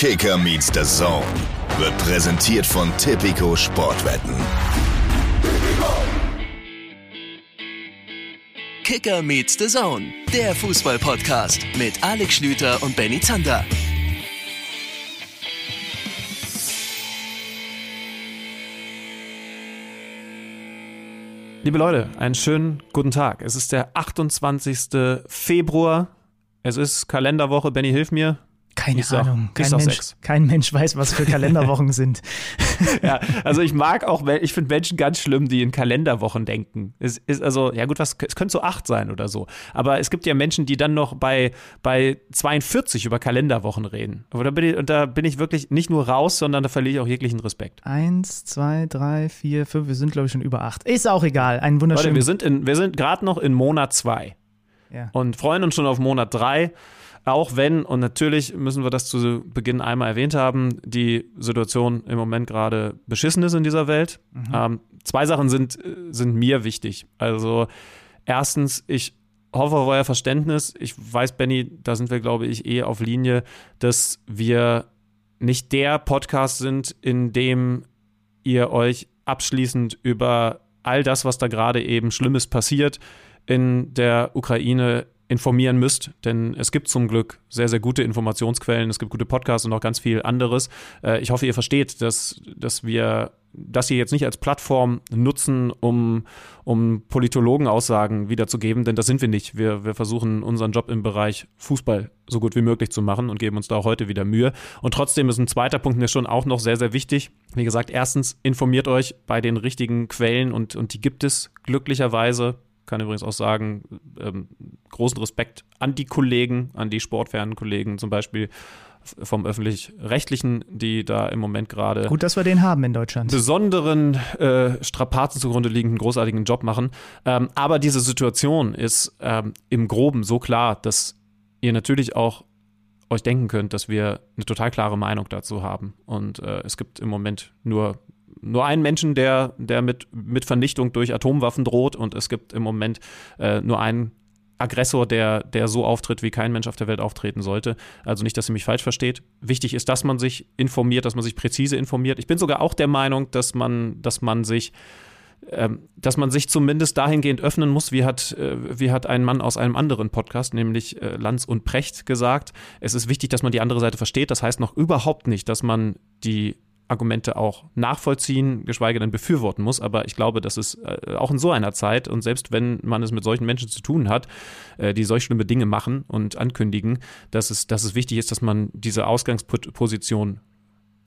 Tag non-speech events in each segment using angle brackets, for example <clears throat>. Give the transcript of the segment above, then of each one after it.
Kicker meets the Zone wird präsentiert von Tipico Sportwetten. Kicker meets the Zone, der Fußball-Podcast mit Alex Schlüter und Benny Zander. Liebe Leute, einen schönen guten Tag. Es ist der 28. Februar. Es ist Kalenderwoche. Benny, hilf mir. Keine Ich sag- Ahnung. ich Kein sag Mensch, sechs. kein Mensch weiß, was für <laughs> Kalenderwochen sind. <laughs> Ja, also ich mag auch, ich finde Menschen ganz schlimm, die in Kalenderwochen denken. Es ist also, ja gut, was, es könnte so acht sein oder so. Aber es gibt ja Menschen, die dann noch bei, bei 42 über Kalenderwochen reden. Aber da bin ich, und da bin ich wirklich nicht nur raus, sondern da verliere ich auch jeglichen Respekt. Eins, zwei, drei, vier, fünf. Wir sind, glaube ich, schon über acht. Ist auch egal. Ein Leute, wunderschönen. wir sind, in, wir sind gerade noch in Monat zwei. ja. und freuen uns schon auf Monat 3. Auch wenn, und natürlich müssen wir das zu Beginn einmal erwähnt haben, die Situation im Moment gerade beschissen ist in dieser Welt. Ähm, zwei Sachen sind, äh, sind mir wichtig. Also erstens, ich hoffe auf euer Verständnis. Ich weiß, Benny, da sind wir, glaube ich, eh auf Linie, dass wir nicht der Podcast sind, in dem ihr euch abschließend über all das, was da gerade eben Schlimmes passiert, in der Ukraine informieren müsst, denn es gibt zum Glück sehr, sehr gute Informationsquellen, es gibt gute Podcasts und auch ganz viel anderes. Äh, Ich hoffe, ihr versteht, dass, dass wir das hier jetzt nicht als Plattform nutzen, um, um Politologenaussagen wiederzugeben, denn das sind wir nicht. Wir, wir versuchen unseren Job im Bereich Fußball so gut wie möglich zu machen und geben uns da auch heute wieder Mühe. Und trotzdem ist ein zweiter Punkt mir schon auch noch sehr, sehr wichtig. Wie gesagt, erstens informiert euch bei den richtigen Quellen und, und die gibt es glücklicherweise kann übrigens auch sagen, ähm, großen Respekt an die Kollegen, an die sportfernen Kollegen, zum Beispiel vom öffentlich-rechtlichen, die da im Moment gerade Gut, dass wir den haben in Deutschland. besonderen äh, Strapazen zugrunde liegenden großartigen Job machen. Ähm, aber diese Situation ist ähm, im Groben so klar, dass ihr natürlich auch euch denken könnt, dass wir eine total klare Meinung dazu haben. Und äh, es gibt im Moment nur, nur einen Menschen, der, der mit, mit Vernichtung durch Atomwaffen droht. Und es gibt im Moment äh, nur einen Aggressor, der, der so auftritt, wie kein Mensch auf der Welt auftreten sollte. Also nicht, dass ihr mich falsch versteht. Wichtig ist, dass man sich informiert, dass man sich präzise informiert. Ich bin sogar auch der Meinung, dass man, dass man sich ähm, dass man sich zumindest dahingehend öffnen muss, wie hat, äh, wie hat ein Mann aus einem anderen Podcast, nämlich äh, Lanz und Precht, gesagt. Es ist wichtig, dass man die andere Seite versteht. Das heißt noch überhaupt nicht, dass man die Argumente auch nachvollziehen, geschweige denn befürworten muss. Aber ich glaube, dass es äh, auch in so einer Zeit und selbst wenn man es mit solchen Menschen zu tun hat, äh, die solch schlimme Dinge machen und ankündigen, dass es, dass es wichtig ist, dass man diese Ausgangsposition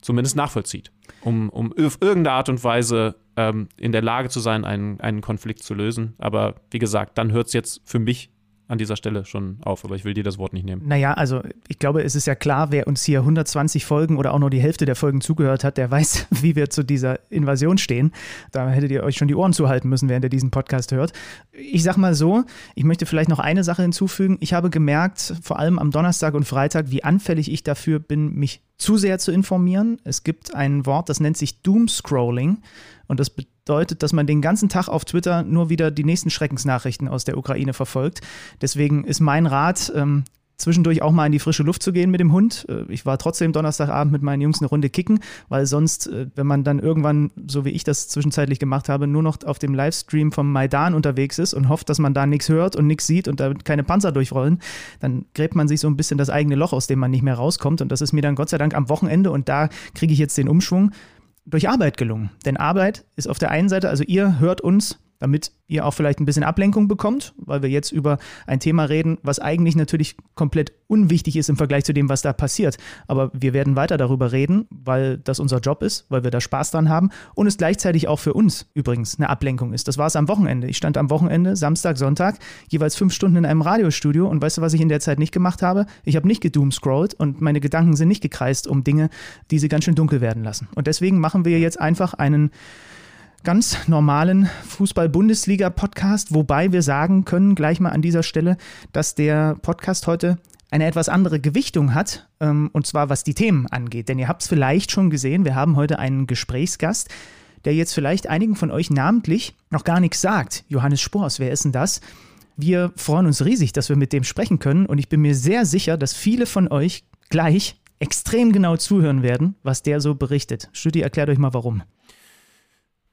zumindest nachvollzieht, um, um auf irgendeine Art und Weise ähm, in der Lage zu sein, einen, einen Konflikt zu lösen. Aber wie gesagt, dann hört es jetzt für mich an dieser Stelle schon auf, aber ich will dir das Wort nicht nehmen. Naja, also ich glaube, es ist ja klar, wer uns hier 120 Folgen oder auch nur die Hälfte der Folgen zugehört hat, der weiß, <laughs> wie wir zu dieser Invasion stehen. Da hättet ihr euch schon die Ohren zuhalten müssen, während ihr diesen Podcast hört. Ich sag mal so, ich möchte vielleicht noch eine Sache hinzufügen. Ich habe gemerkt, vor allem am Donnerstag und Freitag, wie anfällig ich dafür bin, mich zu sehr zu informieren. Es gibt ein Wort, das nennt sich Doomscrolling. Und das bedeutet, dass man den ganzen Tag auf Twitter nur wieder die nächsten Schreckensnachrichten aus der Ukraine verfolgt. Deswegen ist mein Rat, ähm, zwischendurch auch mal in die frische Luft zu gehen mit dem Hund. Äh, Ich war trotzdem Donnerstagabend mit meinen Jungs eine Runde kicken, weil sonst, äh, wenn man dann irgendwann, so wie ich das zwischenzeitlich gemacht habe, nur noch auf dem Livestream vom Maidan unterwegs ist und hofft, dass man da nichts hört und nichts sieht und da keine Panzer durchrollen, dann gräbt man sich so ein bisschen das eigene Loch, aus dem man nicht mehr rauskommt. Und das ist mir dann Gott sei Dank am Wochenende und da kriege ich jetzt den Umschwung durch Arbeit gelungen. Denn Arbeit ist auf der einen Seite, also ihr hört uns, damit ihr auch vielleicht ein bisschen Ablenkung bekommt, weil wir jetzt über ein Thema reden, was eigentlich natürlich komplett unwichtig ist im Vergleich zu dem, was da passiert. Aber wir werden weiter darüber reden, weil das unser Job ist, weil wir da Spaß dran haben und es gleichzeitig auch für uns übrigens eine Ablenkung ist. Das war es am Wochenende. Ich stand am Wochenende, Samstag, Sonntag, jeweils fünf Stunden in einem Radiostudio und weißt du, was ich in der Zeit nicht gemacht habe? Ich habe nicht gedoomscrollt und meine Gedanken sind nicht gekreist um Dinge, die sie ganz schön dunkel werden lassen. Und deswegen machen wir jetzt einfach einen ganz normalen Fußball-Bundesliga-Podcast, wobei wir sagen können, gleich mal an dieser Stelle, dass der Podcast heute eine etwas andere Gewichtung hat, ähm, und zwar was die Themen angeht. Denn ihr habt es vielleicht schon gesehen, wir haben heute einen Gesprächsgast, der jetzt vielleicht einigen von euch namentlich noch gar nichts sagt. Johannes Spors, wer ist denn das? Wir freuen uns riesig, dass wir mit dem sprechen können und ich bin mir sehr sicher, dass viele von euch gleich extrem genau zuhören werden, was der so berichtet. Stütti, erklärt euch mal warum.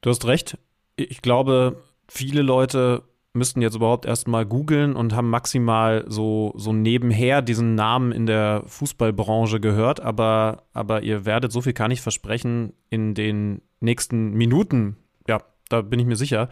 Du hast recht. Ich glaube, viele Leute müssten jetzt überhaupt erstmal googeln und haben maximal so, so nebenher diesen Namen in der Fußballbranche gehört, aber, aber ihr werdet, so viel kann ich versprechen, in den nächsten Minuten, ja, da bin ich mir sicher,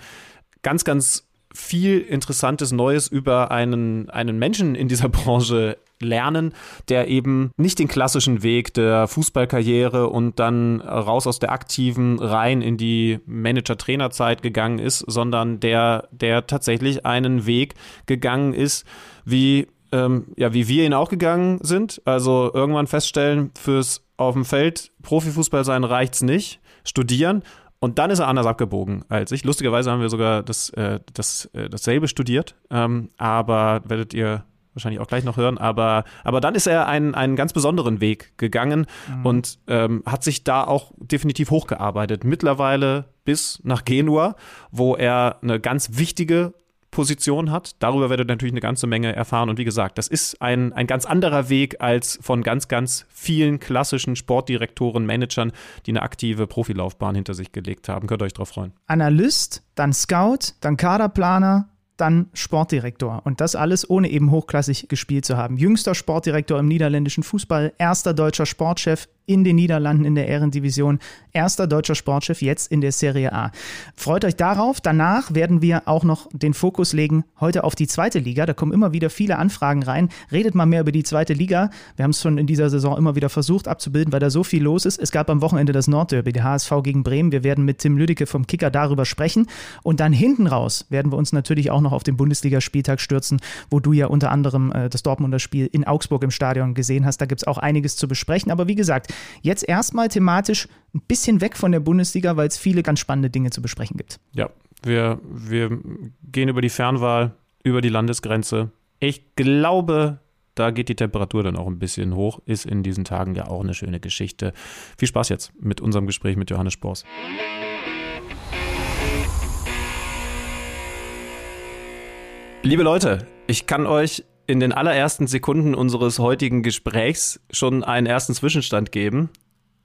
ganz, ganz viel Interessantes Neues über einen, einen Menschen in dieser <laughs> Branche lernen, der eben nicht den klassischen Weg der Fußballkarriere und dann raus aus der aktiven rein in die Manager-Trainer-Zeit gegangen ist, sondern der, der tatsächlich einen Weg gegangen ist, wie, ähm, ja, wie wir ihn auch gegangen sind. Also irgendwann feststellen, fürs auf dem Feld Profifußball sein reicht's nicht, studieren und dann ist er anders abgebogen als ich. Lustigerweise haben wir sogar das, äh, das, äh, dasselbe studiert, ähm, aber werdet ihr wahrscheinlich auch gleich noch hören. Aber, aber dann ist er einen, einen ganz besonderen Weg gegangen mhm. und ähm, hat sich da auch definitiv hochgearbeitet. Mittlerweile bis nach Genua, wo er eine ganz wichtige Position hat. Darüber werdet ihr natürlich eine ganze Menge erfahren. Und wie gesagt, das ist ein, ein ganz anderer Weg als von ganz, ganz vielen klassischen Sportdirektoren, Managern, die eine aktive Profilaufbahn hinter sich gelegt haben. Könnt ihr euch drauf freuen. Analyst, dann Scout, dann Kaderplaner, dann Sportdirektor. Und das alles ohne eben hochklassig gespielt zu haben. Jüngster Sportdirektor im niederländischen Fußball, erster deutscher Sportchef in den Niederlanden in der Ehrendivision, erster deutscher Sportchef jetzt in der Serie A. Freut euch darauf. Danach werden wir auch noch den Fokus legen heute auf die zweite Liga. Da kommen immer wieder viele Anfragen rein. Redet mal mehr über die zweite Liga. Wir haben es schon in dieser Saison immer wieder versucht abzubilden, weil da so viel los ist. Es gab am Wochenende das Nordderby, der HSV gegen Bremen. Wir werden mit Tim Lüdecke vom Kicker darüber sprechen. Und dann hinten raus werden wir uns natürlich auch noch auf den Bundesligaspieltag stürzen, wo du ja unter anderem äh, das Dortmunder Spiel in Augsburg im Stadion gesehen hast. Da gibt es auch einiges zu besprechen. Aber wie gesagt, Jetzt erstmal thematisch ein bisschen weg von der Bundesliga, weil es viele ganz spannende Dinge zu besprechen gibt. Ja, wir, wir gehen über die Fernwahl, über die Landesgrenze. Ich glaube, da geht die Temperatur dann auch ein bisschen hoch. Ist in diesen Tagen ja auch eine schöne Geschichte. Viel Spaß jetzt mit unserem Gespräch mit Johannes Spors. Liebe Leute, ich kann euch in den allerersten Sekunden unseres heutigen Gesprächs schon einen ersten Zwischenstand geben.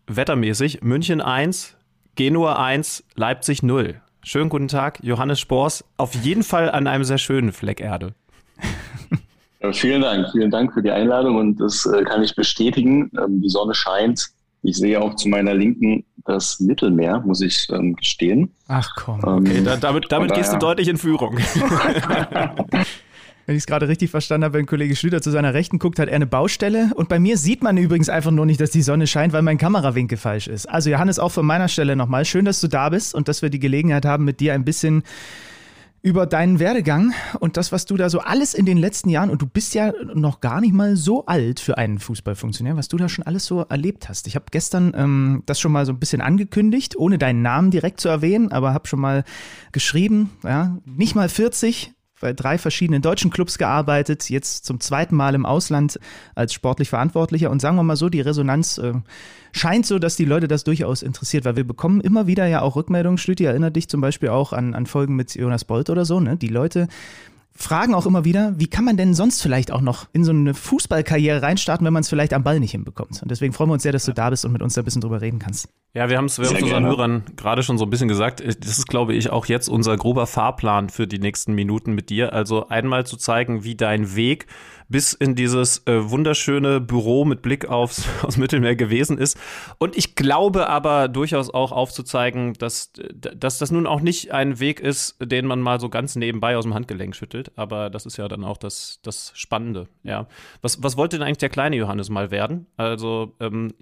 Wettermäßig München 1, Genua 1, Leipzig 0. Schönen guten Tag, Johannes Spors. Auf jeden Fall an einem sehr schönen Fleck Erde. Ja, vielen Dank, vielen Dank für die Einladung und das äh, kann ich bestätigen. Ähm, die Sonne scheint. Ich sehe auch zu meiner Linken das Mittelmeer, muss ich ähm, gestehen. Ach komm. Ähm, okay, da, damit, damit gehst du deutlich in Führung. <laughs> <laughs> Wenn ich es gerade richtig verstanden habe, wenn Kollege Schlüter zu seiner Rechten guckt, hat er eine Baustelle. Und bei mir sieht man übrigens einfach nur nicht, dass die Sonne scheint, weil mein Kamerawinkel falsch ist. Also Johannes, auch von meiner Stelle nochmal. Schön, dass du da bist und dass wir die Gelegenheit haben, mit dir ein bisschen über deinen Werdegang und das, was du da so alles in den letzten Jahren, und du bist ja noch gar nicht mal so alt für einen Fußballfunktionär, was du da schon alles so erlebt hast. Ich habe gestern ähm, das schon mal so ein bisschen angekündigt, ohne deinen Namen direkt zu erwähnen, aber habe schon mal geschrieben, ja, nicht mal 40, bei drei verschiedenen deutschen Clubs gearbeitet, jetzt zum zweiten Mal im Ausland als sportlich Verantwortlicher. Und sagen wir mal so, die Resonanz äh, scheint so, dass die Leute das durchaus interessiert, weil wir bekommen immer wieder ja auch Rückmeldungen. Stütti, erinnert dich zum Beispiel auch an, an Folgen mit Jonas Bolt oder so. Ne? Die Leute fragen auch immer wieder, wie kann man denn sonst vielleicht auch noch in so eine Fußballkarriere reinstarten, wenn man es vielleicht am Ball nicht hinbekommt. Und deswegen freuen wir uns sehr, dass du da bist und mit uns da ein bisschen drüber reden kannst. Ja, wir haben es unseren gerne. Hörern gerade schon so ein bisschen gesagt. Das ist, glaube ich, auch jetzt unser grober Fahrplan für die nächsten Minuten mit dir. Also einmal zu zeigen, wie dein Weg bis in dieses äh, wunderschöne Büro mit Blick aufs, <laughs> aufs Mittelmeer gewesen ist. Und ich glaube aber durchaus auch aufzuzeigen, dass, dass das nun auch nicht ein Weg ist, den man mal so ganz nebenbei aus dem Handgelenk schüttelt. Aber das ist ja dann auch das, das Spannende. Ja. Was, was wollte denn eigentlich der kleine Johannes mal werden? Also ähm,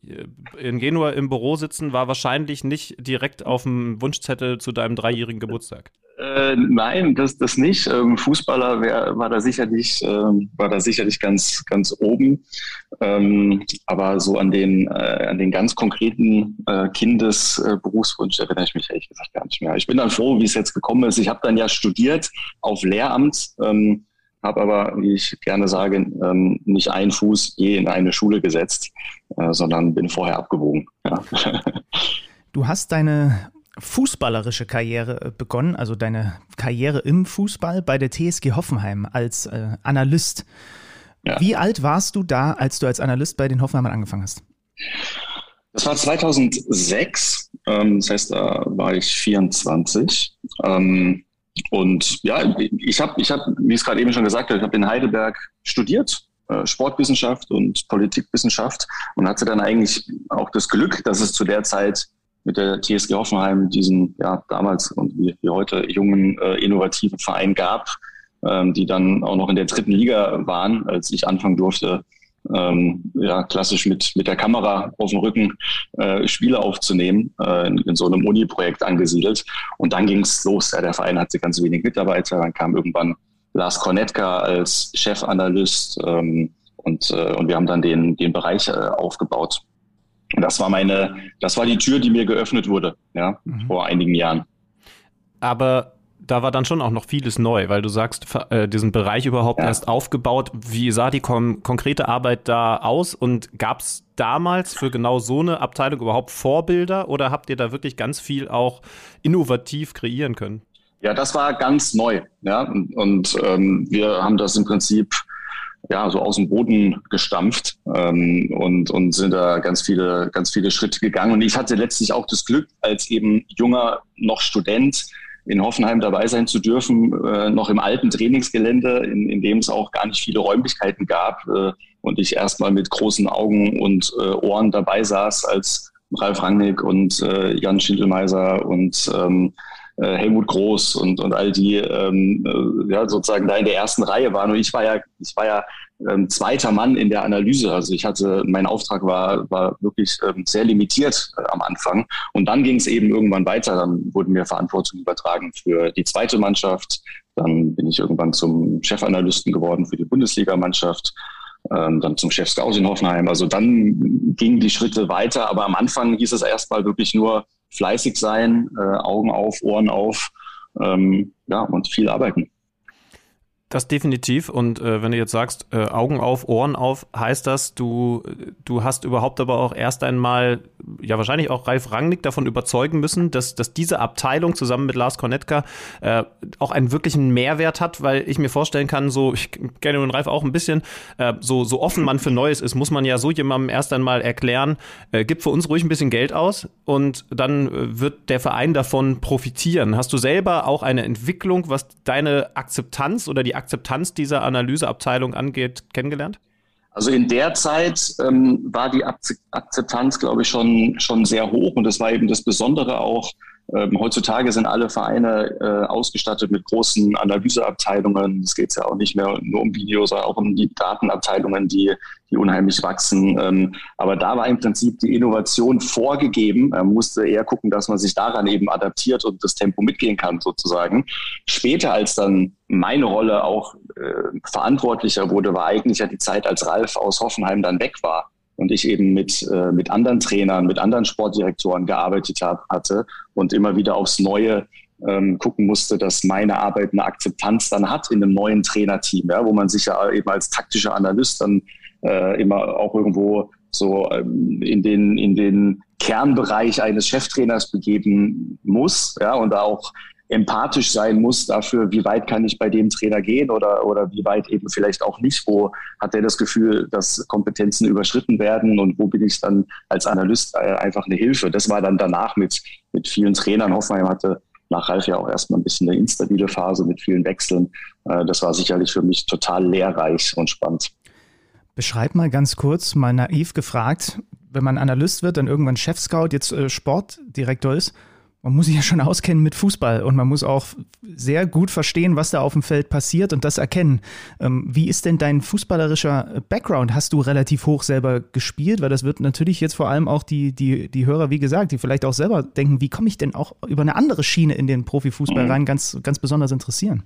in Genua im Büro sitzen war wahrscheinlich nicht direkt auf dem Wunschzettel zu deinem dreijährigen Geburtstag. Äh, nein, das, das nicht. Ähm, Fußballer wär, war da sicherlich, ähm, war da sicherlich ganz, ganz oben. Ähm, aber so an den, äh, an den ganz konkreten äh, Kindesberufswunsch erinnere ich mich ehrlich gesagt gar nicht mehr. Ich bin dann froh, wie es jetzt gekommen ist. Ich habe dann ja studiert auf Lehramt, ähm, habe aber, wie ich gerne sage, ähm, nicht einen Fuß je in eine Schule gesetzt, äh, sondern bin vorher abgewogen. Ja. <laughs> Du hast deine fußballerische Karriere äh, begonnen, also deine Karriere im Fußball bei der TSG Hoffenheim als äh, Analyst. Ja. Wie alt warst du da, als du als Analyst bei den Hoffenheimern angefangen hast? Das war 2006, ähm, das heißt, da war ich 24. Ähm, und ja, ich habe, ich hab, wie ich es gerade eben schon gesagt habe, ich habe in Heidelberg studiert, äh, Sportwissenschaft und Politikwissenschaft und hatte dann eigentlich auch das Glück, dass es zu der Zeit mit der TSG Hoffenheim diesen ja damals und wie, heute jungen äh, innovativen Verein gab, ähm, die dann auch noch in der dritten Liga waren, als ich anfangen durfte, ähm, ja, klassisch mit, mit der Kamera auf dem Rücken äh, Spiele aufzunehmen, äh, in, in, so einem Uni-Projekt angesiedelt. Und dann ging es los. Ja, der Verein hatte ganz wenig Mitarbeiter. Dann kam irgendwann Lars Kornetka als Chefanalyst ähm, und, äh, und wir haben dann den, den Bereich äh, aufgebaut. Das war meine, das war die Tür, die mir geöffnet wurde, ja, mhm. vor einigen Jahren. Aber da war dann schon auch noch vieles neu, weil du sagst, äh, diesen Bereich überhaupt ja. erst aufgebaut. Wie sah die kon konkrete Arbeit da aus und gab es damals für genau so eine Abteilung überhaupt Vorbilder oder habt ihr da wirklich ganz viel auch innovativ kreieren können? Ja, das war ganz neu. Ja, und, und ähm, wir haben das im Prinzip ja, so aus dem Boden gestampft ähm, und, und sind da ganz viele, ganz viele Schritte gegangen. Und ich hatte letztlich auch das Glück, als eben junger noch Student in Hoffenheim dabei sein zu dürfen, äh, noch im alten Trainingsgelände, in, in dem es auch gar nicht viele Räumlichkeiten gab äh, und ich erstmal mit großen Augen und äh, Ohren dabei saß, als Ralf Rangnick und äh, Jan Schindelmeiser und ähm, äh, Helmut Groß und, und all die ähm, äh, ja, sozusagen da in der ersten Reihe waren. Und ich war ja, ich war ja ähm, zweiter Mann in der Analyse. Also ich hatte, mein Auftrag war, war wirklich ähm, sehr limitiert äh, am Anfang. Und dann ging es eben irgendwann weiter. Dann wurden mir Verantwortung übertragen für die zweite Mannschaft. Dann bin ich irgendwann zum Chefanalysten geworden für die Bundesligamannschaft. Ähm, dann zum Chef Scout in Hoffenheim. Also dann gingen die Schritte weiter. Aber am Anfang hieß es erstmal wirklich nur fleißig sein, äh, Augen auf, Ohren auf, ähm, ja, und viel arbeiten. Das definitiv. Und äh, wenn du jetzt sagst, äh, Augen auf, Ohren auf, heißt das, du, du hast überhaupt aber auch erst einmal, ja wahrscheinlich auch Ralf Rangnick davon überzeugen müssen, dass, dass diese Abteilung zusammen mit Lars Kornetka äh, auch einen wirklichen Mehrwert hat, weil ich mir vorstellen kann, so, ich kenne den Ralf auch ein bisschen, äh, so, so offen man für Neues ist, muss man ja so jemandem erst einmal erklären, äh, gib für uns ruhig ein bisschen Geld aus und dann äh, wird der Verein davon profitieren. Hast du selber auch eine Entwicklung, was deine Akzeptanz oder die Akzeptanz dieser Analyseabteilung angeht, kennengelernt? Also in der Zeit ähm, war die Akzeptanz, glaube ich, schon, schon sehr hoch. Und das war eben das Besondere auch ähm, heutzutage sind alle Vereine äh, ausgestattet mit großen Analyseabteilungen. Es geht ja auch nicht mehr nur um Videos, sondern auch um die Datenabteilungen, die, die unheimlich wachsen. Ähm, aber da war im Prinzip die Innovation vorgegeben. Man musste eher gucken, dass man sich daran eben adaptiert und das Tempo mitgehen kann, sozusagen. Später, als dann meine Rolle auch äh, verantwortlicher wurde, war eigentlich ja die Zeit, als Ralf aus Hoffenheim dann weg war und ich eben mit, äh, mit anderen Trainern, mit anderen Sportdirektoren gearbeitet hab, hatte und immer wieder aufs Neue ähm, gucken musste, dass meine Arbeit eine Akzeptanz dann hat in einem neuen Trainerteam, ja, wo man sich ja eben als taktischer Analyst dann äh, immer auch irgendwo so ähm, in den in den Kernbereich eines Cheftrainers begeben muss, ja, und da auch empathisch sein muss dafür, wie weit kann ich bei dem Trainer gehen oder, oder wie weit eben vielleicht auch nicht. Wo hat er das Gefühl, dass Kompetenzen überschritten werden und wo bin ich dann als Analyst äh, einfach eine Hilfe. Das war dann danach mit, mit vielen Trainern. Hoffenheim hatte nach Ralf ja auch erstmal ein bisschen eine instabile Phase mit vielen Wechseln. Äh, das war sicherlich für mich total lehrreich und spannend. Beschreib mal ganz kurz, mal naiv gefragt, wenn man Analyst wird, dann irgendwann Chef-Scout, jetzt äh, Sportdirektor ist, man muss sich ja schon auskennen mit Fußball und man muss auch sehr gut verstehen, was da auf dem Feld passiert und das erkennen. Ähm, wie ist denn dein fußballerischer Background? Hast du relativ hoch selber gespielt? Weil das wird natürlich jetzt vor allem auch die, die, die Hörer, wie gesagt, die vielleicht auch selber denken, wie komme ich denn auch über eine andere Schiene in den Profifußball mhm. rein, ganz, ganz besonders interessieren.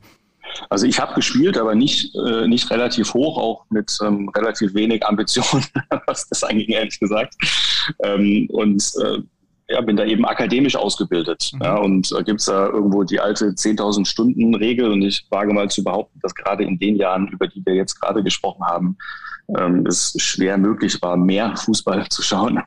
Also ich habe gespielt, aber nicht, äh, nicht relativ hoch, auch mit ähm, relativ wenig Ambitionen, <laughs> was das angeht, ehrlich gesagt. Ähm, und äh, ja, bin da eben akademisch ausgebildet. Mhm. Ja, und äh, gibt es da irgendwo die alte 10.000 Stunden Regel und ich wage mal zu behaupten, dass gerade in den Jahren, über die wir jetzt gerade gesprochen haben, ähm, es schwer möglich war, mehr Fußball <laughs> zu schauen,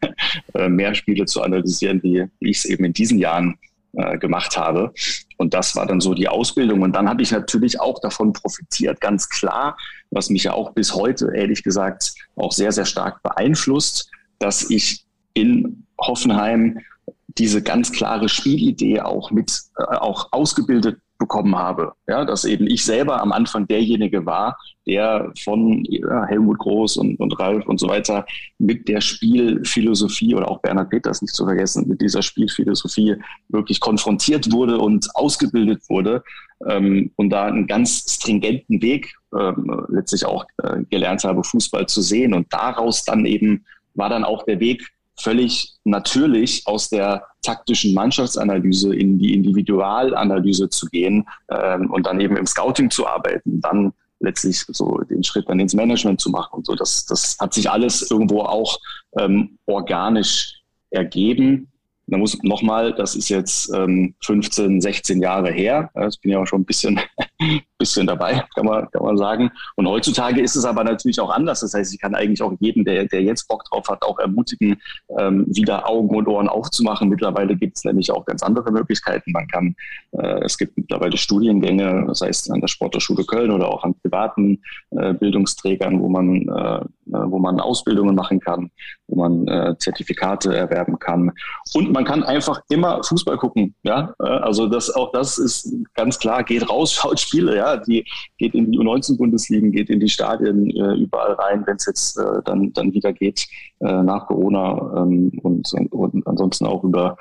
äh, mehr Spiele zu analysieren, wie, wie ich es eben in diesen Jahren äh, gemacht habe. Und das war dann so die Ausbildung. Und dann habe ich natürlich auch davon profitiert, ganz klar, was mich ja auch bis heute, ehrlich gesagt, auch sehr, sehr stark beeinflusst, dass ich in Hoffenheim diese ganz klare Spielidee auch mit äh, auch ausgebildet bekommen habe. Ja, dass eben ich selber am Anfang derjenige war, der von ja, Helmut Groß und, und Ralf und so weiter mit der Spielphilosophie oder auch Bernhard Peters nicht zu vergessen, mit dieser Spielphilosophie wirklich konfrontiert wurde und ausgebildet wurde ähm, und da einen ganz stringenten Weg ähm, letztlich auch äh, gelernt habe, Fußball zu sehen. Und daraus dann eben war dann auch der Weg völlig natürlich aus der taktischen Mannschaftsanalyse in die Individualanalyse zu gehen ähm, und dann eben im Scouting zu arbeiten, dann letztlich so den Schritt dann ins Management zu machen und so. Das, das hat sich alles irgendwo auch ähm, organisch ergeben. Da muss nochmal, das ist jetzt ähm, 15, 16 Jahre her. Ich bin ja auch schon ein bisschen, <laughs> bisschen dabei, kann man, kann man sagen. Und heutzutage ist es aber natürlich auch anders. Das heißt, ich kann eigentlich auch jeden, der, der jetzt Bock drauf hat, auch ermutigen, ähm, wieder Augen und Ohren aufzumachen. Mittlerweile gibt es nämlich auch ganz andere Möglichkeiten. Man kann, äh, es gibt mittlerweile Studiengänge, das heißt an der Sporthochschule Köln oder auch an privaten äh, Bildungsträgern, wo man, äh, wo man Ausbildungen machen kann, wo man äh, Zertifikate erwerben kann. Und man kann einfach immer Fußball gucken. Ja, äh, also das auch das ist ganz klar. Geht raus, <laughs> schaut Spiele. Ja, die geht in die U19-Bundesligen, geht in die Stadien äh, überall rein, wenn es jetzt äh, dann dann wieder geht äh, nach Corona ähm, und, und ansonsten auch über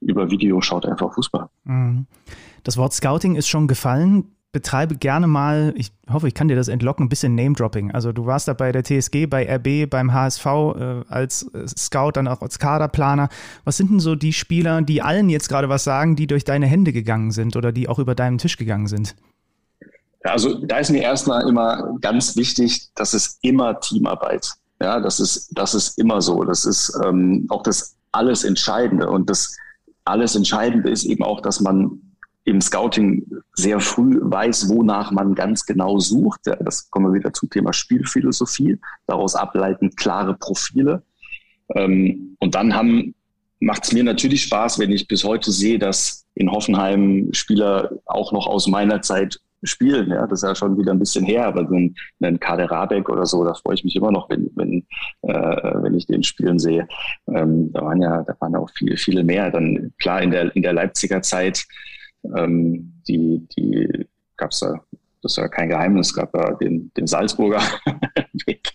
über Video schaut einfach Fußball. Mhm. Das Wort Scouting ist schon gefallen betreibe gerne mal, ich hoffe, ich kann dir das entlocken, ein bisschen Name-Dropping. Also du warst da bei der TSG, bei RB, beim HSV äh, als äh, Scout, dann auch als Kaderplaner. Was sind denn so die Spieler, die allen jetzt gerade was sagen, die durch deine Hände gegangen sind oder die auch über deinen Tisch gegangen sind? Also da ist mir erstmal immer ganz wichtig, dass es immer Teamarbeit. Ja, das ist, das ist immer so. Das ist ähm, auch das alles Entscheidende. Und das alles Entscheidende ist eben auch, dass man im Scouting sehr früh weiß, wonach man ganz genau sucht. Das kommen wir wieder zum Thema Spielphilosophie, daraus ableitend klare Profile. Ähm, und dann macht es mir natürlich Spaß, wenn ich bis heute sehe, dass in Hoffenheim Spieler auch noch aus meiner Zeit spielen. Ja, das ist ja schon wieder ein bisschen her, aber so ein, ein Kader Rabeck oder so, da freue ich mich immer noch, wenn, wenn, äh, wenn ich den spielen sehe. Ähm, da waren ja, da waren ja auch viele, viele mehr. Dann klar in der in der Leipziger Zeit ähm, die die gab es da, das ist ja kein Geheimnis, gab ja den, den Salzburger <laughs> Weg,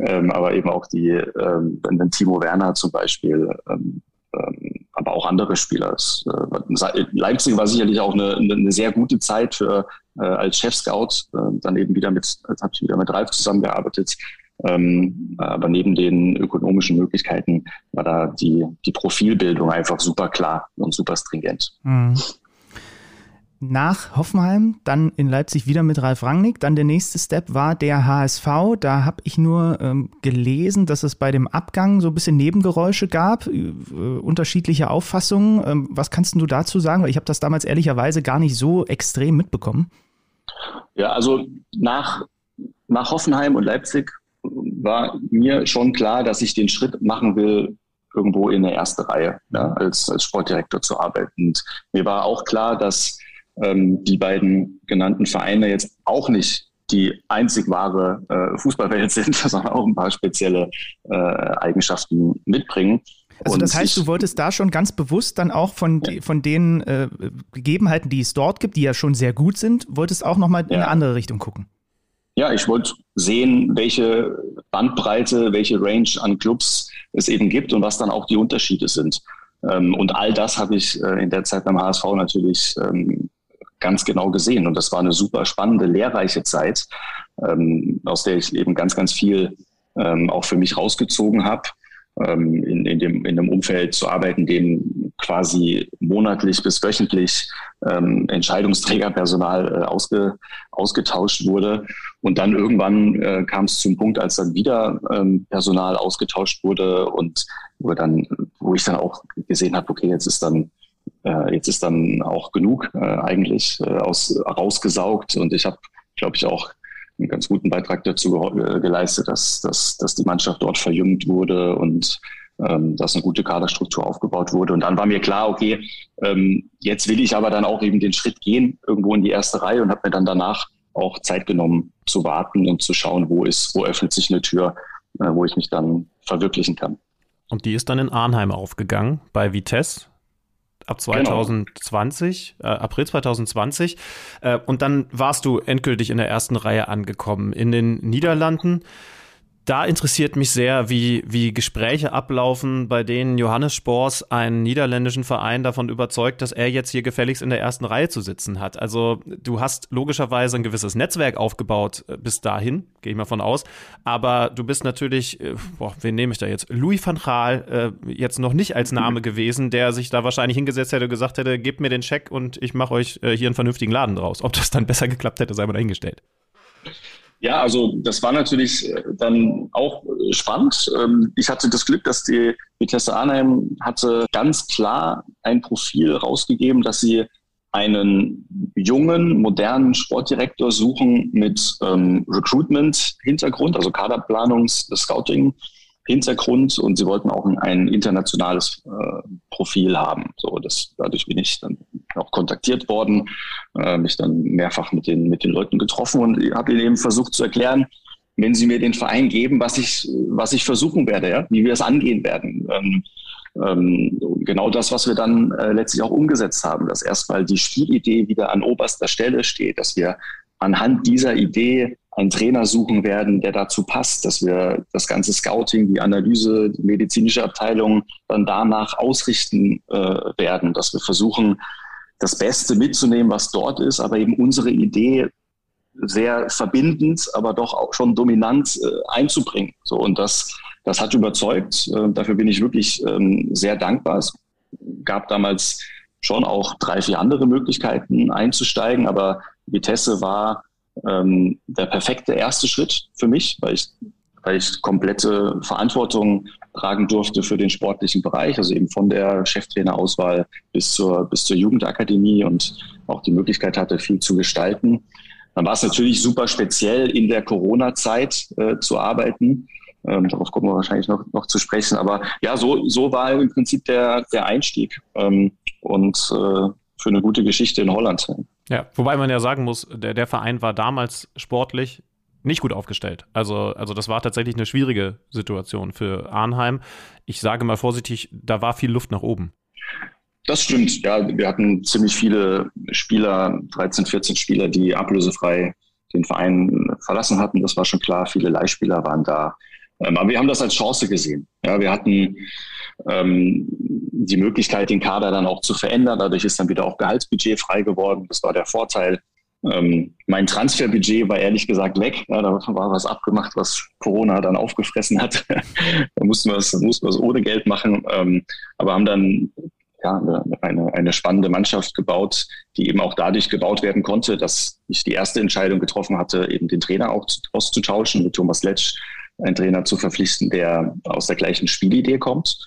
ähm, aber eben auch die, ähm, den Timo Werner zum Beispiel, ähm, ähm, aber auch andere Spieler. Äh, Leipzig war sicherlich auch eine, eine sehr gute Zeit für äh, als Chef-Scout, äh, dann eben wieder mit, habe ich wieder mit Ralf zusammengearbeitet. Ähm, aber neben den ökonomischen Möglichkeiten war da die, die Profilbildung einfach super klar und super stringent. Mhm nach Hoffenheim, dann in Leipzig wieder mit Ralf Rangnick. Dann der nächste Step war der HSV. Da habe ich nur ähm, gelesen, dass es bei dem Abgang so ein bisschen Nebengeräusche gab, äh, unterschiedliche Auffassungen. Ähm, was kannst du dazu sagen? Weil ich habe das damals ehrlicherweise gar nicht so extrem mitbekommen. Ja, also nach, nach Hoffenheim und Leipzig war mir schon klar, dass ich den Schritt machen will, irgendwo in der ersten Reihe ja, als, als Sportdirektor zu arbeiten. Und mir war auch klar, dass ähm, die beiden genannten Vereine jetzt auch nicht die einzig wahre äh, Fußballwelt <laughs> sind, sondern auch ein paar spezielle äh, Eigenschaften mitbringen. Also das heißt, du wolltest da schon ganz bewusst dann auch von, ja. von den äh, Gegebenheiten, die es dort gibt, die ja schon sehr gut sind, wolltest auch nochmal in eine andere Richtung gucken. Ja, ich wollte sehen, welche Bandbreite, welche Range an Clubs es eben gibt und was dann auch die Unterschiede sind. Ähm, und all das habe ich äh, in der Zeit beim HSV natürlich ähm, ganz genau gesehen. Und das war eine super spannende, lehrreiche Zeit, ähm, aus der ich eben ganz, ganz viel ähm, auch für mich rausgezogen habe. Ähm, in, in, dem, in einem Umfeld zu arbeiten, dem quasi monatlich bis wöchentlich ähm, Entscheidungsträgerpersonal äh, ausge, ausgetauscht wurde. Und dann irgendwann äh, kam es zum Punkt, als dann wieder ähm, Personal ausgetauscht wurde und wo, dann, wo ich dann auch gesehen habe, okay, jetzt ist dann äh, jetzt ist dann auch genug äh, eigentlich äh, aus, rausgesaugt und ich habe, glaube ich, auch einen ganz guten Beitrag dazu ge geleistet, dass, dass, dass die Mannschaft dort verjüngt wurde und ähm, dass eine gute Kaderstruktur aufgebaut wurde. Und dann war mir klar, okay, ähm, jetzt will ich aber dann auch eben den Schritt gehen, irgendwo in die erste Reihe und habe mir dann danach auch Zeit genommen zu warten und zu schauen, wo ist, wo öffnet sich eine Tür, äh, wo ich mich dann verwirklichen kann. Und die ist dann in Arnheim aufgegangen bei Vitesse ab 2020, genau. äh, April 2020. Äh, und dann warst du endgültig in der ersten Reihe angekommen. In den Niederlanden da interessiert mich sehr, wie, wie Gespräche ablaufen, bei denen Johannes Spors einen niederländischen Verein davon überzeugt, dass er jetzt hier gefälligst in der ersten Reihe zu sitzen hat. Also du hast logischerweise ein gewisses Netzwerk aufgebaut äh, bis dahin, gehe ich mal von aus. Aber du bist natürlich, äh, boah, wen nehme ich da jetzt? Louis van Gaal, äh, jetzt noch nicht als Name <laughs> gewesen, der sich da wahrscheinlich hingesetzt hätte und gesagt hätte, gebt mir den Scheck und ich mache euch äh, hier einen vernünftigen Laden draus. Ob das dann besser geklappt hätte, sei mal dahingestellt. Ja, also das war natürlich äh, dann auch äh, spannend. Ähm, ich hatte das Glück, dass die Vitesse Arnheim hatte ganz klar ein Profil rausgegeben, dass sie einen jungen, modernen Sportdirektor suchen mit ähm, Recruitment-Hintergrund, also Kaderplanungs-, Scouting Hintergrund und sie wollten auch ein, internationales äh, Profil haben. So, das, dadurch bin ich dann auch kontaktiert worden, äh, mich dann mehrfach mit den, mit den Leuten getroffen und habe ihnen eben versucht zu erklären, wenn sie mir den Verein geben, was ich, was ich versuchen werde, ja, wie wir es angehen werden. Ähm, ähm, genau das, was wir dann äh, letztlich auch umgesetzt haben, dass erstmal die Spielidee wieder an oberster Stelle steht, dass wir anhand dieser Idee einen Trainer suchen werden, der dazu passt, dass wir das ganze Scouting, die Analyse, die medizinische Abteilung dann danach ausrichten äh, werden, dass wir versuchen, das Beste mitzunehmen, was dort ist, aber eben unsere Idee sehr verbindend, aber doch auch schon dominant äh, einzubringen. So und das, das hat überzeugt. Äh, dafür bin ich wirklich ähm, sehr dankbar. Es gab damals schon auch drei, vier andere Möglichkeiten einzusteigen, aber Vitesse war ähm, der perfekte erste Schritt für mich, weil ich, weil ich komplette Verantwortung tragen durfte für den sportlichen Bereich, also eben von der Cheftrainerauswahl bis zur, bis zur Jugendakademie und auch die Möglichkeit hatte, viel zu gestalten. Dann war es natürlich super speziell in der Corona-Zeit äh, zu arbeiten. Ähm, darauf kommen wir wahrscheinlich noch, noch zu sprechen. Aber ja, so, so war im Prinzip der, der Einstieg ähm, und äh, für eine gute Geschichte in Holland. Ja, wobei man ja sagen muss, der, der Verein war damals sportlich nicht gut aufgestellt. Also, also das war tatsächlich eine schwierige Situation für Arnheim. Ich sage mal vorsichtig, da war viel Luft nach oben. Das stimmt, ja. Wir hatten ziemlich viele Spieler, 13, 14 Spieler, die ablösefrei den Verein verlassen hatten. Das war schon klar. Viele Leihspieler waren da. Ähm, aber wir haben das als Chance gesehen. Ja, wir hatten ähm, die Möglichkeit, den Kader dann auch zu verändern. Dadurch ist dann wieder auch Gehaltsbudget frei geworden. Das war der Vorteil. Ähm, mein Transferbudget war ehrlich gesagt weg. Ja, da war was abgemacht, was Corona dann aufgefressen hat. <laughs> da mussten wir es mussten ohne Geld machen. Ähm, aber haben dann ja, eine, eine spannende Mannschaft gebaut, die eben auch dadurch gebaut werden konnte, dass ich die erste Entscheidung getroffen hatte, eben den Trainer auch auszutauschen, mit Thomas Letsch einen Trainer zu verpflichten, der aus der gleichen Spielidee kommt.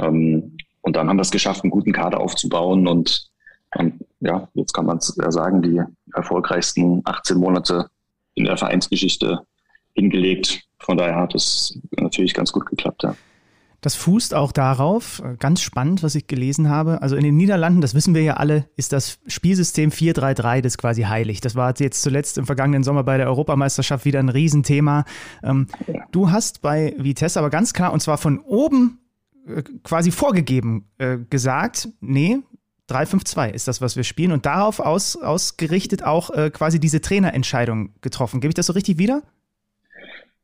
Ähm, und dann haben wir es geschafft, einen guten Kader aufzubauen und ähm, ja, jetzt kann man sagen, die erfolgreichsten 18 Monate in der Vereinsgeschichte hingelegt. Von daher hat es natürlich ganz gut geklappt, ja. Das fußt auch darauf, äh, ganz spannend, was ich gelesen habe. Also in den Niederlanden, das wissen wir ja alle, ist das Spielsystem 4-3-3 das quasi heilig. Das war jetzt zuletzt im vergangenen Sommer bei der Europameisterschaft wieder ein Riesenthema. Ähm, du hast bei Vitesse aber ganz klar, und zwar von oben äh, quasi vorgegeben, äh, gesagt, nee, 3-5-2 ist das, was wir spielen und darauf aus, ausgerichtet auch quasi diese Trainerentscheidung getroffen. Gebe ich das so richtig wieder?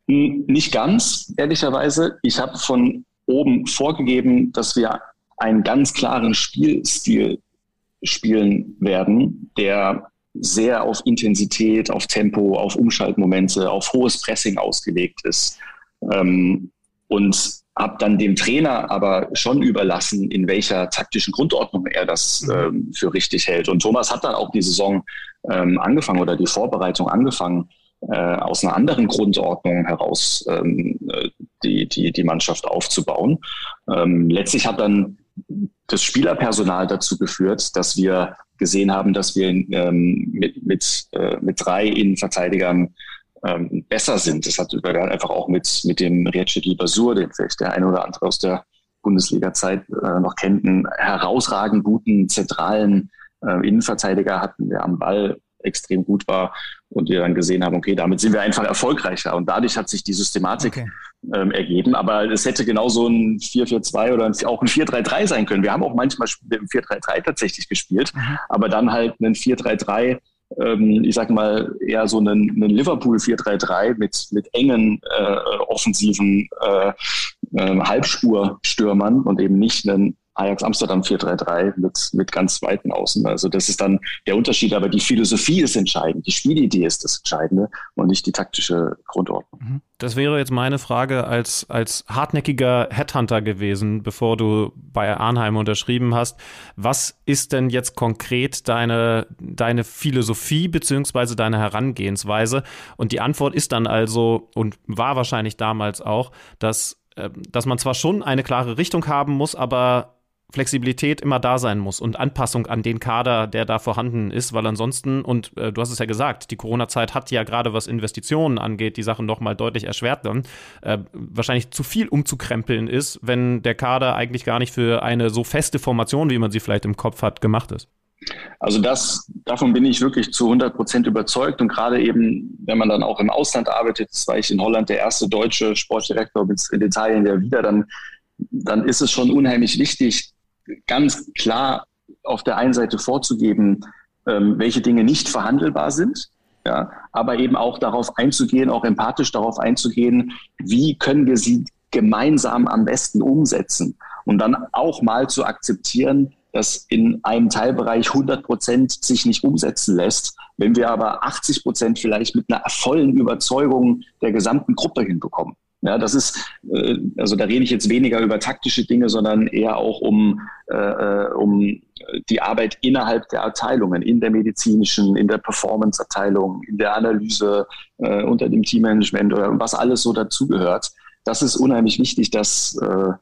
Nicht ganz, ehrlicherweise. Ich habe von oben vorgegeben, dass wir einen ganz klaren Spielstil spielen werden, der sehr auf Intensität, auf Tempo, auf Umschaltmomente, auf hohes Pressing ausgelegt ist. Ähm, und habe dann dem Trainer aber schon überlassen, in welcher taktischen Grundordnung er das mhm. ähm, für richtig hält. Und Thomas hat dann auch die Saison ähm, angefangen oder die Vorbereitung angefangen, äh, aus einer anderen Grundordnung heraus ähm, äh, die, die, die Mannschaft aufzubauen. Ähm, letztlich hat dann das Spielerpersonal dazu geführt, dass wir gesehen haben, dass wir ähm, mit, mit, äh, mit drei Innenverteidigern ähm, besser sind. Das hat einfach auch mit, mit dem Rietschedi Basur, den vielleicht der eine oder andere aus der Bundesliga-Zeit äh, noch kennt, einen herausragend guten zentralen äh, Innenverteidiger hatten, der am Ball extrem gut war und wir dann gesehen haben, okay, damit sind wir einfach erfolgreicher. Und dadurch hat sich die Systematik okay. ähm, ergeben. Aber es hätte genauso ein 4-4-2 oder auch ein 4-3-3 sein können. Wir haben auch manchmal im 4-3-3 tatsächlich gespielt, mhm. aber dann halt ein 4-3-3 ähm, ich sag mal, eher so einen, einen Liverpool 4-3-3 mit, mit engen äh, offensiven äh, äh, Halbspurstürmern und eben nicht einen Ajax Amsterdam 4-3-3 mit, mit ganz weiten Außen. Also das ist dann der Unterschied, aber die Philosophie ist entscheidend, die Spielidee ist das Entscheidende und nicht die taktische Grundordnung. Mhm. Das wäre jetzt meine Frage als, als hartnäckiger Headhunter gewesen, bevor du bei Arnheim unterschrieben hast. Was ist denn jetzt konkret deine, deine Philosophie beziehungsweise deine Herangehensweise? Und die Antwort ist dann also und war wahrscheinlich damals auch, dass äh, dass man zwar schon eine klare Richtung haben muss, aber Flexibilität immer da sein muss und Anpassung an den Kader, der da vorhanden ist, weil ansonsten, und äh, du hast es ja gesagt, die Corona-Zeit hat ja gerade was Investitionen angeht, die Sachen nochmal deutlich erschwert dann, äh, wahrscheinlich zu viel umzukrempeln ist, wenn der Kader eigentlich gar nicht für eine so feste Formation, wie man sie vielleicht im Kopf hat, gemacht ist. Also das, davon bin ich wirklich zu 100 Prozent überzeugt und gerade eben, wenn man dann auch im Ausland arbeitet, das war ich in Holland der erste deutsche Sportdirektor, in Italien ja wieder, dann, dann ist es schon unheimlich wichtig, ganz klar auf der einen Seite vorzugeben, ähm, welche Dinge nicht verhandelbar sind, ja, aber eben auch darauf einzugehen, auch empathisch darauf einzugehen, wie können wir sie gemeinsam am besten umsetzen und dann auch mal zu akzeptieren, dass in einem Teilbereich 100 Prozent sich nicht umsetzen lässt, wenn wir aber 80 Prozent vielleicht mit einer vollen Überzeugung der gesamten Gruppe hinbekommen. Ja, das ist, äh, also da rede ich jetzt weniger über taktische Dinge, sondern eher auch um, äh, äh, um die Arbeit innerhalb der Abteilungen, in der medizinischen, in der Performance-Abteilung, in der Analyse, äh, unter dem Teammanagement oder was alles so dazugehört. Das ist unheimlich wichtig, dass äh,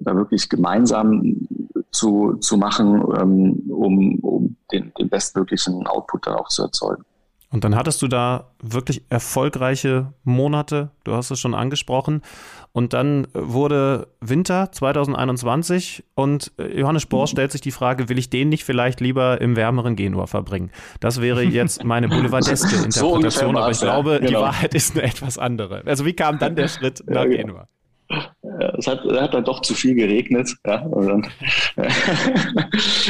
da wirklich gemeinsam zu, zu machen, ähm, um, um den, den bestmöglichen Output dann auch zu erzeugen. Und dann hattest du da wirklich erfolgreiche Monate, du hast es schon angesprochen. Und dann wurde Winter 2021 und äh, Johannes Spohr <laughs> stellt sich die Frage, will ich den nicht vielleicht lieber im wärmeren Genua verbringen? Das wäre jetzt meine <laughs> boulevardeske Interpretation, so aber ich glaube, ja, genau. die Wahrheit ist eine etwas andere. Also wie kam dann der <laughs> Schritt nach ja, Genua? Es hat, hat dann doch zu viel geregnet. Ja, dann,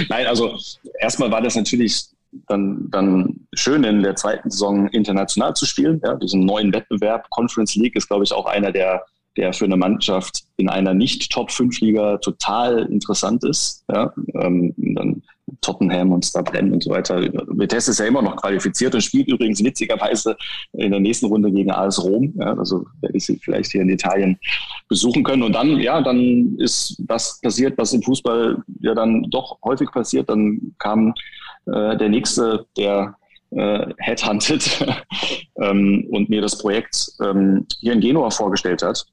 Nein, also erstmal war das natürlich dann, dann schön in der zweiten Saison international zu spielen. Ja, diesen neuen Wettbewerb. Conference League ist, glaube ich, auch einer der, der für eine Mannschaft in einer Nicht-Top-5-Liga total interessant ist. Ja, ähm, dann Tottenham und Starbrenn und so weiter. Vitesse ist ja immer noch qualifiziert und spielt übrigens witzigerweise in der nächsten Runde gegen AS Rom. Ja, also werde ich sie vielleicht hier in Italien besuchen können. Und dann, ja, dann ist das passiert, was im Fußball ja dann doch häufig passiert. Dann kam äh, der nächste, der äh, Headhunted <laughs> ähm, und mir das Projekt ähm, hier in Genua vorgestellt hat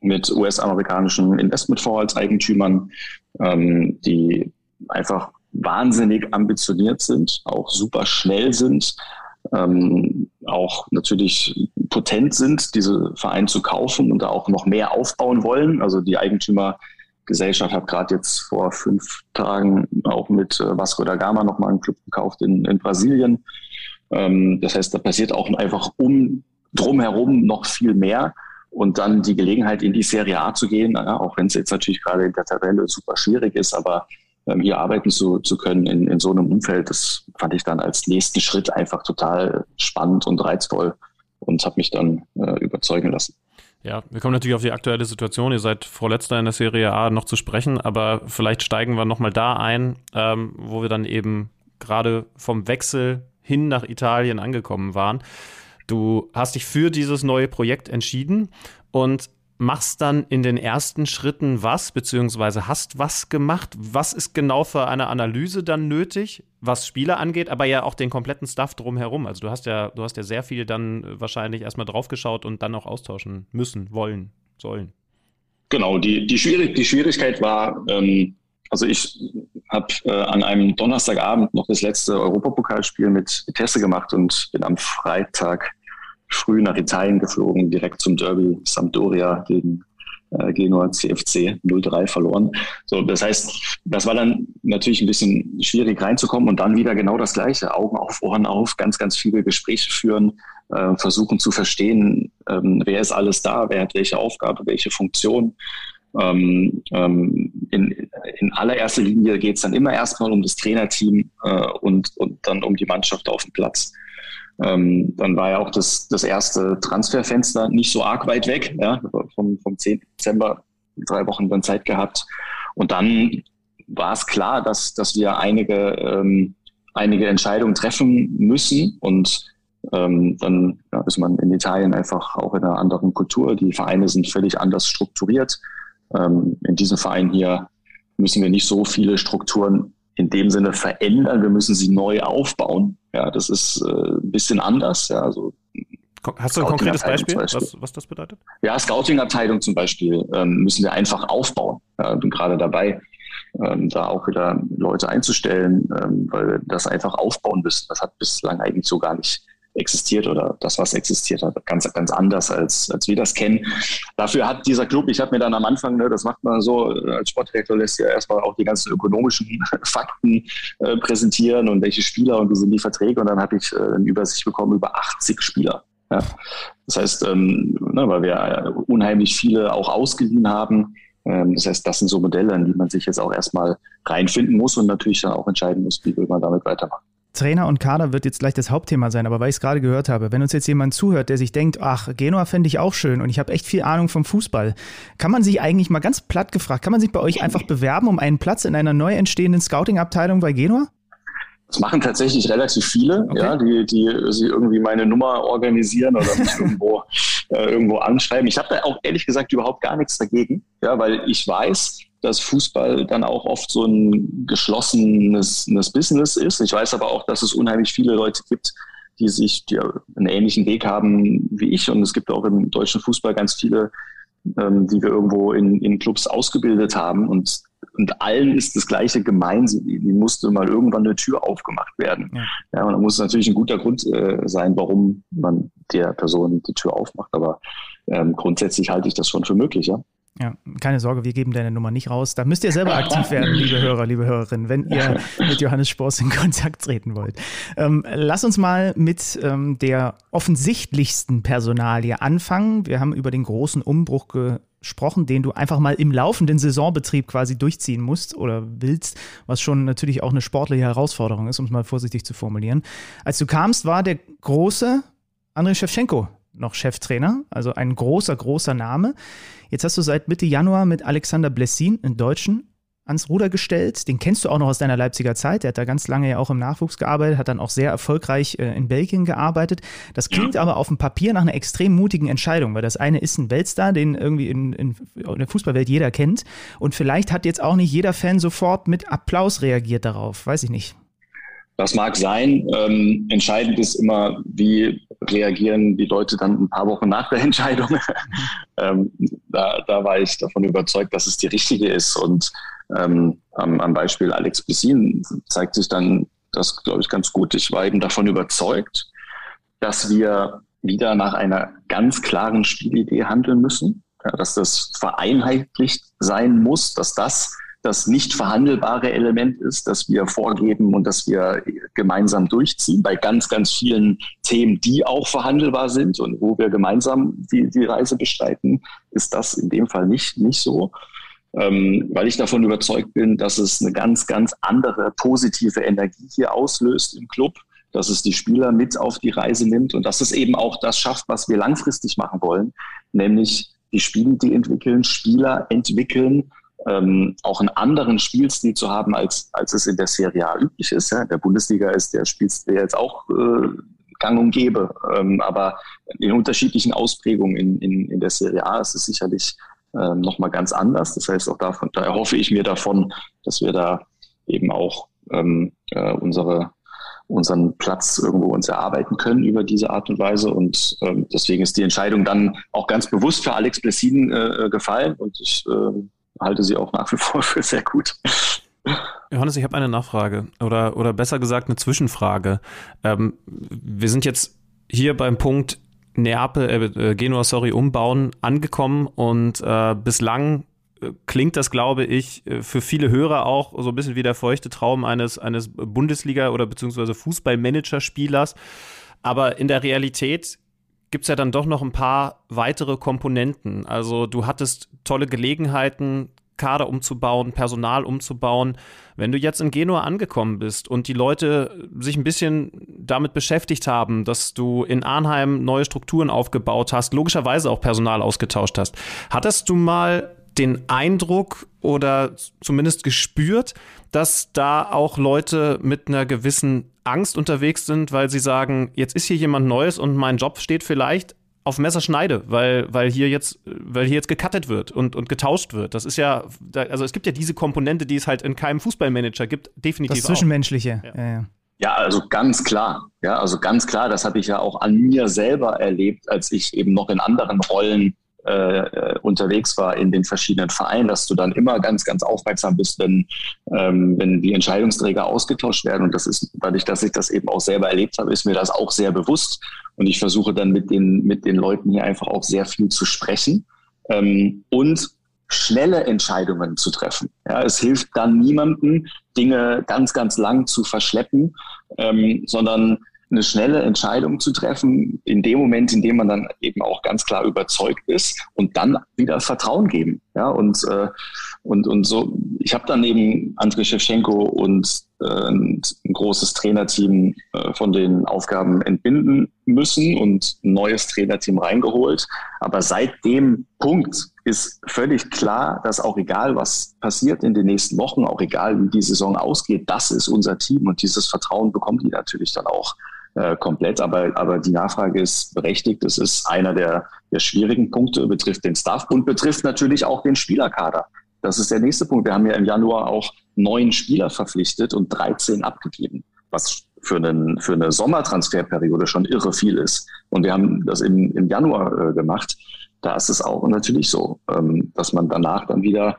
mit US-amerikanischen Investmentfonds als Eigentümern, ähm, die einfach wahnsinnig ambitioniert sind, auch super schnell sind, ähm, auch natürlich potent sind, diese Verein zu kaufen und da auch noch mehr aufbauen wollen. Also die Eigentümer Gesellschaft hat gerade jetzt vor fünf Tagen auch mit äh, Vasco da Gama nochmal einen Club gekauft in, in Brasilien. Ähm, das heißt, da passiert auch einfach um drumherum noch viel mehr. Und dann die Gelegenheit, in die Serie A zu gehen, ja, auch wenn es jetzt natürlich gerade in der Tabelle super schwierig ist, aber ähm, hier arbeiten zu, zu können in, in so einem Umfeld, das fand ich dann als nächsten Schritt einfach total spannend und reizvoll und habe mich dann äh, überzeugen lassen. Ja, wir kommen natürlich auf die aktuelle Situation. Ihr seid vorletzter in der Serie A noch zu sprechen, aber vielleicht steigen wir nochmal da ein, ähm, wo wir dann eben gerade vom Wechsel hin nach Italien angekommen waren. Du hast dich für dieses neue Projekt entschieden und machst dann in den ersten Schritten was, beziehungsweise hast was gemacht? Was ist genau für eine Analyse dann nötig, was Spieler angeht, aber ja auch den kompletten Stuff drumherum? Also du hast ja, du hast ja sehr viel dann wahrscheinlich erstmal draufgeschaut und dann auch austauschen müssen, wollen, sollen. Genau, die, die, Schwierig die Schwierigkeit war, ähm, also ich habe äh, an einem Donnerstagabend noch das letzte Europapokalspiel mit Tesse gemacht und bin am Freitag früh nach Italien geflogen, direkt zum Derby Sampdoria gegen äh, Genua CFC 0-3 verloren. So, das heißt, das war dann natürlich ein bisschen schwierig reinzukommen und dann wieder genau das Gleiche. Augen auf, Ohren auf, ganz, ganz viele Gespräche führen, äh, versuchen zu verstehen, ähm, wer ist alles da, wer hat welche Aufgabe, welche Funktion. Ähm, ähm, in, in allererster Linie geht es dann immer erstmal um das Trainerteam äh, und, und dann um die Mannschaft auf dem Platz. Ähm, dann war ja auch das, das erste Transferfenster nicht so arg weit weg, ja, vom, vom 10. Dezember, drei Wochen dann Zeit gehabt. Und dann war es klar, dass, dass wir einige, ähm, einige Entscheidungen treffen müssen. Und ähm, dann ja, ist man in Italien einfach auch in einer anderen Kultur. Die Vereine sind völlig anders strukturiert. Ähm, in diesem Verein hier müssen wir nicht so viele Strukturen in dem Sinne verändern. Wir müssen sie neu aufbauen. Ja, das ist äh, ein bisschen anders. Ja, also Hast du ein konkretes Beispiel, was, was, das bedeutet? Ja, Scouting-Abteilung zum Beispiel ähm, müssen wir einfach aufbauen. Ja, bin gerade dabei, ähm, da auch wieder Leute einzustellen, ähm, weil wir das einfach aufbauen müssen. Das hat bislang eigentlich so gar nicht existiert oder das, was existiert hat, ganz, ganz anders, als, als wir das kennen. Dafür hat dieser Club, ich habe mir dann am Anfang, ne, das macht man so, als Sportdirektor lässt ja erstmal auch die ganzen ökonomischen <laughs> Fakten äh, präsentieren und welche Spieler und wie sind die Verträge und dann habe ich äh, eine Übersicht bekommen über 80 Spieler. Ja. Das heißt, ähm, ne, weil wir unheimlich viele auch ausgeliehen haben, ähm, das heißt, das sind so Modelle, in die man sich jetzt auch erstmal reinfinden muss und natürlich dann auch entscheiden muss, wie will man damit weitermachen. Trainer und Kader wird jetzt gleich das Hauptthema sein, aber weil ich es gerade gehört habe, wenn uns jetzt jemand zuhört, der sich denkt, ach, Genua fände ich auch schön und ich habe echt viel Ahnung vom Fußball, kann man sich eigentlich mal ganz platt gefragt, kann man sich bei euch einfach bewerben um einen Platz in einer neu entstehenden Scouting-Abteilung bei Genua? Das machen tatsächlich relativ viele, okay. ja, die, die sie irgendwie meine Nummer organisieren oder mich <laughs> irgendwo, äh, irgendwo anschreiben. Ich habe da auch ehrlich gesagt überhaupt gar nichts dagegen, ja, weil ich weiß, dass Fußball dann auch oft so ein geschlossenes Business ist. Ich weiß aber auch, dass es unheimlich viele Leute gibt, die sich die einen ähnlichen Weg haben wie ich. Und es gibt auch im deutschen Fußball ganz viele, ähm, die wir irgendwo in, in Clubs ausgebildet haben. Und, und allen ist das Gleiche gemein. Die musste mal irgendwann eine Tür aufgemacht werden. Ja. ja und da muss natürlich ein guter Grund äh, sein, warum man der Person die Tür aufmacht. Aber ähm, grundsätzlich halte ich das schon für möglich, ja. Ja, keine Sorge, wir geben deine Nummer nicht raus. Da müsst ihr selber aktiv werden, <laughs> liebe Hörer, liebe Hörerinnen, wenn ihr mit Johannes Spors in Kontakt treten wollt. Ähm, lass uns mal mit ähm, der offensichtlichsten Personalie anfangen. Wir haben über den großen Umbruch gesprochen, den du einfach mal im laufenden Saisonbetrieb quasi durchziehen musst oder willst, was schon natürlich auch eine sportliche Herausforderung ist, um es mal vorsichtig zu formulieren. Als du kamst, war der große Andrei Shevchenko noch Cheftrainer, also ein großer, großer Name. Jetzt hast du seit Mitte Januar mit Alexander Blessin, einen Deutschen, ans Ruder gestellt. Den kennst du auch noch aus deiner Leipziger Zeit. Der hat da ganz lange ja auch im Nachwuchs gearbeitet, hat dann auch sehr erfolgreich äh, in Belgien gearbeitet. Das klingt ja. aber auf dem Papier nach einer extrem mutigen Entscheidung, weil das eine ist ein Weltstar, den irgendwie in, in, in der Fußballwelt jeder kennt. Und vielleicht hat jetzt auch nicht jeder Fan sofort mit Applaus reagiert darauf. Weiß ich nicht. Das mag sein. Ähm, entscheidend ist immer, wie reagieren die Leute dann ein paar Wochen nach der <laughs> Entscheidung. ähm, da, da war ich davon überzeugt, dass es die richtige ist. Und ähm, am, am Beispiel Alex Bessin zeigt sich dann das, glaube ich, ganz gut. Ich war eben davon überzeugt, dass wir wieder nach einer ganz klaren Spielidee handeln müssen, ja, dass das vereinheitlicht sein muss, dass das das nicht verhandelbare Element ist, dass wir vorgeben und dass wir gemeinsam durchziehen bei ganz, ganz vielen Themen, die auch verhandelbar sind und wo wir gemeinsam die, die Reise bestreiten, ist das in dem Fall nicht, nicht so. Ähm, weil ich davon überzeugt bin, dass es eine ganz, ganz andere positive Energie hier auslöst im Club, dass es die Spieler mit auf die Reise nimmt und dass es eben auch das schafft, was wir langfristig machen wollen, nämlich die Spiele, die entwickeln, Spieler entwickeln, ähm, auch einen anderen Spielstil zu haben, als, als es in der Serie A üblich ist. Ja. In der Bundesliga ist der Spielstil jetzt auch äh, gang und gäbe, ähm, aber in unterschiedlichen Ausprägungen in, in, in der Serie A ist es sicherlich ähm, nochmal ganz anders. Das heißt, auch davon, da erhoffe ich mir davon, dass wir da eben auch ähm, äh, unsere unseren Platz irgendwo uns erarbeiten können über diese Art und Weise. Und ähm, deswegen ist die Entscheidung dann auch ganz bewusst für Alex Blessin äh, gefallen. Und ich äh, halte sie auch nach wie vor für sehr gut. Johannes, ich habe eine Nachfrage oder, oder besser gesagt eine Zwischenfrage. Ähm, wir sind jetzt hier beim Punkt, Neapel, äh, äh, Genua, sorry, umbauen, angekommen und äh, bislang äh, klingt das, glaube ich, äh, für viele Hörer auch so ein bisschen wie der feuchte Traum eines, eines Bundesliga- oder beziehungsweise Fußballmanager-Spielers. Aber in der Realität gibt es ja dann doch noch ein paar weitere Komponenten. Also du hattest tolle Gelegenheiten, Kader umzubauen, Personal umzubauen. Wenn du jetzt in Genua angekommen bist und die Leute sich ein bisschen damit beschäftigt haben, dass du in Arnheim neue Strukturen aufgebaut hast, logischerweise auch Personal ausgetauscht hast, hattest du mal den Eindruck oder zumindest gespürt, dass da auch Leute mit einer gewissen Angst unterwegs sind, weil sie sagen, jetzt ist hier jemand Neues und mein Job steht vielleicht auf Messerschneide, weil, weil hier jetzt, weil hier jetzt gecuttet wird und, und getauscht wird. Das ist ja, also es gibt ja diese Komponente, die es halt in keinem Fußballmanager gibt, definitiv. Das Zwischenmenschliche. Ja. Ja, ja. ja, also ganz klar. Ja, also ganz klar, das habe ich ja auch an mir selber erlebt, als ich eben noch in anderen Rollen äh, unterwegs war in den verschiedenen Vereinen, dass du dann immer ganz, ganz aufmerksam bist, wenn, ähm, wenn die Entscheidungsträger ausgetauscht werden. Und das ist, dadurch, dass ich das eben auch selber erlebt habe, ist mir das auch sehr bewusst. Und ich versuche dann mit den, mit den Leuten hier einfach auch sehr viel zu sprechen ähm, und schnelle Entscheidungen zu treffen. Ja, es hilft dann niemandem, Dinge ganz, ganz lang zu verschleppen, ähm, sondern eine schnelle Entscheidung zu treffen, in dem Moment, in dem man dann eben auch ganz klar überzeugt ist und dann wieder Vertrauen geben. Ja, und, äh, und, und so, ich habe dann eben Andrei Shevchenko und äh, ein, ein großes Trainerteam äh, von den Aufgaben entbinden müssen und ein neues Trainerteam reingeholt. Aber seit dem Punkt ist völlig klar, dass auch egal, was passiert in den nächsten Wochen, auch egal, wie die Saison ausgeht, das ist unser Team und dieses Vertrauen bekommen die natürlich dann auch äh, komplett. Aber, aber die Nachfrage ist berechtigt. Es ist einer der, der schwierigen Punkte, betrifft den Staff und betrifft natürlich auch den Spielerkader. Das ist der nächste Punkt. Wir haben ja im Januar auch neun Spieler verpflichtet und 13 abgegeben, was für, einen, für eine Sommertransferperiode schon irre viel ist. Und wir haben das im, im Januar äh, gemacht. Da ist es auch natürlich so, ähm, dass man danach dann wieder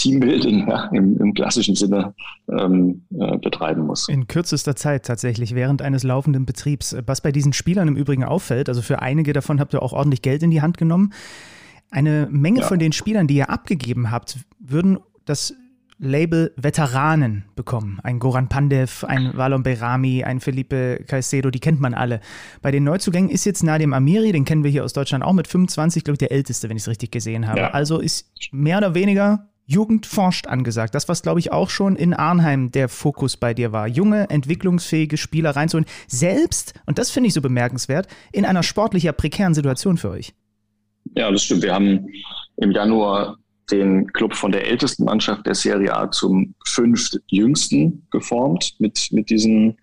Teambuilding ja, im, im, klassischen Sinne ähm, äh, betreiben muss. In kürzester Zeit tatsächlich, während eines laufenden Betriebs. Was bei diesen Spielern im Übrigen auffällt, also für einige davon habt ihr auch ordentlich Geld in die Hand genommen. Eine Menge ja. von den Spielern, die ihr abgegeben habt, würden das Label Veteranen bekommen. Ein Goran Pandev, ein Valon Berami, ein Felipe Caicedo, die kennt man alle. Bei den Neuzugängen ist jetzt Nadim Amiri, den kennen wir hier aus Deutschland auch mit 25, glaube ich, der älteste, wenn ich es richtig gesehen habe. Ja. Also ist mehr oder weniger Jugend forscht angesagt. Das, was, glaube ich, auch schon in Arnheim der Fokus bei dir war. Junge, entwicklungsfähige Spieler reinzuholen. Selbst, und das finde ich so bemerkenswert, in einer sportlicher prekären Situation für euch. Ja, das stimmt. Wir haben im Januar den Club von der ältesten Mannschaft der Serie A zum fünftjüngsten geformt mit, mit diesen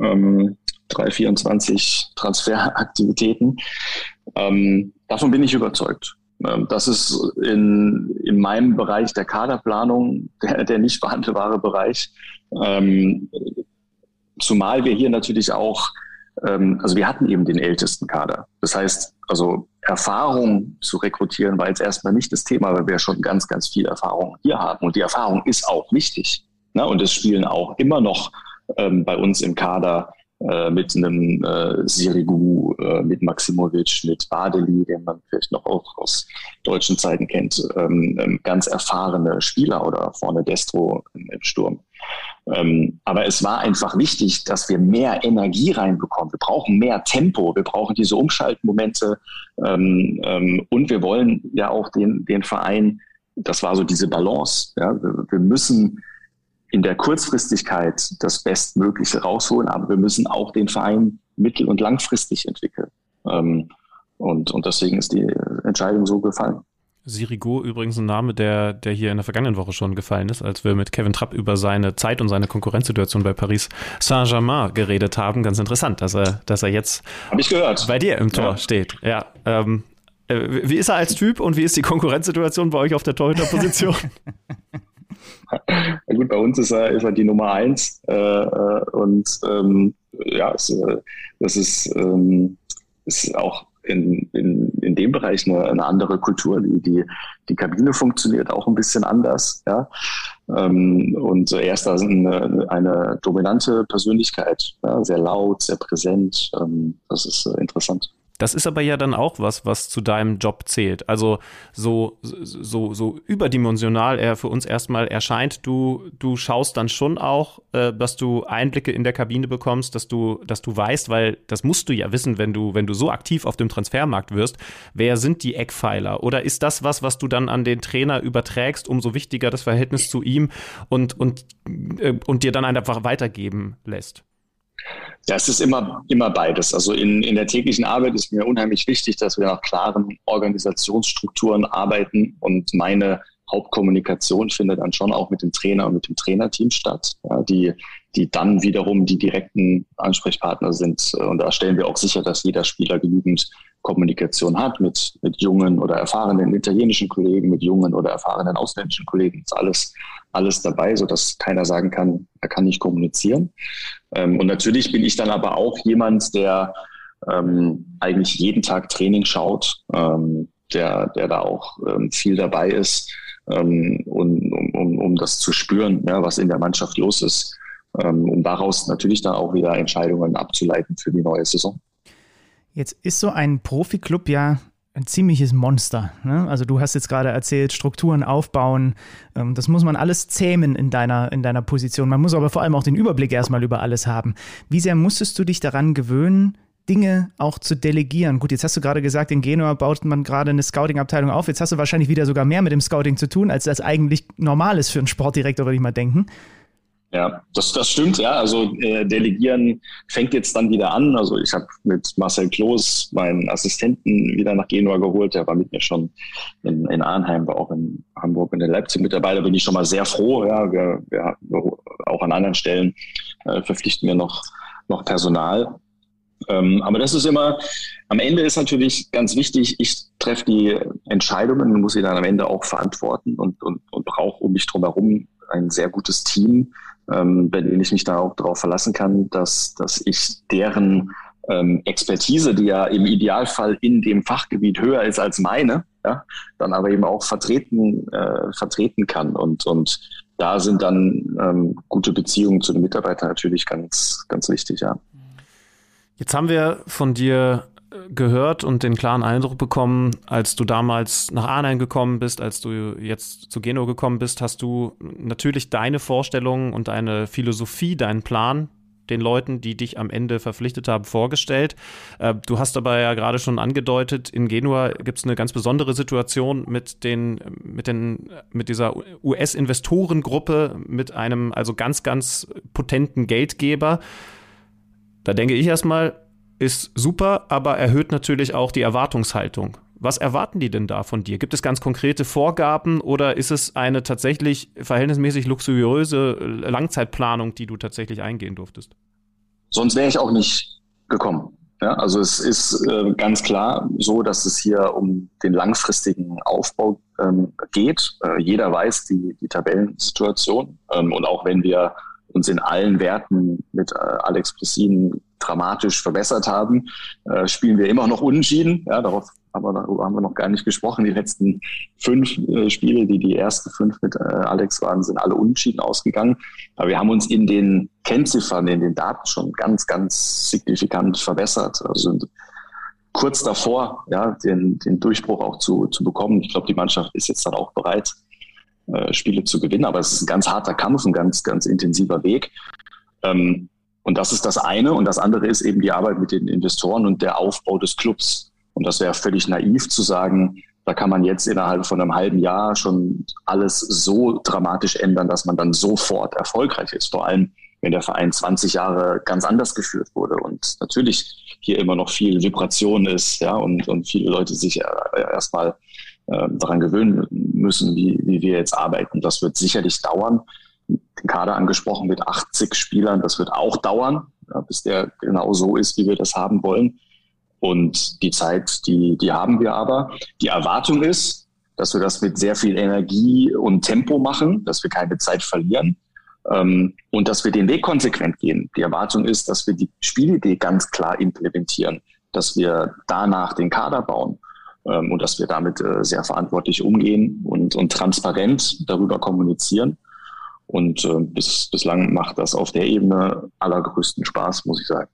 ähm, 324 Transferaktivitäten. Ähm, davon bin ich überzeugt. Ähm, das ist in, in meinem Bereich der Kaderplanung <laughs> der, der nicht behandelbare Bereich. Ähm, zumal wir hier natürlich auch, ähm, also wir hatten eben den ältesten Kader. Das heißt, also Erfahrung zu rekrutieren war jetzt erstmal nicht das Thema, weil wir schon ganz, ganz viel Erfahrung hier haben. Und die Erfahrung ist auch wichtig. Ne? Und es spielen auch immer noch ähm, bei uns im Kader äh, mit einem äh, Sirigu, äh, mit Maximovic, mit Badeli, den man vielleicht noch auch aus deutschen Zeiten kennt, ähm, ähm, ganz erfahrene Spieler oder vorne Destro im, im Sturm. Ähm, aber es war einfach wichtig, dass wir mehr Energie reinbekommen. Wir brauchen mehr Tempo, wir brauchen diese Umschaltmomente ähm, ähm, und wir wollen ja auch den, den Verein, das war so diese Balance. Ja? Wir, wir müssen in der Kurzfristigkeit das Bestmögliche rausholen, aber wir müssen auch den Verein mittel- und langfristig entwickeln. Ähm, und, und deswegen ist die Entscheidung so gefallen. Sirigo übrigens ein Name, der, der hier in der vergangenen Woche schon gefallen ist, als wir mit Kevin Trapp über seine Zeit und seine Konkurrenzsituation bei Paris Saint-Germain geredet haben. Ganz interessant, dass er, dass er jetzt bei dir im Tor ja. steht. Ja, ähm, äh, wie ist er als Typ und wie ist die Konkurrenzsituation bei euch auf der Torhüterposition? <laughs> Na gut, bei uns ist er, ist er die Nummer eins äh, äh und ähm, ja, es, äh, das ist, ähm, ist auch in, in, in dem Bereich eine, eine andere Kultur. Die, die, die Kabine funktioniert auch ein bisschen anders. Ja? Ähm, und er ist da eine, eine dominante Persönlichkeit, ja? sehr laut, sehr präsent. Ähm, das ist äh, interessant. Das ist aber ja dann auch was, was zu deinem Job zählt. Also so, so, so überdimensional er für uns erstmal erscheint, du, du schaust dann schon auch, äh, dass du Einblicke in der Kabine bekommst, dass du, dass du weißt, weil das musst du ja wissen, wenn du, wenn du so aktiv auf dem Transfermarkt wirst, wer sind die Eckpfeiler? Oder ist das was, was du dann an den Trainer überträgst, umso wichtiger das Verhältnis zu ihm und, und, äh, und dir dann einfach weitergeben lässt? Ja, es ist immer, immer beides. Also in, in der täglichen Arbeit ist mir unheimlich wichtig, dass wir nach klaren Organisationsstrukturen arbeiten und meine Hauptkommunikation findet dann schon auch mit dem Trainer und mit dem Trainerteam statt, ja, die, die dann wiederum die direkten Ansprechpartner sind. Und da stellen wir auch sicher, dass jeder Spieler genügend Kommunikation hat mit, mit jungen oder erfahrenen italienischen Kollegen, mit jungen oder erfahrenen ausländischen Kollegen. Ist alles, alles dabei, sodass keiner sagen kann, er kann nicht kommunizieren. Ähm, und natürlich bin ich dann aber auch jemand, der ähm, eigentlich jeden Tag Training schaut, ähm, der, der da auch ähm, viel dabei ist, ähm, und, um, um, um das zu spüren, ja, was in der Mannschaft los ist, ähm, um daraus natürlich dann auch wieder Entscheidungen abzuleiten für die neue Saison. Jetzt ist so ein Profiklub ja ein ziemliches Monster. Ne? Also du hast jetzt gerade erzählt, Strukturen aufbauen, ähm, das muss man alles zähmen in deiner, in deiner Position. Man muss aber vor allem auch den Überblick erstmal über alles haben. Wie sehr musstest du dich daran gewöhnen, Dinge auch zu delegieren. Gut, jetzt hast du gerade gesagt, in Genua baut man gerade eine Scouting-Abteilung auf. Jetzt hast du wahrscheinlich wieder sogar mehr mit dem Scouting zu tun, als das eigentlich normal ist für einen Sportdirektor, würde ich mal denken. Ja, das, das stimmt, ja. Also äh, Delegieren fängt jetzt dann wieder an. Also ich habe mit Marcel Kloß meinen Assistenten wieder nach Genua geholt. Der war mit mir schon in, in Arnheim, war auch in Hamburg und in Leipzig mit dabei. Da bin ich schon mal sehr froh. Ja, wir, wir, auch an anderen Stellen äh, verpflichten wir noch, noch Personal. Ähm, aber das ist immer, am Ende ist natürlich ganz wichtig, ich treffe die Entscheidungen und muss sie dann am Ende auch verantworten und, und, und brauche um mich drum herum ein sehr gutes Team, ähm, bei dem ich mich da auch darauf verlassen kann, dass, dass ich deren ähm, Expertise, die ja im Idealfall in dem Fachgebiet höher ist als meine, ja, dann aber eben auch vertreten, äh, vertreten kann. Und, und da sind dann ähm, gute Beziehungen zu den Mitarbeitern natürlich ganz, ganz wichtig, ja. Jetzt haben wir von dir gehört und den klaren Eindruck bekommen, als du damals nach Arnheim gekommen bist, als du jetzt zu Geno gekommen bist, hast du natürlich deine Vorstellungen und deine Philosophie, deinen Plan den Leuten, die dich am Ende verpflichtet haben, vorgestellt. Äh, du hast aber ja gerade schon angedeutet, in Genua gibt es eine ganz besondere Situation mit den, mit den, mit dieser US-Investorengruppe, mit einem also ganz, ganz potenten Geldgeber. Da denke ich erstmal, ist super, aber erhöht natürlich auch die Erwartungshaltung. Was erwarten die denn da von dir? Gibt es ganz konkrete Vorgaben oder ist es eine tatsächlich verhältnismäßig luxuriöse Langzeitplanung, die du tatsächlich eingehen durftest? Sonst wäre ich auch nicht gekommen. Ja, also es ist äh, ganz klar so, dass es hier um den langfristigen Aufbau ähm, geht. Äh, jeder weiß die, die Tabellensituation. Ähm, und auch wenn wir uns in allen Werten mit äh, Alex Pressin dramatisch verbessert haben, äh, spielen wir immer noch unentschieden. Ja, darauf haben wir, darüber haben wir noch gar nicht gesprochen. Die letzten fünf äh, Spiele, die die ersten fünf mit äh, Alex waren, sind alle unentschieden ausgegangen. Aber wir haben uns in den Kennziffern, in den Daten schon ganz, ganz signifikant verbessert. Also sind kurz davor, ja, den, den Durchbruch auch zu, zu bekommen. Ich glaube, die Mannschaft ist jetzt dann auch bereit, äh, Spiele zu gewinnen. Aber es ist ein ganz harter Kampf, ein ganz, ganz intensiver Weg. Ähm, und das ist das eine. Und das andere ist eben die Arbeit mit den Investoren und der Aufbau des Clubs. Und das wäre völlig naiv zu sagen, da kann man jetzt innerhalb von einem halben Jahr schon alles so dramatisch ändern, dass man dann sofort erfolgreich ist. Vor allem, wenn der Verein 20 Jahre ganz anders geführt wurde und natürlich hier immer noch viel Vibration ist, ja, und, und viele Leute sich erstmal äh, daran gewöhnen müssen, wie, wie wir jetzt arbeiten. Das wird sicherlich dauern den Kader angesprochen mit 80 Spielern. Das wird auch dauern, bis der genau so ist, wie wir das haben wollen. Und die Zeit, die, die haben wir aber. Die Erwartung ist, dass wir das mit sehr viel Energie und Tempo machen, dass wir keine Zeit verlieren ähm, und dass wir den Weg konsequent gehen. Die Erwartung ist, dass wir die Spielidee ganz klar implementieren, dass wir danach den Kader bauen ähm, und dass wir damit äh, sehr verantwortlich umgehen und, und transparent darüber kommunizieren. Und äh, bis, bislang macht das auf der Ebene allergrößten Spaß, muss ich sagen.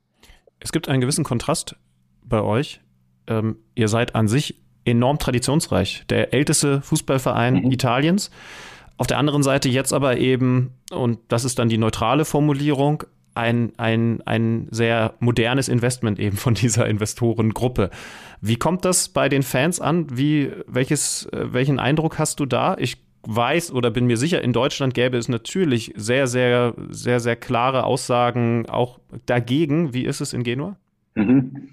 Es gibt einen gewissen Kontrast bei euch. ähm, ihr seid an sich enorm traditionsreich. Der älteste Fußballverein mhm. Italiens. Auf der anderen Seite jetzt aber eben, und das ist dann die neutrale Formulierung, ein, ein, ein sehr modernes Investment eben von dieser Investorengruppe. Wie kommt das bei den Fans an? Wie, welches, äh, welchen Eindruck hast du da? Ich weiß oder bin mir sicher, in Deutschland gäbe es natürlich sehr, sehr, sehr, sehr klare Aussagen auch dagegen. Wie ist es in Genua? Mhm.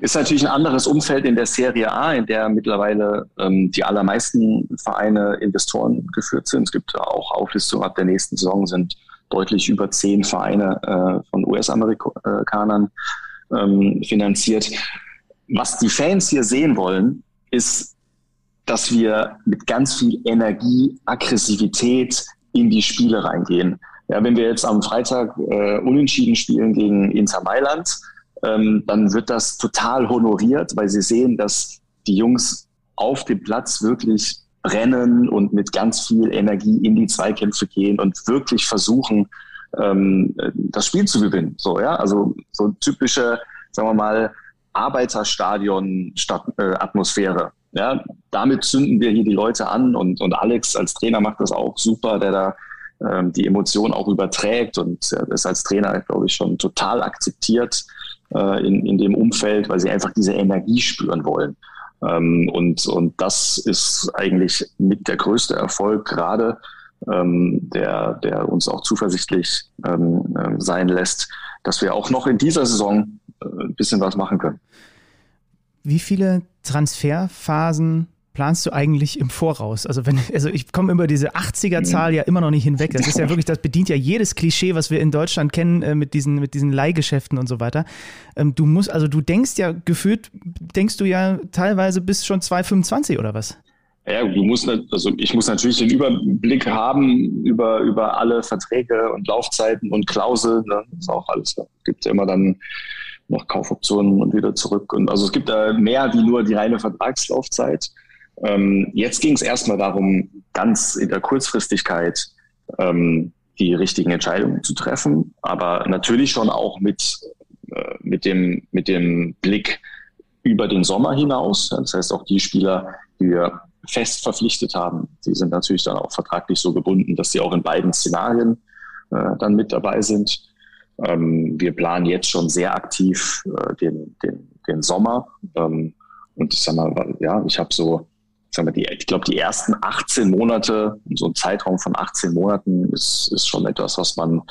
Ist natürlich ein anderes Umfeld in der Serie A, in der mittlerweile ähm, die allermeisten Vereine Investoren geführt sind. Es gibt auch Auflistungen ab der nächsten Saison sind deutlich über zehn Vereine äh, von US-Amerikanern ähm, finanziert. Was die Fans hier sehen wollen, ist, dass wir mit ganz viel Energie, Aggressivität in die Spiele reingehen. Ja, wenn wir jetzt am Freitag äh, unentschieden spielen gegen Inter Mailand, ähm, dann wird das total honoriert, weil sie sehen, dass die Jungs auf dem Platz wirklich brennen und mit ganz viel Energie in die Zweikämpfe gehen und wirklich versuchen, ähm, das Spiel zu gewinnen. So, ja, also so typische, sagen wir mal, Arbeiterstadion-Atmosphäre. Äh, ja, damit zünden wir hier die Leute an und, und Alex als Trainer macht das auch super, der da ähm, die Emotionen auch überträgt und er ist als Trainer, glaube ich, schon total akzeptiert äh, in, in dem Umfeld, weil sie einfach diese Energie spüren wollen. Ähm, und, und das ist eigentlich mit der größte Erfolg gerade, ähm, der, der uns auch zuversichtlich ähm, äh, sein lässt, dass wir auch noch in dieser Saison äh, ein bisschen was machen können. Wie viele Transferphasen planst du eigentlich im Voraus? Also wenn, also ich komme über diese 80er-Zahl ja immer noch nicht hinweg. Das ist ja <laughs> wirklich, das bedient ja jedes Klischee, was wir in Deutschland kennen äh, mit diesen, mit diesen Leihgeschäften und so weiter. Ähm, du musst, also du denkst ja gefühlt, denkst du ja teilweise bis schon 2025 oder was? Ja, du musst, also ich muss natürlich den Überblick haben über, über alle Verträge und Laufzeiten und Klauseln. Ne? Das ist auch alles. Es gibt immer dann noch Kaufoptionen und wieder zurück. Und also es gibt da mehr wie nur die reine Vertragslaufzeit. Ähm, jetzt ging es erstmal darum, ganz in der Kurzfristigkeit ähm, die richtigen Entscheidungen zu treffen, aber natürlich schon auch mit, äh, mit, dem, mit dem Blick über den Sommer hinaus. Das heißt, auch die Spieler, die wir fest verpflichtet haben, die sind natürlich dann auch vertraglich so gebunden, dass sie auch in beiden Szenarien äh, dann mit dabei sind. Ähm, wir planen jetzt schon sehr aktiv äh, den, den, den Sommer. Ähm, und ich sag mal, ja, ich habe so sagen wir, die, ich glaube, die ersten 18 Monate, so ein Zeitraum von 18 Monaten ist, ist schon etwas, was man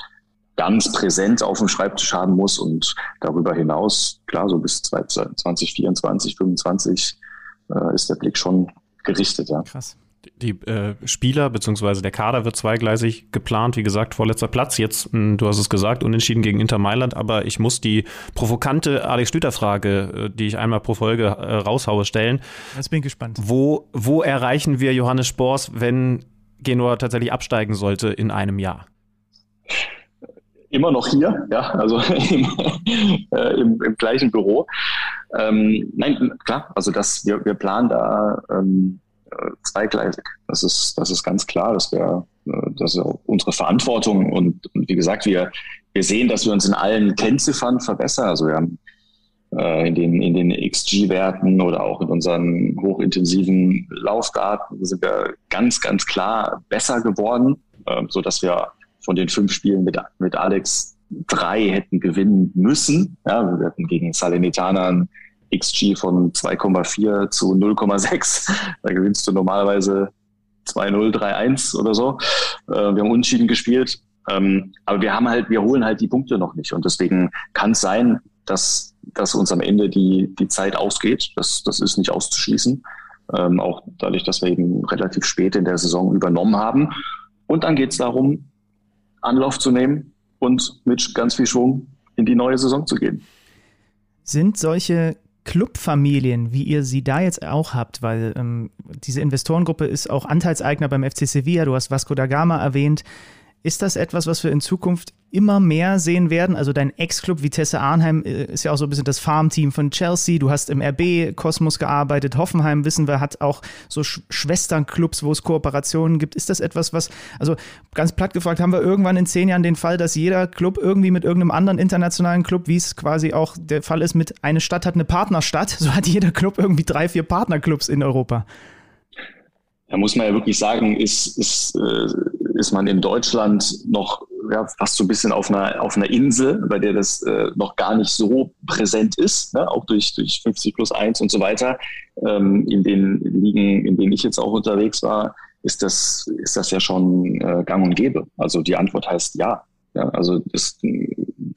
ganz präsent auf dem Schreibtisch haben muss und darüber hinaus, klar, so bis 2024, 2025 äh, ist der Blick schon gerichtet, ja. Krass die äh, Spieler bzw. der Kader wird zweigleisig geplant. Wie gesagt, vorletzter Platz. Jetzt, mh, hm, du hast es gesagt, unentschieden gegen Inter Mailand. Aber ich muss die provokante Alex Stüter-Frage, äh, die ich einmal pro Folge äh, raushaue, stellen. Jetzt bin ich gespannt. Wo, wo erreichen wir Johannes Spors, wenn Genua tatsächlich absteigen sollte in einem Jahr? Immer noch hier, ja, also <laughs> im, äh, im, im gleichen Büro. Ähm, nein, klar, also das, wir, wir planen da ähm, äh, zweigleisig. Das ist, das ist ganz klar. Das wäre, äh, das ist unsere Verantwortung. Und, und, wie gesagt, wir, wir sehen, dass wir uns in allen Kennziffern verbessern. Also wir haben äh, in den, in den XG-Werten oder auch in unseren hochintensiven Laufdaten sind wir ganz, ganz klar besser geworden, äh, so dass wir von den fünf Spielen mit, mit Alex drei hätten gewinnen müssen. Ja, wir hatten gegen Salernitana XG von 2,4 zu 0,6. Da gewinnst du normalerweise 2-0, 3-1 oder so. Äh, wir haben Unschieden gespielt. Ähm, aber wir haben halt, wir holen halt die Punkte noch nicht. Und deswegen kann es sein, dass, dass uns am Ende die, die Zeit ausgeht. Das, das ist nicht auszuschließen. Ähm, auch dadurch, dass wir eben relativ spät in der Saison übernommen haben. Und dann geht es darum, Anlauf zu nehmen und mit ganz viel Schwung in die neue Saison zu gehen. Sind solche Clubfamilien, wie ihr sie da jetzt auch habt, weil ähm, diese Investorengruppe ist auch Anteilseigner beim FC Sevilla, du hast Vasco da Gama erwähnt. Ist das etwas, was wir in Zukunft immer mehr sehen werden? Also dein Ex-Club Vitesse Arnheim äh, ist ja auch so ein bisschen das Farmteam von Chelsea. Du hast im RB Kosmos gearbeitet. Hoffenheim, wissen wir, hat auch so Sch Schwesternclubs, wo es Kooperationen gibt. Ist das etwas, was, also ganz platt gefragt, haben wir irgendwann in zehn Jahren den Fall, dass jeder Club irgendwie mit irgendeinem anderen internationalen Club, wie es quasi auch der Fall ist, mit eine Stadt hat eine Partnerstadt, <laughs> so hat jeder Club irgendwie drei, vier Partnerclubs in Europa? Da muss man ja wirklich sagen, ist, ist, äh, ist man in Deutschland noch ja, fast so ein bisschen auf einer, auf einer Insel, bei der das äh, noch gar nicht so präsent ist, ne? auch durch, durch 50 plus 1 und so weiter. Ähm, in den Ligen, in denen ich jetzt auch unterwegs war, ist das, ist das ja schon äh, gang und gäbe. Also die Antwort heißt ja. ja also es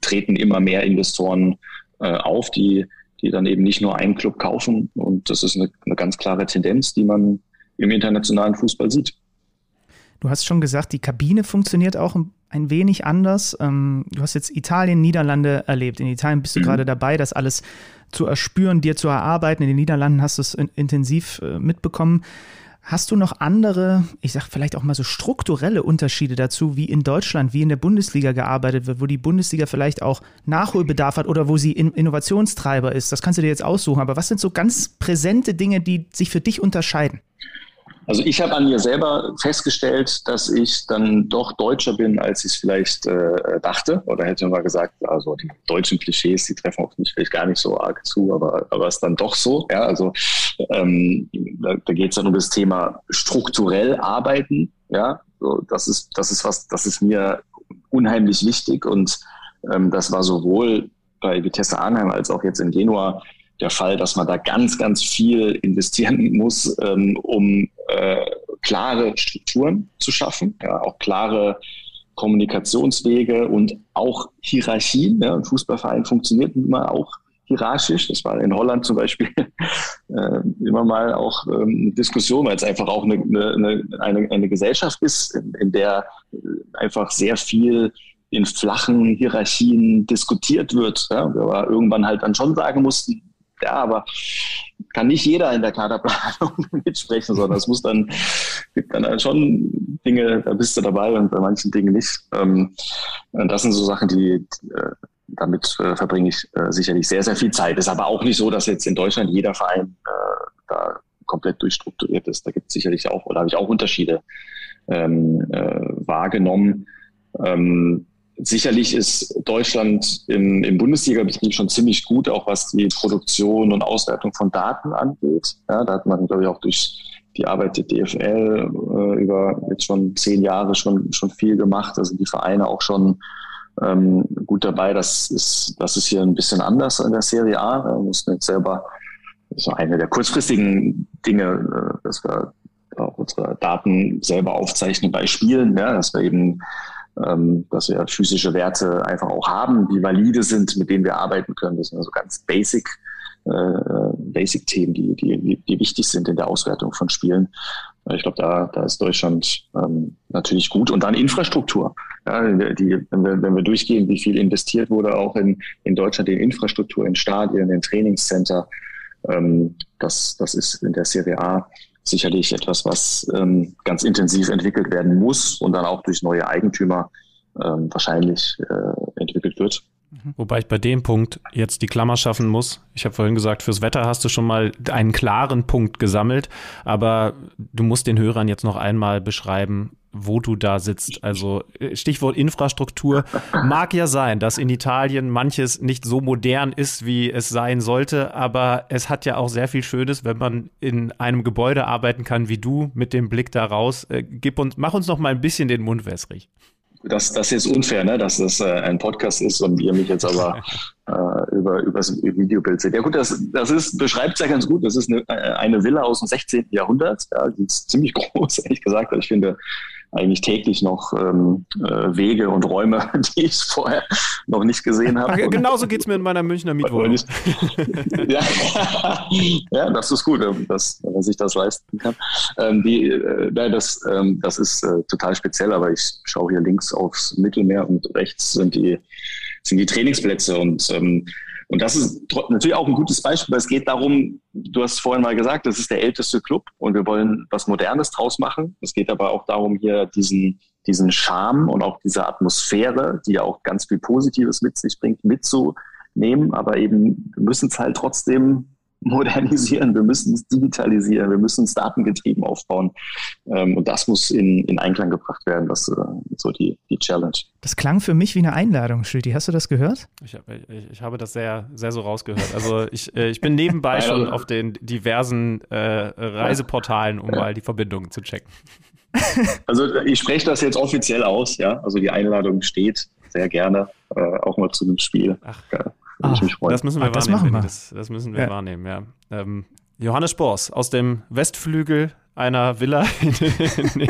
treten immer mehr Investoren äh, auf, die, die dann eben nicht nur einen Club kaufen. Und das ist eine, eine ganz klare Tendenz, die man im internationalen Fußball sieht. Du hast schon gesagt, die Kabine funktioniert auch ein wenig anders. Ähm, du hast jetzt Italien, Niederlande erlebt. In Italien bist du mhm. gerade dabei, das alles zu erspüren, dir zu erarbeiten. In den Niederlanden hast du es intensiv äh, mitbekommen. Hast du noch andere, ich sag vielleicht auch mal so strukturelle Unterschiede dazu, wie in Deutschland, wie in der Bundesliga gearbeitet wird, wo die Bundesliga vielleicht auch Nachholbedarf hat oder wo sie Innovationstreiber ist? Das kannst du dir jetzt aussuchen. Aber was sind so ganz präsente Dinge, die sich für dich unterscheiden? Also ich habe an mir selber festgestellt, dass ich dann doch deutscher bin, als ich vielleicht äh, dachte. Oder hätte man mal gesagt, also die deutschen Klischees, die treffen auf mich vielleicht gar nicht so arg zu, aber aber es ist dann doch so. Ja, also ähm, da, da geht es dann um das Thema strukturell arbeiten. Ja, so, das ist das ist was, das ist mir unheimlich wichtig und ähm, das war sowohl bei Vitesse Arnheim als auch jetzt in Genua der Fall, dass man da ganz, ganz viel investieren <laughs> muss, ähm, um äh, klare Strukturen zu schaffen, ja, auch klare Kommunikationswege und auch Hierarchien. Ja. Ein Fußballverein funktioniert immer auch hierarchisch. Das war in Holland zum Beispiel <laughs> äh, immer mal auch ähm, Diskussion, weil es einfach auch eine, eine, eine, eine Gesellschaft ist, in, in der einfach sehr viel in flachen Hierarchien diskutiert wird. Ja, wir irgendwann halt dann schon sagen mussten, ja, aber kann nicht jeder in der Kaderplanung <laughs> mitsprechen, sondern es muss dann, gibt dann halt schon Dinge, da bist du dabei und bei manchen Dingen nicht. Ähm, das sind so Sachen, die, äh, damit äh, verbringe ich äh, sicherlich sehr, sehr viel Zeit. Ist aber auch nicht so, dass jetzt in Deutschland jeder Verein da komplett durchstrukturiert ist. Da gibt es sicherlich auch, oder habe ich auch Unterschiede ähm, wahrgenommen. Ähm, Sicherlich ist Deutschland im, im Bundesliga-Betrieb schon ziemlich gut, auch was die Produktion und Auswertung von Daten angeht. Ja, da hat man, glaube ich, auch durch die Arbeit der DFL äh, über jetzt schon zehn Jahre schon, schon viel gemacht. Also die Vereine auch schon ähm, gut dabei. Das ist, das ist hier ein bisschen anders in der Serie A. Wir mussten jetzt selber, das war eine der kurzfristigen Dinge, äh, dass wir auch unsere Daten selber aufzeichnen bei Spielen, ja, dass wir eben ähm, dass wir physische Werte einfach auch haben, die valide sind, mit denen wir arbeiten können. Das sind also ganz basic, äh, basic Themen, die, die, die wichtig sind in der Auswertung von Spielen. Ich glaube, da, da ist Deutschland ähm, natürlich gut. Und dann Infrastruktur. Ja, die, wenn, wir, wenn wir durchgehen, wie viel investiert wurde auch in, in Deutschland in Infrastruktur, in Stadien, in Trainingscenter, ähm, das, das ist in der Serie A sicherlich etwas, was ähm, ganz intensiv entwickelt werden muss und dann auch durch neue Eigentümer ähm, wahrscheinlich äh, entwickelt wird. Wobei ich bei dem Punkt jetzt die Klammer schaffen muss. Ich habe vorhin gesagt, fürs Wetter hast du schon mal einen klaren Punkt gesammelt, aber du musst den Hörern jetzt noch einmal beschreiben, wo du da sitzt. Also äh, Stichwort Infrastruktur. <laughs> Mag ja sein, dass in Italien manches nicht so modern ist, wie es sein sollte, aber es hat ja auch sehr viel Schönes, wenn man in einem Gebäude arbeiten kann wie du mit dem Blick da raus. Äh, gib uns, mach uns noch mal ein bisschen den Mund wässrig. Das, das ist unfair, ne? dass das äh, ein Podcast ist und ihr mich jetzt aber <laughs> äh, über, über das Videobild seht. Ja gut, das, das ist, beschreibt es ja ganz gut. Das ist eine, äh, eine Villa aus dem 16. Jahrhundert. Ja, die ist ziemlich <laughs> groß, ehrlich gesagt. Ich finde, eigentlich täglich noch ähm, äh, Wege und Räume, <laughs> die ich vorher noch nicht gesehen habe. Genauso geht es mir in meiner Münchner Mietwohnung. <laughs> ja, ja, das ist gut, ähm, dass, man sich das leisten kann. Ähm, die, äh, das, ähm, das ist äh, total speziell, aber ich schaue hier links aufs Mittelmeer und rechts sind die, sind die Trainingsplätze und ähm, und das ist natürlich auch ein gutes Beispiel, weil es geht darum, du hast vorhin mal gesagt, das ist der älteste Club und wir wollen was Modernes draus machen. Es geht aber auch darum, hier diesen, diesen Charme und auch diese Atmosphäre, die ja auch ganz viel Positives mit sich bringt, mitzunehmen. Aber eben, wir müssen es halt trotzdem modernisieren, wir müssen es digitalisieren, wir müssen es datengetrieben aufbauen. Ähm, und das muss in, in Einklang gebracht werden. Das ist äh, so die, die Challenge. Das klang für mich wie eine Einladung, Schütti. Hast du das gehört? Ich, ich, ich, habe das sehr, sehr so rausgehört. Also ich, äh, ich bin nebenbei schon auf den diversen äh, Reiseportalen, um mal die Verbindungen zu checken. Also ich spreche das jetzt offiziell aus, ja. Also die Einladung steht sehr gerne, äh, auch mal zu einem Spiel. Ach. Ja. Ach, das müssen wir Ach, wahrnehmen. Das, das, das, müssen wir ja. wahrnehmen, ja. Ähm, Johannes Spors aus dem Westflügel einer Villa <laughs> in,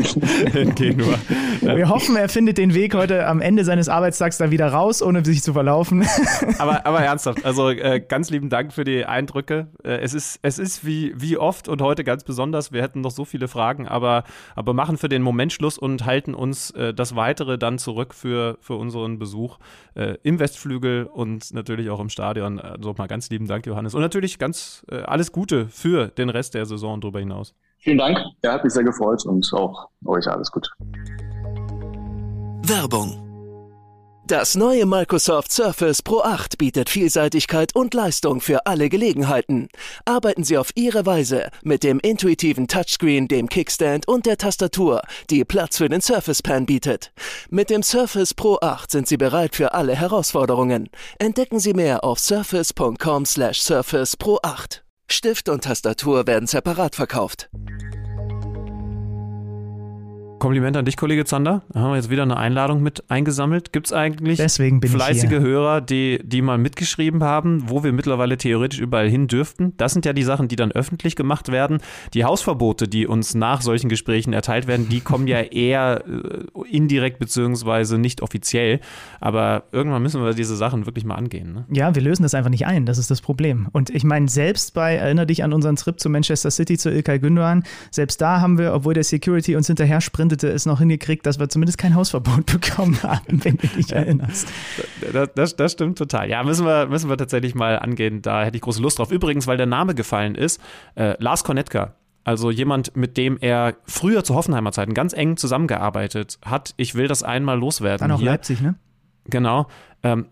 in, Genua. <laughs> Wir hoffen, er findet den Weg heute am Ende seines Arbeitstags da wieder raus, ohne sich zu verlaufen. <laughs> Aber, aber ernsthaft, also äh, ganz lieben Dank für die Eindrücke. Äh, es ist, es ist wie, wie oft und heute ganz besonders. Wir hätten noch so viele Fragen, aber, aber machen für den Moment Schluss und halten uns äh, das Weitere dann zurück für, für unseren Besuch äh, im Westflügel und natürlich auch im Stadion. Also mal ganz lieben Dank, Johannes. Und natürlich ganz äh, alles Gute für den Rest der Saison darüber hinaus. Vielen Dank. Er hat mich sehr gefreut und auch euch alles gut. Werbung. Das neue Microsoft Surface Pro 8 bietet Vielseitigkeit und Leistung für alle Gelegenheiten. Arbeiten Sie auf Ihre Weise mit dem intuitiven Touchscreen, dem Kickstand und der Tastatur, die Platz für den Surface Pen bietet. Mit dem Surface Pro 8 sind Sie bereit für alle Herausforderungen. Entdecken Sie mehr auf surface.com/surface Pro 8. Stift und Tastatur werden separat verkauft. Kompliment an dich, Kollege Zander. Da haben wir jetzt wieder eine Einladung mit eingesammelt. Gibt es eigentlich fleißige Hörer, die, die mal mitgeschrieben haben, wo wir mittlerweile theoretisch überall hin dürften? Das sind ja die Sachen, die dann öffentlich gemacht werden. Die Hausverbote, die uns nach solchen Gesprächen erteilt werden, die kommen ja <laughs> eher äh, indirekt beziehungsweise nicht offiziell. Aber irgendwann müssen wir diese Sachen wirklich mal angehen. Ne? Ja, wir lösen das einfach nicht ein. Das ist das Problem. Und ich meine, selbst bei, erinnere dich an unseren Trip zu Manchester City, zu Ilkay Gündoğan, selbst da haben wir, obwohl der Security uns hinterher sprintet, Beamtete es noch hingekriegt, dass wir zumindest kein Hausverbot <laughs> bekommen haben, wenn du dich erinnerst. Das, das, das, stimmt total. Ja, müssen wir, müssen wir tatsächlich mal angehen. Da hätte ich große Lust drauf. Übrigens, weil der Name gefallen ist, äh, Lars Kornetka. Also jemand, mit dem er früher zu Hoffenheimer Zeiten ganz eng zusammengearbeitet hat. Ich will das einmal loswerden. Dann auch hier. Leipzig, ne? Genau. Ähm,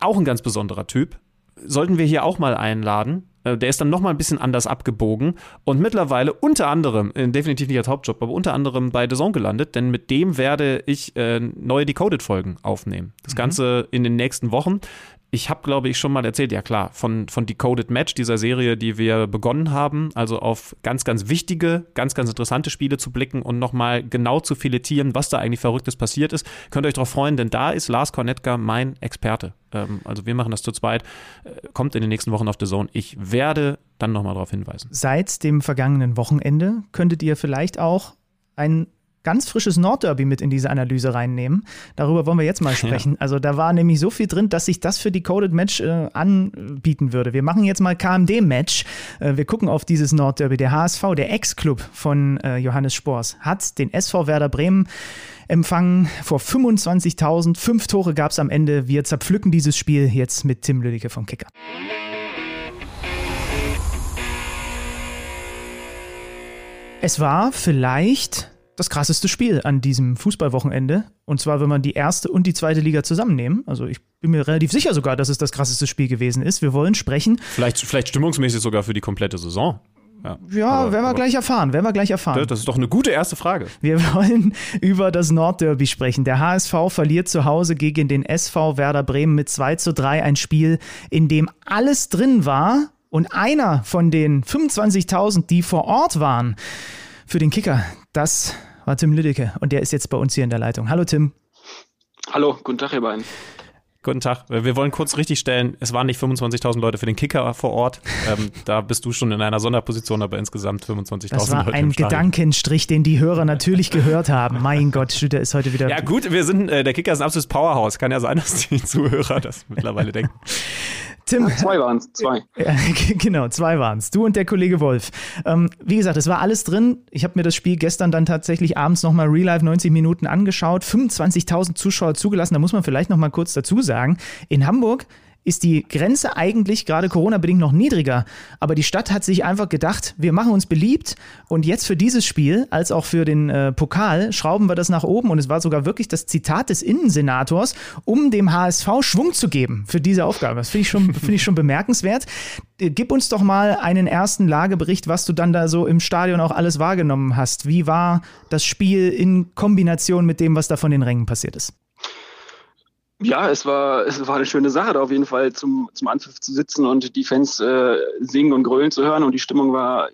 auch ein ganz besonderer Typ. Sollten wir hier auch mal einladen. Äh, der ist dann nochmal ein bisschen anders abgebogen und mittlerweile unter anderem, äh, definitiv nicht als Hauptjob, aber unter anderem bei The Zone gelandet, denn mit dem werde ich äh, neue Decoded-Folgen aufnehmen. Das mhm. Ganze in den nächsten Wochen ich habe, glaube ich, schon mal erzählt, ja klar, von, von Decoded Match, dieser Serie, die wir begonnen haben, also auf ganz, ganz wichtige, ganz, ganz interessante Spiele zu blicken und nochmal genau zu filetieren, was da eigentlich Verrücktes passiert ist. Könnt ihr euch darauf freuen, denn da ist Lars Kornetka mein Experte. Ähm, also wir machen das zu zweit. Äh, kommt in den nächsten Wochen auf The Zone. Ich werde dann nochmal darauf hinweisen. Seit dem vergangenen Wochenende könntet ihr vielleicht auch ein ganz frisches Nordderby mit in diese Analyse reinnehmen. Darüber wollen wir jetzt mal <laughs> sprechen. Ja. Also da war nämlich so viel drin, dass sich das für die Coded Match äh, anbieten würde. Wir machen jetzt mal KMD-Match. Äh, wir gucken auf dieses Nordderby. Der HSV, der Ex-Club von äh, Johannes Spors, hat den SV Werder Bremen empfangen vor 25.000. Fünf Tore gab es am Ende. Wir zerpflücken dieses Spiel jetzt mit Tim Lüdecke vom Kicker. Es war vielleicht das krasseste Spiel an diesem Fußballwochenende. Und zwar, wenn man die erste und die zweite Liga zusammennehmen. Also ich bin mir relativ sicher sogar, dass es das krasseste Spiel gewesen ist. Wir wollen sprechen. Vielleicht, vielleicht stimmungsmäßig sogar für die komplette Saison. Ja, ja aber, werden wir gleich erfahren. Werden wir gleich erfahren. Das ist doch eine gute erste Frage. Wir <laughs> wollen über das Nordderby sprechen. Der HSV verliert zu Hause gegen den SV Werder Bremen mit 2 zu 3. Ein Spiel, in dem alles drin war. Und einer von den 25.000, die vor Ort waren, für den Kicker, das war Tim Lüdecke und der ist jetzt bei uns hier in der Leitung. Hallo Tim. Hallo, guten Tag, ihr beiden. Guten Tag. Wir wollen kurz richtigstellen, es waren nicht 25.000 Leute für den Kicker vor Ort. Ähm, da bist du schon in einer Sonderposition, aber insgesamt 25.000 Leute. Das war Leute ein Gedankenstrich, den die Hörer natürlich gehört haben. Mein Gott, Stüter ist heute wieder. Ja, gut, wir sind, äh, der Kicker ist ein absolutes Powerhouse. Kann ja sein, dass die Zuhörer das mittlerweile denken. <laughs> Tim. <laughs> Zwei waren es, zwei. <laughs> Ja, genau, zwei waren es. Du und der Kollege Wolf. Ähm, wie gesagt, es war alles drin. Ich habe mir das Spiel gestern dann tatsächlich abends nochmal Real Life 90 Minuten angeschaut. 25.000 Zuschauer zugelassen. Da muss man vielleicht nochmal kurz dazu sagen. In Hamburg ist die Grenze eigentlich gerade Corona-bedingt noch niedriger. Aber die Stadt hat sich einfach gedacht, wir machen uns beliebt und jetzt für dieses Spiel, als auch für den äh, Pokal, schrauben wir das nach oben. Und es war sogar wirklich das Zitat des Innensenators, um dem HSV Schwung zu geben für diese Aufgabe. Das finde ich, schon, <laughs> find ich schon bemerkenswert. Äh, gib uns doch mal einen ersten Lagebericht, was du dann da so im Stadion auch alles wahrgenommen hast. Wie war das Spiel in Kombination mit dem, was da von den Rängen passiert ist? Ja, es war, es war eine schöne Sache, da auf jeden Fall zum, zum Anpfiff zu sitzen und die Fans äh, singen und grölen zu hören. Und die Stimmung war,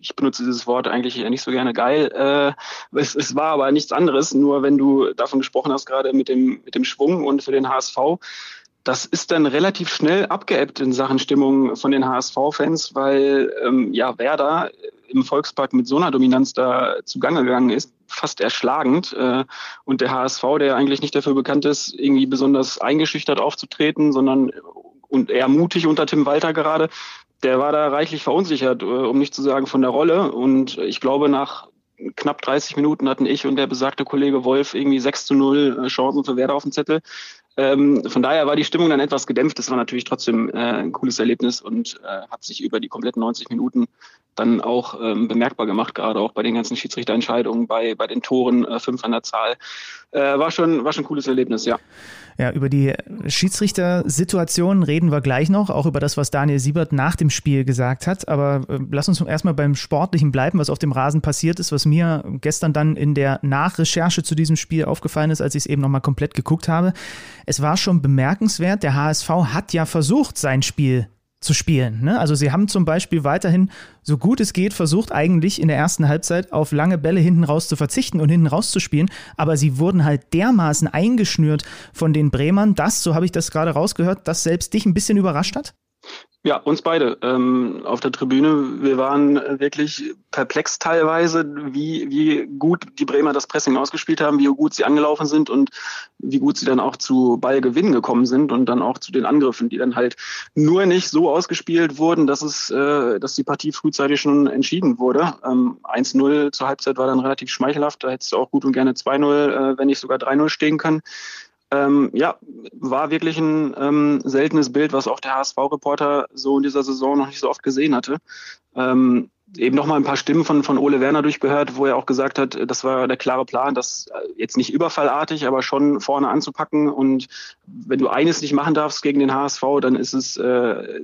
ich benutze dieses Wort eigentlich nicht so gerne geil. Äh, es, es war aber nichts anderes, nur wenn du davon gesprochen hast, gerade mit dem, mit dem Schwung und für den HSV, das ist dann relativ schnell abgeebbt in Sachen Stimmung von den HSV-Fans, weil ähm, ja Werder im Volkspark mit so einer Dominanz da zugange gegangen ist, fast erschlagend. Äh, und der HSV, der eigentlich nicht dafür bekannt ist, irgendwie besonders eingeschüchtert aufzutreten, sondern und eher mutig unter Tim Walter gerade, der war da reichlich verunsichert, äh, um nicht zu sagen von der Rolle. Und ich glaube, nach knapp 30 Minuten hatten ich und der besagte Kollege Wolf irgendwie 6 zu 0 äh, Chancen für Werder auf dem Zettel. Ähm, von daher war die Stimmung dann etwas gedämpft. Es war natürlich trotzdem äh, ein cooles Erlebnis und äh, hat sich über die kompletten 90 Minuten dann auch ähm, bemerkbar gemacht, gerade auch bei den ganzen Schiedsrichterentscheidungen, bei, bei den Toren, äh, fünf an der Zahl. Äh, war, schon, war schon ein cooles Erlebnis, ja. Ja, über die Schiedsrichtersituation reden wir gleich noch, auch über das, was Daniel Siebert nach dem Spiel gesagt hat. Aber äh, lass uns erstmal beim Sportlichen bleiben, was auf dem Rasen passiert ist, was mir gestern dann in der Nachrecherche zu diesem Spiel aufgefallen ist, als ich es eben nochmal komplett geguckt habe. Es war schon bemerkenswert, der HSV hat ja versucht, sein Spiel zu spielen. Ne? Also sie haben zum Beispiel weiterhin, so gut es geht, versucht eigentlich in der ersten Halbzeit auf lange Bälle hinten raus zu verzichten und hinten raus zu spielen, aber sie wurden halt dermaßen eingeschnürt von den Bremern, dass, so habe ich das gerade rausgehört, das selbst dich ein bisschen überrascht hat? Ja, uns beide ähm, auf der Tribüne. Wir waren wirklich perplex teilweise, wie, wie gut die Bremer das Pressing ausgespielt haben, wie gut sie angelaufen sind und wie gut sie dann auch zu Ballgewinnen gekommen sind und dann auch zu den Angriffen, die dann halt nur nicht so ausgespielt wurden, dass es, äh, dass die Partie frühzeitig schon entschieden wurde. Ähm, 1-0 zur Halbzeit war dann relativ schmeichelhaft. Da hättest du auch gut und gerne 2-0, äh, wenn nicht sogar 3-0 stehen können. Ähm, ja, war wirklich ein ähm, seltenes Bild, was auch der HSV-Reporter so in dieser Saison noch nicht so oft gesehen hatte. Ähm, eben noch mal ein paar Stimmen von, von Ole Werner durchgehört, wo er auch gesagt hat, das war der klare Plan, das äh, jetzt nicht überfallartig, aber schon vorne anzupacken. Und wenn du eines nicht machen darfst gegen den HSV, dann ist es äh,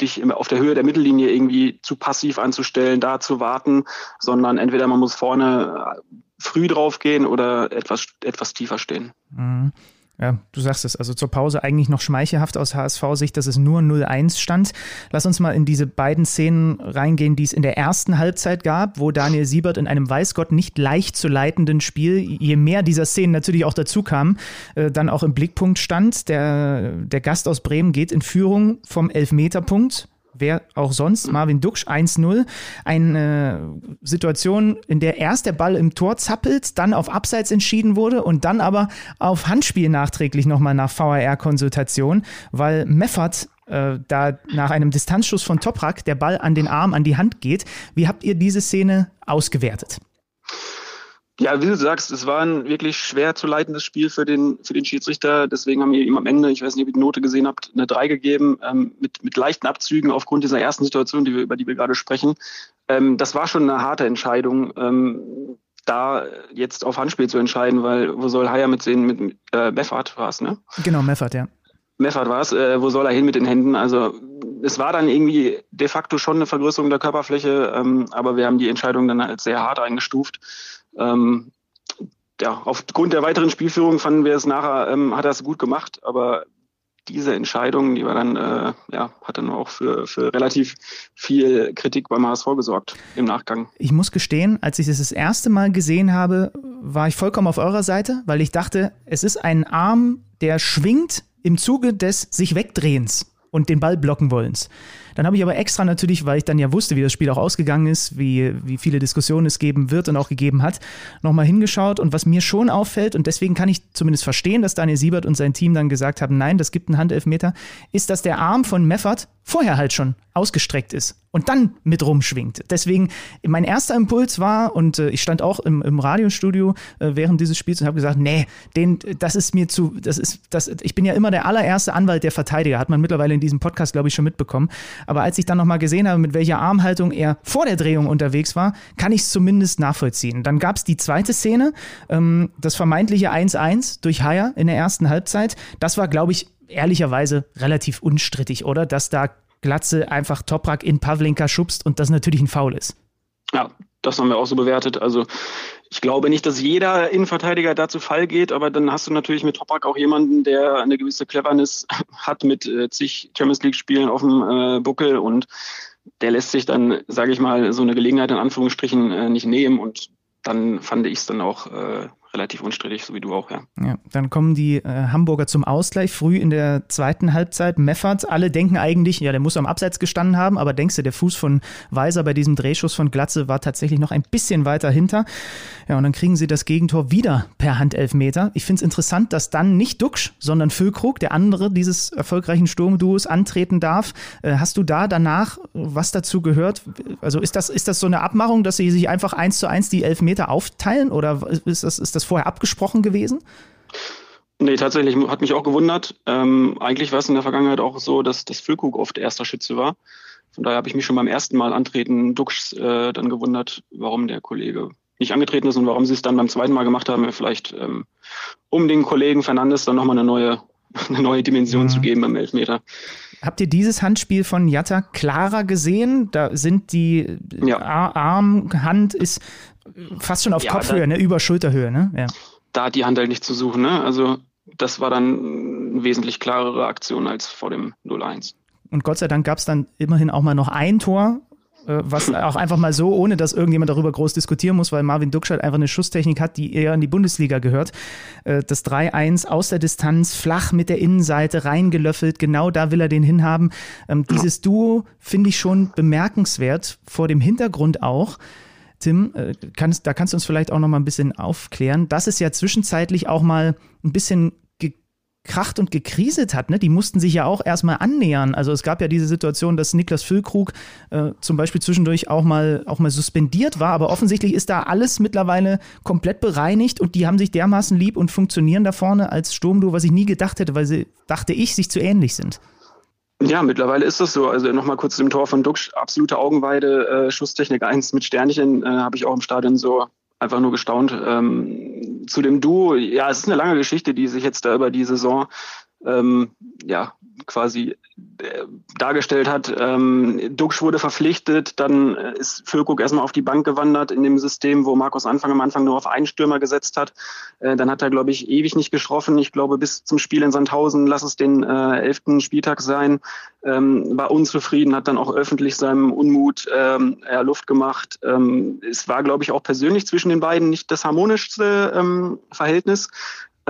dich auf der Höhe der Mittellinie irgendwie zu passiv anzustellen, da zu warten, sondern entweder man muss vorne äh, früh draufgehen oder etwas, etwas tiefer stehen. Mhm. Ja, du sagst es, also zur Pause eigentlich noch schmeichelhaft aus HSV-Sicht, dass es nur 0-1 stand. Lass uns mal in diese beiden Szenen reingehen, die es in der ersten Halbzeit gab, wo Daniel Siebert in einem weiß Gott nicht leicht zu leitenden Spiel, je mehr dieser Szenen natürlich auch dazu kam, äh, dann auch im Blickpunkt stand. Der, der Gast aus Bremen geht in Führung vom Elfmeterpunkt wer auch sonst, Marvin Duksch 1-0. Eine Situation, in der erst der Ball im Tor zappelt, dann auf Abseits entschieden wurde und dann aber auf Handspiel nachträglich nochmal nach VAR-Konsultation, weil Meffert äh, da nach einem Distanzschuss von Toprak der Ball an den Arm, an die Hand geht. Wie habt ihr diese Szene ausgewertet? Ja, wie du sagst, es war ein wirklich schwer zu leitendes Spiel für den, für den Schiedsrichter. Deswegen haben wir ihm am Ende, ich weiß nicht, ob ihr die Note gesehen habt, eine 3 gegeben, ähm, mit, mit leichten Abzügen aufgrund dieser ersten Situation, die wir, über die wir gerade sprechen. Ähm, das war schon eine harte Entscheidung, ähm, da jetzt auf Handspiel zu entscheiden, weil wo soll Haya mit sehen? Mit äh, Meffert war es, ne? Genau, Meffert, ja. Meffert war es. Äh, wo soll er hin mit den Händen? Also es war dann irgendwie de facto schon eine Vergrößerung der Körperfläche, ähm, aber wir haben die Entscheidung dann als sehr hart eingestuft. Ähm, ja, aufgrund der weiteren Spielführung fanden wir es nachher, ähm, hat er es gut gemacht, aber diese Entscheidung, die war dann, äh, ja, hat dann auch für, für relativ viel Kritik beim HSV gesorgt im Nachgang. Ich muss gestehen, als ich es das erste Mal gesehen habe, war ich vollkommen auf eurer Seite, weil ich dachte, es ist ein Arm, der schwingt im Zuge des sich Wegdrehens und den Ball blocken wollens. Dann habe ich aber extra natürlich, weil ich dann ja wusste, wie das Spiel auch ausgegangen ist, wie, wie viele Diskussionen es geben wird und auch gegeben hat, nochmal hingeschaut. Und was mir schon auffällt, und deswegen kann ich zumindest verstehen, dass Daniel Siebert und sein Team dann gesagt haben, nein, das gibt einen Handelfmeter, ist, dass der Arm von Meffert vorher halt schon ausgestreckt ist und dann mit rumschwingt. Deswegen, mein erster Impuls war, und äh, ich stand auch im, im Radiostudio äh, während dieses Spiels und habe gesagt, nee, den, das ist mir zu, das ist, das, ich bin ja immer der allererste Anwalt der Verteidiger, hat man mittlerweile in diesem Podcast, glaube ich, schon mitbekommen. Aber als ich dann nochmal gesehen habe, mit welcher Armhaltung er vor der Drehung unterwegs war, kann ich es zumindest nachvollziehen. Dann gab es die zweite Szene, ähm, das vermeintliche 1-1 durch Haier in der ersten Halbzeit. Das war, glaube ich, ehrlicherweise relativ unstrittig, oder? Dass da Glatze einfach Toprak in Pavlenka schubst und das natürlich ein Foul ist. Ja, das haben wir auch so bewertet. Also ich glaube nicht, dass jeder Innenverteidiger da zu Fall geht, aber dann hast du natürlich mit Toprak auch jemanden, der eine gewisse Cleverness <laughs> hat mit äh, zig Champions League-Spielen auf dem äh, Buckel und der lässt sich dann, sage ich mal, so eine Gelegenheit in Anführungsstrichen äh, nicht nehmen und dann fand ich es dann auch äh, relativ unstrittig, so wie du auch, ja. ja dann kommen die äh, Hamburger zum Ausgleich früh in der zweiten Halbzeit. Meffert, alle denken eigentlich, ja, der muss am Abseits gestanden haben, aber denkst du, der Fuß von Weiser bei diesem Drehschuss von Glatze war tatsächlich noch ein bisschen weiter hinter. Ja, und dann kriegen sie das Gegentor wieder per Handelfmeter. Ich finde es interessant, dass dann nicht Duxch, sondern Füllkrug, der andere dieses erfolgreichen Sturmduos, antreten darf. Äh, hast du da danach was dazu gehört? Also ist das, ist das so eine Abmachung, dass sie sich einfach eins zu eins die Elfmeter aufteilen oder ist das, ist das das vorher abgesprochen gewesen? Nee, tatsächlich hat mich auch gewundert. Ähm, eigentlich war es in der Vergangenheit auch so, dass das Füllkrug oft erster Schütze war. Von daher habe ich mich schon beim ersten Mal antreten Dux äh, dann gewundert, warum der Kollege nicht angetreten ist und warum sie es dann beim zweiten Mal gemacht haben. Vielleicht ähm, um den Kollegen Fernandes dann nochmal eine neue, <laughs> eine neue Dimension mhm. zu geben beim Elfmeter. Habt ihr dieses Handspiel von Jatta klarer gesehen? Da sind die ja. Arm, Hand ist fast schon auf ja, Kopfhöhe, ne? über Schulterhöhe, ne? Ja. Da hat die Hand halt nicht zu suchen, ne? Also das war dann eine wesentlich klarere Aktion als vor dem 0-1. Und Gott sei Dank gab es dann immerhin auch mal noch ein Tor, äh, was <clears throat> auch einfach mal so, ohne dass irgendjemand darüber groß diskutieren muss, weil Marvin Duckscheit einfach eine Schusstechnik hat, die eher in die Bundesliga gehört. Äh, das 3-1 aus der Distanz, flach mit der Innenseite, reingelöffelt, genau da will er den hinhaben. Ähm, dieses Duo finde ich schon bemerkenswert, vor dem Hintergrund auch, Tim, äh, kannst, da kannst du uns vielleicht auch noch mal ein bisschen aufklären, dass es ja zwischenzeitlich auch mal ein bisschen gekracht und gekriselt hat. Ne? Die mussten sich ja auch erstmal annähern. Also es gab ja diese Situation, dass Niklas Füllkrug äh, zum Beispiel zwischendurch auch mal, auch mal suspendiert war, aber offensichtlich ist da alles mittlerweile komplett bereinigt und die haben sich dermaßen lieb und funktionieren da vorne als Sturmduo, was ich nie gedacht hätte, weil sie, dachte ich, sich zu ähnlich sind. Ja, mittlerweile ist das so. Also nochmal kurz zum Tor von Duxch. Absolute Augenweide, äh, Schusstechnik 1 mit Sternchen, äh, habe ich auch im Stadion so einfach nur gestaunt. Ähm, zu dem Duo, ja, es ist eine lange Geschichte, die sich jetzt da über die Saison ähm, ja, quasi äh, dargestellt hat. Ähm, Dux wurde verpflichtet, dann äh, ist Füllkrug erstmal auf die Bank gewandert in dem System, wo Markus Anfang am Anfang nur auf einen Stürmer gesetzt hat. Äh, dann hat er, glaube ich, ewig nicht getroffen. Ich glaube, bis zum Spiel in Sandhausen, lass es den äh, elften Spieltag sein, ähm, war unzufrieden, hat dann auch öffentlich seinem Unmut ähm, ja, Luft gemacht. Ähm, es war, glaube ich, auch persönlich zwischen den beiden nicht das harmonischste ähm, Verhältnis.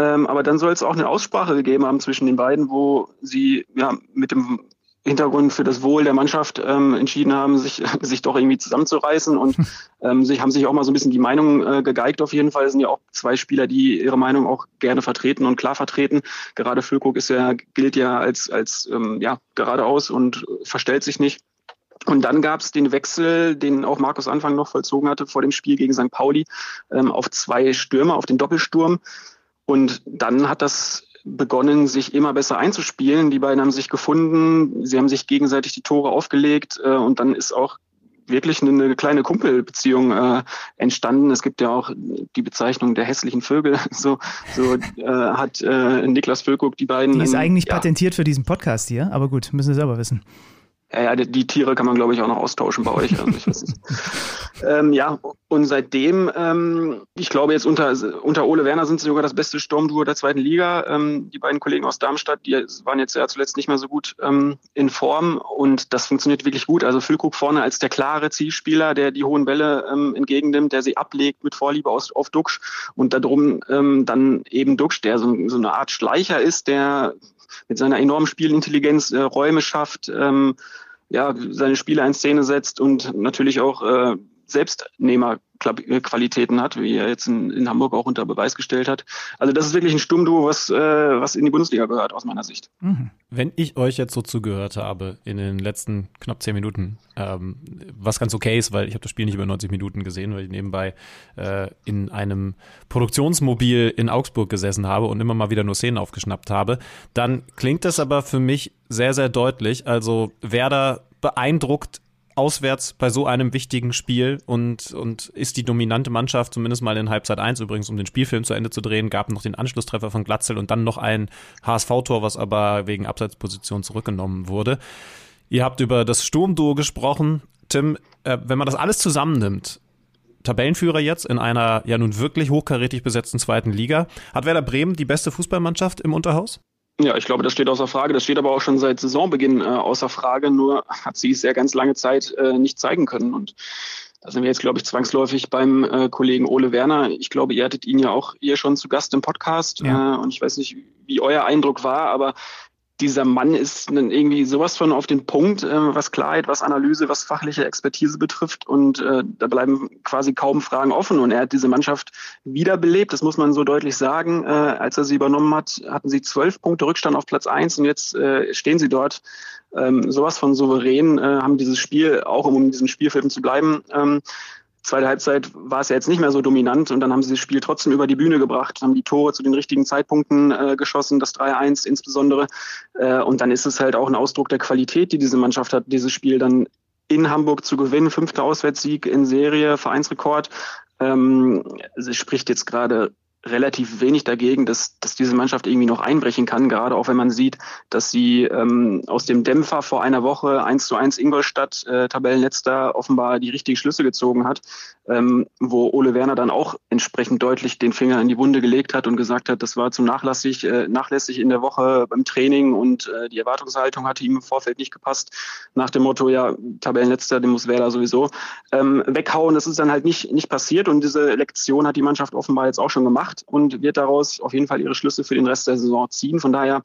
Ähm, aber dann soll es auch eine Aussprache gegeben haben zwischen den beiden, wo sie ja mit dem Hintergrund für das Wohl der Mannschaft ähm, entschieden haben, sich, <laughs> sich doch irgendwie zusammenzureißen und <laughs> ähm, sich haben sich auch mal so ein bisschen die Meinung äh, gegeigt auf jeden Fall. Sind ja auch zwei Spieler, die ihre Meinung auch gerne vertreten und klar vertreten. Gerade Füllkrug ist ja, gilt ja als, als ähm, ja, geradeaus und verstellt sich nicht. Und dann gab es den Wechsel, den auch Markus Anfang noch vollzogen hatte vor dem Spiel gegen St. Pauli, ähm, auf zwei Stürmer, auf den Doppelsturm. Und dann hat das begonnen, sich immer besser einzuspielen. Die beiden haben sich gefunden, sie haben sich gegenseitig die Tore aufgelegt äh, und dann ist auch wirklich eine, eine kleine Kumpelbeziehung äh, entstanden. Es gibt ja auch die Bezeichnung der hässlichen Vögel. <laughs> So, so äh, hat äh, Niklas Völkuk die beiden. Die ist eigentlich ja. patentiert für diesen Podcast hier, aber gut, müssen wir selber wissen. Ja, ja, die, die Tiere kann man, glaube ich, auch noch austauschen bei euch. Also ich weiß nicht. <laughs> ähm, ja, und seitdem, ähm, ich glaube jetzt unter, unter Ole Werner sind sie sogar das beste Sturmduo der zweiten Liga. Ähm, die beiden Kollegen aus Darmstadt, die waren jetzt ja zuletzt nicht mehr so gut ähm, in Form und das funktioniert wirklich gut. Also Füllkrug vorne als der klare Zielspieler, der die hohen Bälle ähm, entgegennimmt, der sie ablegt mit Vorliebe aus, auf Duxch und darum ähm, dann eben Duxch, der so, so eine Art Schleicher ist, der mit seiner enormen Spielintelligenz äh, Räume schafft, ähm, ja, seine Spiele in Szene setzt und natürlich auch äh, Selbstnehmerqualitäten hat, wie er jetzt in, in, Hamburg auch unter Beweis gestellt hat. Also das ist wirklich ein Sturmduo, was, äh, was in die Bundesliga gehört, aus meiner Sicht. Mhm. Wenn ich euch jetzt so zugehört habe in den letzten knapp zehn Minuten, ähm, was ganz okay ist, weil ich habe das Spiel nicht über 90 Minuten gesehen, weil ich nebenbei äh, in einem Produktionsmobil in Augsburg gesessen habe und immer mal wieder nur Szenen aufgeschnappt habe, dann klingt das aber für mich sehr, sehr deutlich. Also Werder beeindruckt auswärts bei so einem wichtigen Spiel und, und ist die dominante Mannschaft, zumindest mal in Halbzeit 1 übrigens, um den Spielfilm zu Ende zu drehen, gab noch den Anschlusstreffer von Glatzel und dann noch ein HSV-Tor, was aber wegen Abseitsposition zurückgenommen wurde. Ihr habt über das Sturmduo gesprochen. Tim, äh, wenn man das alles zusammennimmt, Tabellenführer jetzt in einer ja nun wirklich hochkarätig besetzten zweiten Liga, hat Werder Bremen die beste Fußballmannschaft im Unterhaus? Ja, ich glaube, das steht außer Frage. Das steht aber auch schon seit Saisonbeginn äh, außer Frage. Nur hat sie es ja ganz lange Zeit äh, nicht zeigen können. Und da sind wir jetzt, glaube ich, zwangsläufig beim äh, Kollegen Ole Werner. Ich glaube, ihr hattet ihn ja auch hier schon zu Gast im Podcast. Ja. Äh, und ich weiß nicht, wie euer Eindruck war, aber dieser Mann ist irgendwie sowas von auf den Punkt, äh, was Klarheit, was Analyse, was fachliche Expertise betrifft. Und äh, da bleiben quasi kaum Fragen offen. Und er hat diese Mannschaft wiederbelebt, das muss man so deutlich sagen. Äh, als er sie übernommen hat, hatten sie zwölf Punkte Rückstand auf Platz eins und jetzt äh, stehen sie dort. Ähm, sowas von souverän, äh, haben dieses Spiel, auch um in diesen Spielfilmen zu bleiben, ähm, Zweite Halbzeit war es ja jetzt nicht mehr so dominant und dann haben sie das Spiel trotzdem über die Bühne gebracht, haben die Tore zu den richtigen Zeitpunkten äh, geschossen, das 3-1 insbesondere. Äh, und dann ist es halt auch ein Ausdruck der Qualität, die diese Mannschaft hat, dieses Spiel dann in Hamburg zu gewinnen. Fünfter Auswärtssieg in Serie, Vereinsrekord. Ähm, es spricht jetzt gerade relativ wenig dagegen, dass, dass diese Mannschaft irgendwie noch einbrechen kann, gerade auch wenn man sieht, dass sie ähm, aus dem Dämpfer vor einer Woche 1 zu 1 Ingolstadt, äh, Tabellenletzter, offenbar die richtigen Schlüsse gezogen hat, ähm, wo Ole Werner dann auch entsprechend deutlich den Finger in die Wunde gelegt hat und gesagt hat, das war zu nachlässig, äh, nachlässig in der Woche beim Training und äh, die Erwartungshaltung hatte ihm im Vorfeld nicht gepasst, nach dem Motto, ja, Tabellenletzter, den muss Werder sowieso ähm, weghauen. Das ist dann halt nicht, nicht passiert und diese Lektion hat die Mannschaft offenbar jetzt auch schon gemacht gemacht und wird daraus auf jeden Fall ihre Schlüsse für den Rest der Saison ziehen. Von daher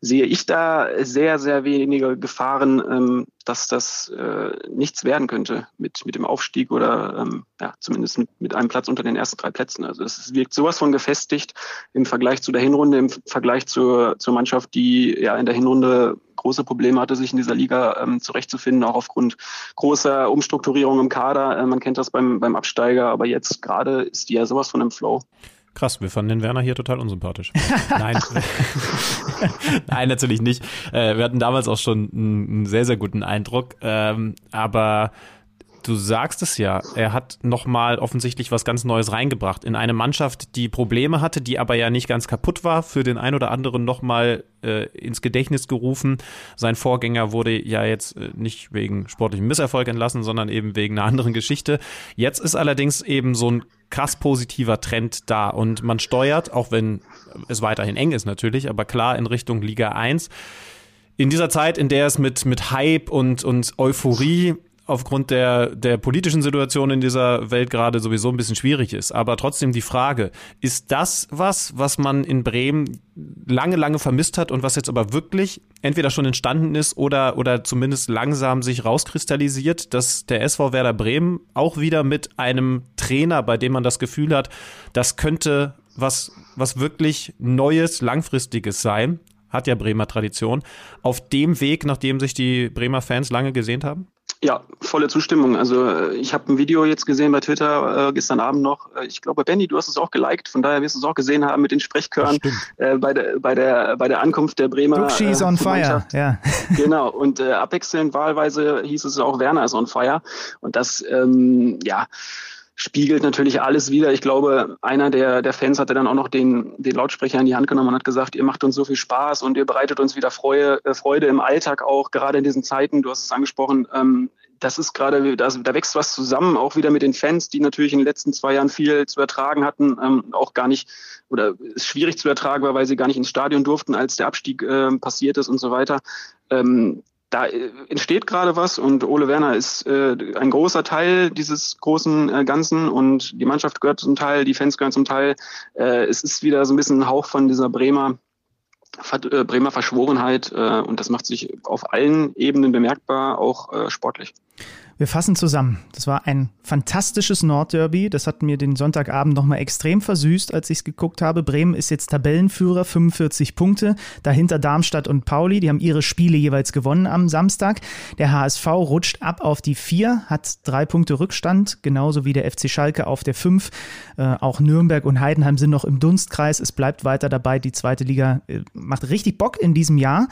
sehe ich da sehr, sehr wenige Gefahren, ähm, dass das äh, nichts werden könnte mit, mit dem Aufstieg oder ähm, ja, zumindest mit, mit einem Platz unter den ersten drei Plätzen. Also es wirkt sowas von gefestigt im Vergleich zu der Hinrunde, im Vergleich zur, zur Mannschaft, die ja in der Hinrunde große Probleme hatte, sich in dieser Liga ähm, zurechtzufinden, auch aufgrund großer Umstrukturierung im Kader. Äh, man kennt das beim, beim Absteiger, aber jetzt gerade ist die ja sowas von im Flow. Krass, wir fanden den Werner hier total unsympathisch. <laughs> Nein. <laughs> Nein, natürlich nicht. Äh, wir hatten damals auch schon einen sehr, sehr guten Eindruck. Ähm, aber du sagst es ja, er hat nochmal offensichtlich was ganz Neues reingebracht in eine Mannschaft, die Probleme hatte, die aber ja nicht ganz kaputt war, für den ein oder anderen nochmal äh, ins Gedächtnis gerufen. Sein Vorgänger wurde ja jetzt äh, nicht wegen sportlichem Misserfolg entlassen, sondern eben wegen einer anderen Geschichte. Jetzt ist allerdings eben so ein krass positiver Trend da und man steuert, auch wenn es weiterhin eng ist natürlich, aber klar in Richtung Liga 1. In dieser Zeit, in der es mit, mit Hype und, und Euphorie aufgrund der, der politischen Situation in dieser Welt gerade sowieso ein bisschen schwierig ist. Aber trotzdem die Frage, ist das was, was man in Bremen lange, lange vermisst hat und was jetzt aber wirklich entweder schon entstanden ist oder, oder zumindest langsam sich rauskristallisiert, dass der SV Werder Bremen auch wieder mit einem Trainer, bei dem man das Gefühl hat, das könnte was, was wirklich Neues, Langfristiges sein, hat ja Bremer Tradition, auf dem Weg, nachdem sich die Bremer Fans lange gesehnt haben? Ja, volle Zustimmung. Also äh, ich habe ein Video jetzt gesehen bei Twitter äh, gestern Abend noch. Äh, ich glaube, Benny, du hast es auch geliked, von daher wirst du es auch gesehen haben mit den Sprechchören äh, bei, der, bei, der, bei der Ankunft der Bremer. Duxi is on fire, ja. <laughs> <laughs> Genau, und äh, abwechselnd wahlweise hieß es auch Werner is on fire. Und das, ähm, ja, spiegelt natürlich alles wieder. Ich glaube, einer der, der Fans hatte dann auch noch den, den Lautsprecher in die Hand genommen und hat gesagt, ihr macht uns so viel Spaß und ihr bereitet uns wieder Freude, äh, Freude im Alltag auch, gerade in diesen Zeiten, du hast es angesprochen, ähm, das ist gerade, da, da wächst was zusammen, auch wieder mit den Fans, die natürlich in den letzten zwei Jahren viel zu ertragen hatten, ähm, auch gar nicht oder es schwierig zu ertragen war, weil sie gar nicht ins Stadion durften, als der Abstieg äh, passiert ist und so weiter. Ähm, da äh, entsteht gerade was und Ole Werner ist äh, ein großer Teil dieses großen äh, Ganzen und die Mannschaft gehört zum Teil, die Fans gehören zum Teil. Äh, es ist wieder so ein bisschen ein Hauch von dieser Bremer äh, Bremer Verschworenheit äh, und das macht sich auf allen Ebenen bemerkbar, auch sportlich. Wir fassen zusammen. Das war ein fantastisches Nordderby. Das hat mir den Sonntagabend nochmal extrem versüßt, als ich es geguckt habe. Bremen ist jetzt Tabellenführer, 45 Punkte. Dahinter Darmstadt und Pauli. Die haben ihre Spiele jeweils gewonnen am Samstag. Der HSV rutscht ab auf die 4, hat drei Punkte Rückstand, genauso wie der FC Schalke auf der 5. Äh, auch Nürnberg und Heidenheim sind noch im Dunstkreis. Es bleibt weiter dabei. Die zweite Liga äh, macht richtig Bock in diesem Jahr.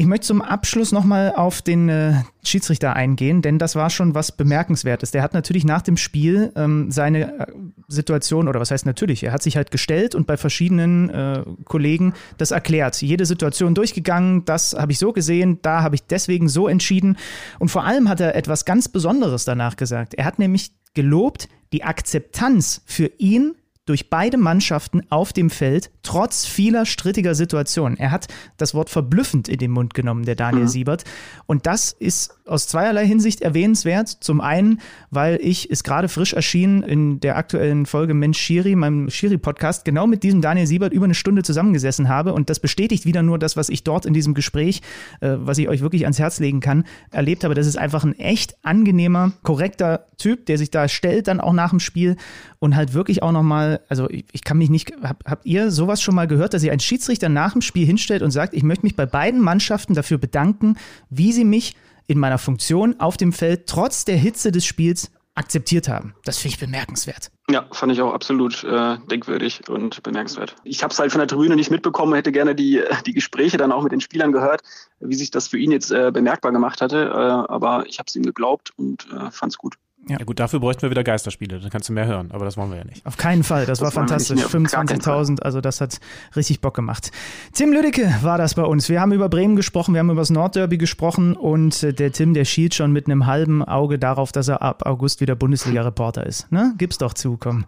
Ich möchte zum Abschluss nochmal auf den äh, Schiedsrichter eingehen, denn das war schon was Bemerkenswertes. Der hat natürlich nach dem Spiel ähm, seine äh, Situation, oder was heißt natürlich, er hat sich halt gestellt und bei verschiedenen äh, Kollegen das erklärt. Jede Situation durchgegangen, das habe ich so gesehen, da habe ich deswegen so entschieden. Und vor allem hat er etwas ganz Besonderes danach gesagt. Er hat nämlich gelobt, die Akzeptanz für ihn durch beide Mannschaften auf dem Feld, trotz vieler strittiger Situationen. Er hat das Wort verblüffend in den Mund genommen, der Daniel mhm. Siebert. Und das ist aus zweierlei Hinsicht erwähnenswert. Zum einen, weil ich es gerade frisch erschienen in der aktuellen Folge Mensch Schiri, meinem Schiri-Podcast, genau mit diesem Daniel Siebert über eine Stunde zusammengesessen habe. Und das bestätigt wieder nur das, was ich dort in diesem Gespräch, äh, was ich euch wirklich ans Herz legen kann, erlebt habe. Das ist einfach ein echt angenehmer, korrekter Typ, der sich da stellt, dann auch nach dem Spiel und halt wirklich auch nochmal, also ich, ich, kann mich nicht, hab, habt ihr sowas schon mal gehört, dass ihr ein Schiedsrichter nach dem Spiel hinstellt und sagt, ich möchte mich bei beiden Mannschaften dafür bedanken, wie sie mich in meiner Funktion auf dem Feld trotz der Hitze des Spiels akzeptiert haben. Das finde ich bemerkenswert. Ja, fand ich auch absolut äh, denkwürdig und bemerkenswert. Ich habe es halt von der Tribüne nicht mitbekommen, hätte gerne die, <laughs> die Gespräche dann auch mit den Spielern gehört, wie sich das für ihn jetzt äh, bemerkbar gemacht hatte. Äh, aber ich habe es ihm geglaubt und äh, fand es gut. Ja. ja. gut, dafür bräuchten wir wieder Geisterspiele, dann kannst du mehr hören, aber das wollen wir ja nicht. Auf keinen Fall, das, das war fantastisch. 25.000, also das hat richtig Bock gemacht. Tim Lüdecke war das bei uns. Wir haben über Bremen gesprochen, wir haben über das Nordderby gesprochen und äh, der Tim, der schielt schon mit einem halben Auge darauf, dass er ab August wieder Bundesliga-Reporter ist. Ne? Gib's doch zu, komm.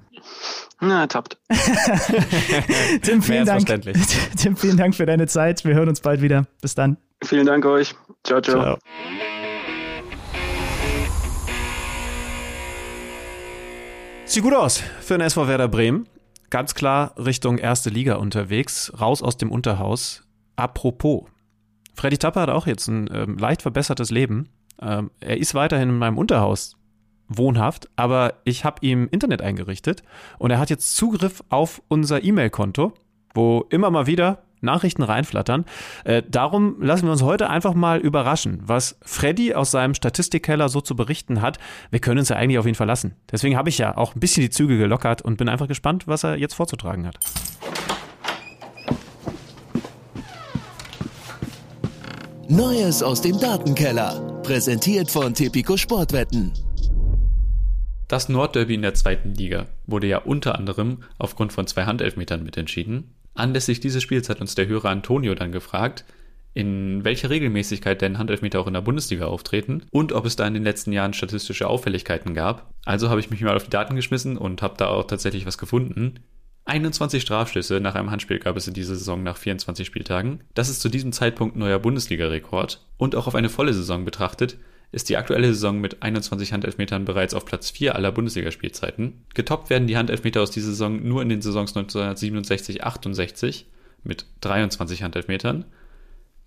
Na, tappt. <laughs> Tim, vielen Dank. <laughs> Tim, vielen Dank für deine Zeit. Wir hören uns bald wieder. Bis dann. Vielen Dank euch. ciao. ciao. ciao. Sieht gut aus für den SV Werder Bremen. Ganz klar Richtung erste Liga unterwegs, raus aus dem Unterhaus. Apropos, Freddy Tapper hat auch jetzt ein ähm, leicht verbessertes Leben. Ähm, er ist weiterhin in meinem Unterhaus wohnhaft, aber ich habe ihm Internet eingerichtet und er hat jetzt Zugriff auf unser E-Mail-Konto, wo immer mal wieder Nachrichten reinflattern. Äh, darum lassen wir uns heute einfach mal überraschen, was Freddy aus seinem Statistikkeller so zu berichten hat. Wir können uns ja eigentlich auf ihn verlassen. Deswegen habe ich ja auch ein bisschen die Züge gelockert und bin einfach gespannt, was er jetzt vorzutragen hat. Neues aus dem Datenkeller. Präsentiert von Tipico Sportwetten. Das Nordderby in der zweiten Liga wurde ja unter anderem aufgrund von zwei Handelfmetern mitentschieden. Anlässlich dieses Spiels hat uns der Hörer Antonio dann gefragt, in welcher Regelmäßigkeit denn Handelfmeter auch in der Bundesliga auftreten und ob es da in den letzten Jahren statistische Auffälligkeiten gab. Also habe ich mich mal auf die Daten geschmissen und habe da auch tatsächlich was gefunden. 21 Strafschüsse nach einem Handspiel gab es in dieser Saison nach 24 Spieltagen. Das ist zu diesem Zeitpunkt neuer Bundesliga-Rekord. Und auch auf eine volle Saison betrachtet ist die aktuelle Saison mit 21 Handelfmetern bereits auf Platz 4 aller Bundesligaspielzeiten. Getoppt werden die Handelfmeter aus dieser Saison nur in den Saisons 1967-68 mit 23 Handelfmetern,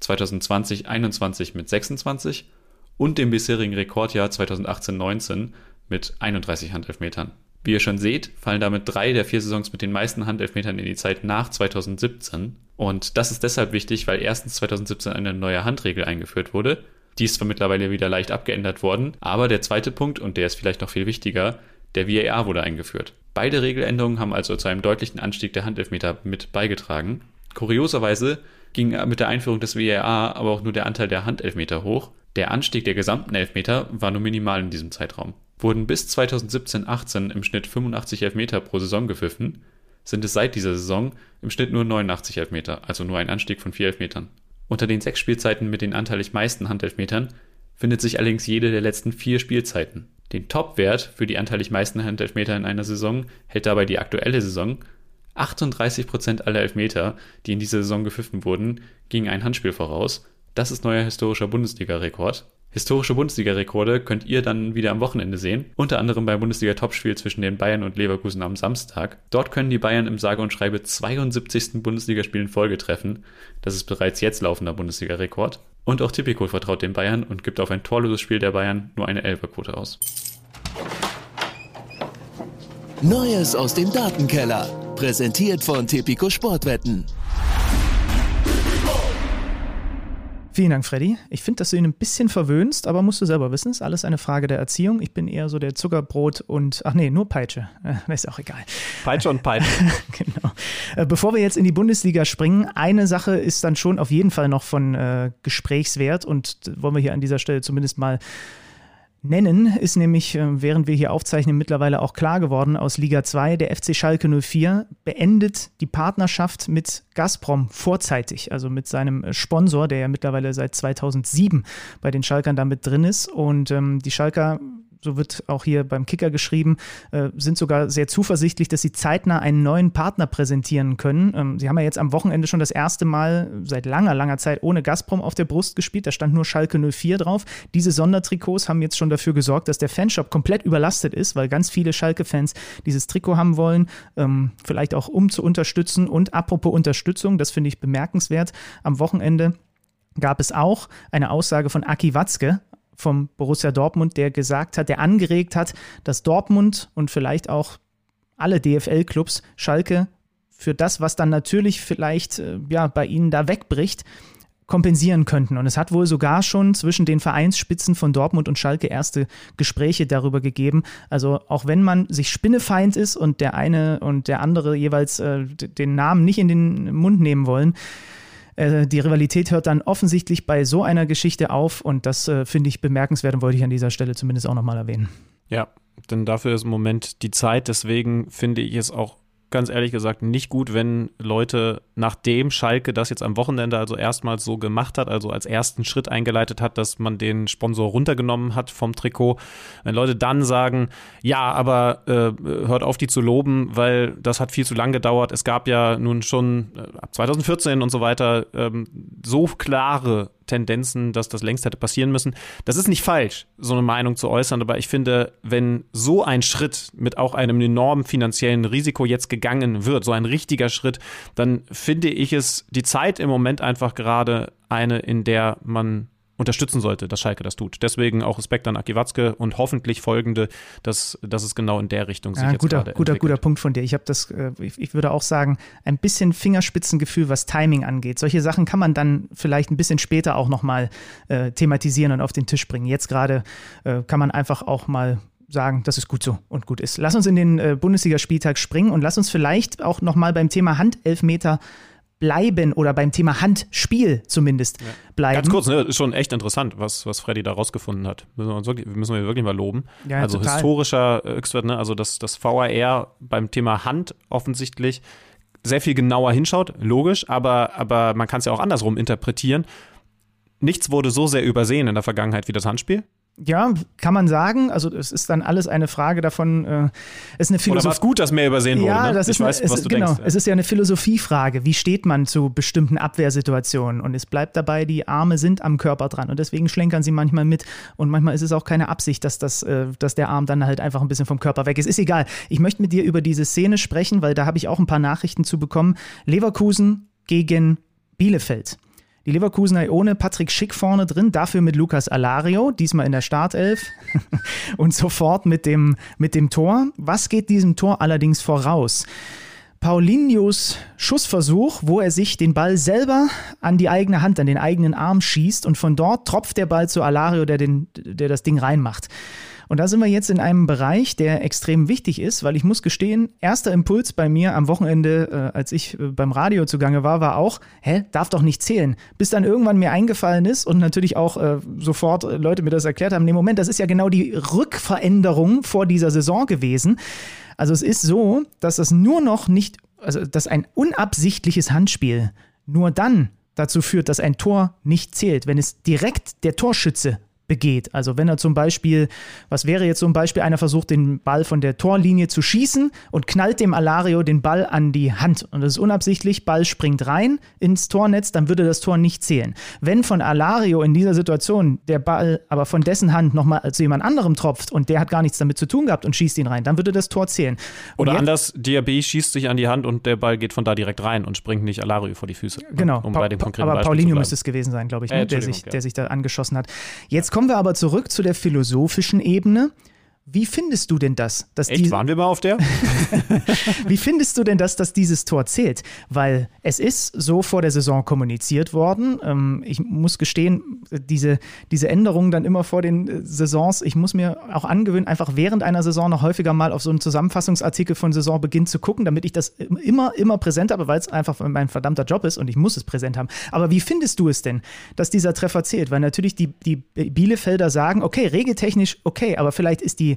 2020-21 mit 26 und dem bisherigen Rekordjahr 2018-19 mit 31 Handelfmetern. Wie ihr schon seht, fallen damit drei der vier Saisons mit den meisten Handelfmetern in die Zeit nach 2017. Und das ist deshalb wichtig, weil erstens 2017 eine neue Handregel eingeführt wurde die ist zwar mittlerweile wieder leicht abgeändert worden, aber der zweite Punkt, und der ist vielleicht noch viel wichtiger, der VAR wurde eingeführt. Beide Regeländerungen haben also zu einem deutlichen Anstieg der Handelfmeter mit beigetragen. Kurioserweise ging mit der Einführung des VAR aber auch nur der Anteil der Handelfmeter hoch. Der Anstieg der gesamten Elfmeter war nur minimal in diesem Zeitraum. Wurden bis 2017-18 im Schnitt 85 Elfmeter pro Saison gepfiffen, sind es seit dieser Saison im Schnitt nur 89 Elfmeter, also nur ein Anstieg von 4 Elfmetern. Unter den sechs Spielzeiten mit den anteilig meisten Handelfmetern findet sich allerdings jede der letzten vier Spielzeiten. Den Topwert für die anteilig meisten Handelfmeter in einer Saison hält dabei die aktuelle Saison. 38% aller Elfmeter, die in dieser Saison gepfiffen wurden, gingen ein Handspiel voraus. Das ist neuer historischer Bundesliga-Rekord. Historische Bundesliga-Rekorde könnt ihr dann wieder am Wochenende sehen, unter anderem beim Bundesliga-Topspiel zwischen den Bayern und Leverkusen am Samstag. Dort können die Bayern im sage und schreibe 72. Bundesligaspiel in Folge treffen. Das ist bereits jetzt laufender Bundesliga-Rekord. Und auch Tipico vertraut den Bayern und gibt auf ein torloses Spiel der Bayern nur eine Elferquote aus. Neues aus dem Datenkeller. Präsentiert von Tipico Sportwetten. Vielen Dank, Freddy. Ich finde, dass du ihn ein bisschen verwöhnst, aber musst du selber wissen, ist alles eine Frage der Erziehung. Ich bin eher so der Zuckerbrot und, ach nee, nur Peitsche. Äh, ist auch egal. Peitsche und Peitsche. <laughs> genau. Äh, bevor wir jetzt in die Bundesliga springen, eine Sache ist dann schon auf jeden Fall noch von äh, Gesprächswert und wollen wir hier an dieser Stelle zumindest mal nennen, ist nämlich, äh, während wir hier aufzeichnen, mittlerweile auch klar geworden aus Liga 2. Der FC Schalke 04 beendet die Partnerschaft mit Gazprom vorzeitig, also mit seinem äh, Sponsor, der ja mittlerweile seit 2007 bei den Schalkern damit drin ist. Und ähm, die Schalker so wird auch hier beim Kicker geschrieben, äh, sind sogar sehr zuversichtlich, dass sie zeitnah einen neuen Partner präsentieren können. Ähm, sie haben ja jetzt am Wochenende schon das erste Mal seit langer, langer Zeit ohne Gazprom auf der Brust gespielt. Da stand nur Schalke 04 drauf. Diese Sondertrikots haben jetzt schon dafür gesorgt, dass der Fanshop komplett überlastet ist, weil ganz viele Schalke-Fans dieses Trikot haben wollen, ähm, vielleicht auch um zu unterstützen. Und apropos Unterstützung, das finde ich bemerkenswert, am Wochenende gab es auch eine Aussage von Aki Watzke, vom Borussia Dortmund, der gesagt hat, der angeregt hat, dass Dortmund und vielleicht auch alle DFL-Clubs Schalke für das, was dann natürlich vielleicht äh, ja, bei ihnen da wegbricht, kompensieren könnten. Und es hat wohl sogar schon zwischen den Vereinsspitzen von Dortmund und Schalke erste Gespräche darüber gegeben. Also auch wenn man sich Spinnefeind ist und der eine und der andere jeweils äh, den Namen nicht in den Mund nehmen wollen, äh, die Rivalität hört dann offensichtlich bei so einer Geschichte auf und das äh, finde ich bemerkenswert und wollte ich an dieser Stelle zumindest auch nochmal erwähnen. Ja, denn dafür ist im Moment die Zeit. Deswegen finde ich es auch ganz ehrlich gesagt nicht gut, wenn Leute, nachdem Schalke das jetzt am Wochenende also erstmals so gemacht hat, also als ersten Schritt eingeleitet hat, dass man den Sponsor runtergenommen hat vom Trikot, wenn Leute dann sagen, ja, aber äh, hört auf, die zu loben, weil das hat viel zu lang gedauert. Es gab ja nun schon äh, ab 2014 und so weiter ähm, so klare Tendenzen, dass das längst hätte passieren müssen. Das ist nicht falsch, so eine Meinung zu äußern, aber ich finde, wenn so ein Schritt mit auch einem enormen finanziellen Risiko jetzt gegangen wird, so ein richtiger Schritt, dann finde ich es die Zeit im Moment einfach gerade eine, in der man unterstützen sollte, dass Schalke das tut. Deswegen auch Respekt an Aki Watzke und hoffentlich folgende, dass, dass es genau in der Richtung sich ja, jetzt guter, gerade guter, entwickelt. guter Punkt von dir. Ich habe das, äh, ich, ich würde auch sagen, ein bisschen Fingerspitzengefühl, was Timing angeht. Solche Sachen kann man dann vielleicht ein bisschen später auch nochmal äh, thematisieren und auf den Tisch bringen. Jetzt gerade äh, kann man einfach auch mal sagen, dass es gut so und gut ist. Lass uns in den äh, Bundesligaspieltag springen und lass uns vielleicht auch nochmal beim Thema Handelfmeter bleiben oder beim Thema Handspiel zumindest ja. bleiben. Ganz kurz, ne, ist schon echt interessant, was, was Freddy da rausgefunden hat. Müssen wir, wirklich, müssen wir wirklich mal loben. Ja, also total. historischer Höchstwert, ne, also dass das VAR beim Thema Hand offensichtlich sehr viel genauer hinschaut, logisch, aber, aber man kann es ja auch andersrum interpretieren. Nichts wurde so sehr übersehen in der Vergangenheit wie das Handspiel. Ja, kann man sagen. Also es ist dann alles eine Frage davon. Äh, ist eine Philosophie. Oder war es gut, dass mehr übersehen wurde? Ja, ne? das ich ist eine, weiß, es, was du genau. denkst. Es ist ja eine Philosophiefrage. Wie steht man zu bestimmten Abwehrsituationen? Und es bleibt dabei, die Arme sind am Körper dran und deswegen schlenkern sie manchmal mit. Und manchmal ist es auch keine Absicht, dass, das, äh, dass der Arm dann halt einfach ein bisschen vom Körper weg ist. Ist egal. Ich möchte mit dir über diese Szene sprechen, weil da habe ich auch ein paar Nachrichten zu bekommen. Leverkusen gegen Bielefeld. Die Leverkusener ohne Patrick Schick vorne drin, dafür mit Lukas Alario, diesmal in der Startelf <laughs> und sofort mit dem, mit dem Tor. Was geht diesem Tor allerdings voraus? Paulinhos Schussversuch, wo er sich den Ball selber an die eigene Hand, an den eigenen Arm schießt und von dort tropft der Ball zu Alario, der, den, der das Ding reinmacht. Und da sind wir jetzt in einem Bereich, der extrem wichtig ist, weil ich muss gestehen, erster Impuls bei mir am Wochenende, äh, als ich äh, beim Radio zugange war, war auch, hä, darf doch nicht zählen. Bis dann irgendwann mir eingefallen ist und natürlich auch äh, sofort äh, Leute mir das erklärt haben, nee, Moment, das ist ja genau die Rückveränderung vor dieser Saison gewesen. Also es ist so, dass es nur noch nicht, also dass ein unabsichtliches Handspiel nur dann dazu führt, dass ein Tor nicht zählt, wenn es direkt der Torschütze begeht. Also wenn er zum Beispiel, was wäre jetzt ein Beispiel, einer versucht den Ball von der Torlinie zu schießen und knallt dem Alario den Ball an die Hand und das ist unabsichtlich, Ball springt rein ins Tornetz, dann würde das Tor nicht zählen. Wenn von Alario in dieser Situation der Ball aber von dessen Hand nochmal zu jemand anderem tropft und der hat gar nichts damit zu tun gehabt und schießt ihn rein, dann würde das Tor zählen. Und Oder anders, Diaby schießt sich an die Hand und der Ball geht von da direkt rein und springt nicht Alario vor die Füße. Genau, um pa aber Paulinho müsste es gewesen sein, glaube ich, ne? äh, der, sich, der sich da angeschossen hat. Jetzt kommen wir aber zurück zu der philosophischen Ebene. Wie findest du denn das? Dass Echt? Waren wir mal auf der? <laughs> Wie findest du denn das, dass dieses Tor zählt? Weil es ist so vor der Saison kommuniziert worden. Ähm, ich muss gestehen, diese, diese Änderungen dann immer vor den äh, Saisons, ich muss mir auch angewöhnen, einfach während einer Saison noch häufiger mal auf so einen Zusammenfassungsartikel von Saisonbeginn zu gucken, damit ich das immer, immer präsent habe, weil es einfach mein verdammter Job ist und ich muss es präsent haben. Aber wie findest du es denn, dass dieser Treffer zählt? Weil natürlich die, die Bielefelder sagen, okay, regeltechnisch okay, aber vielleicht ist die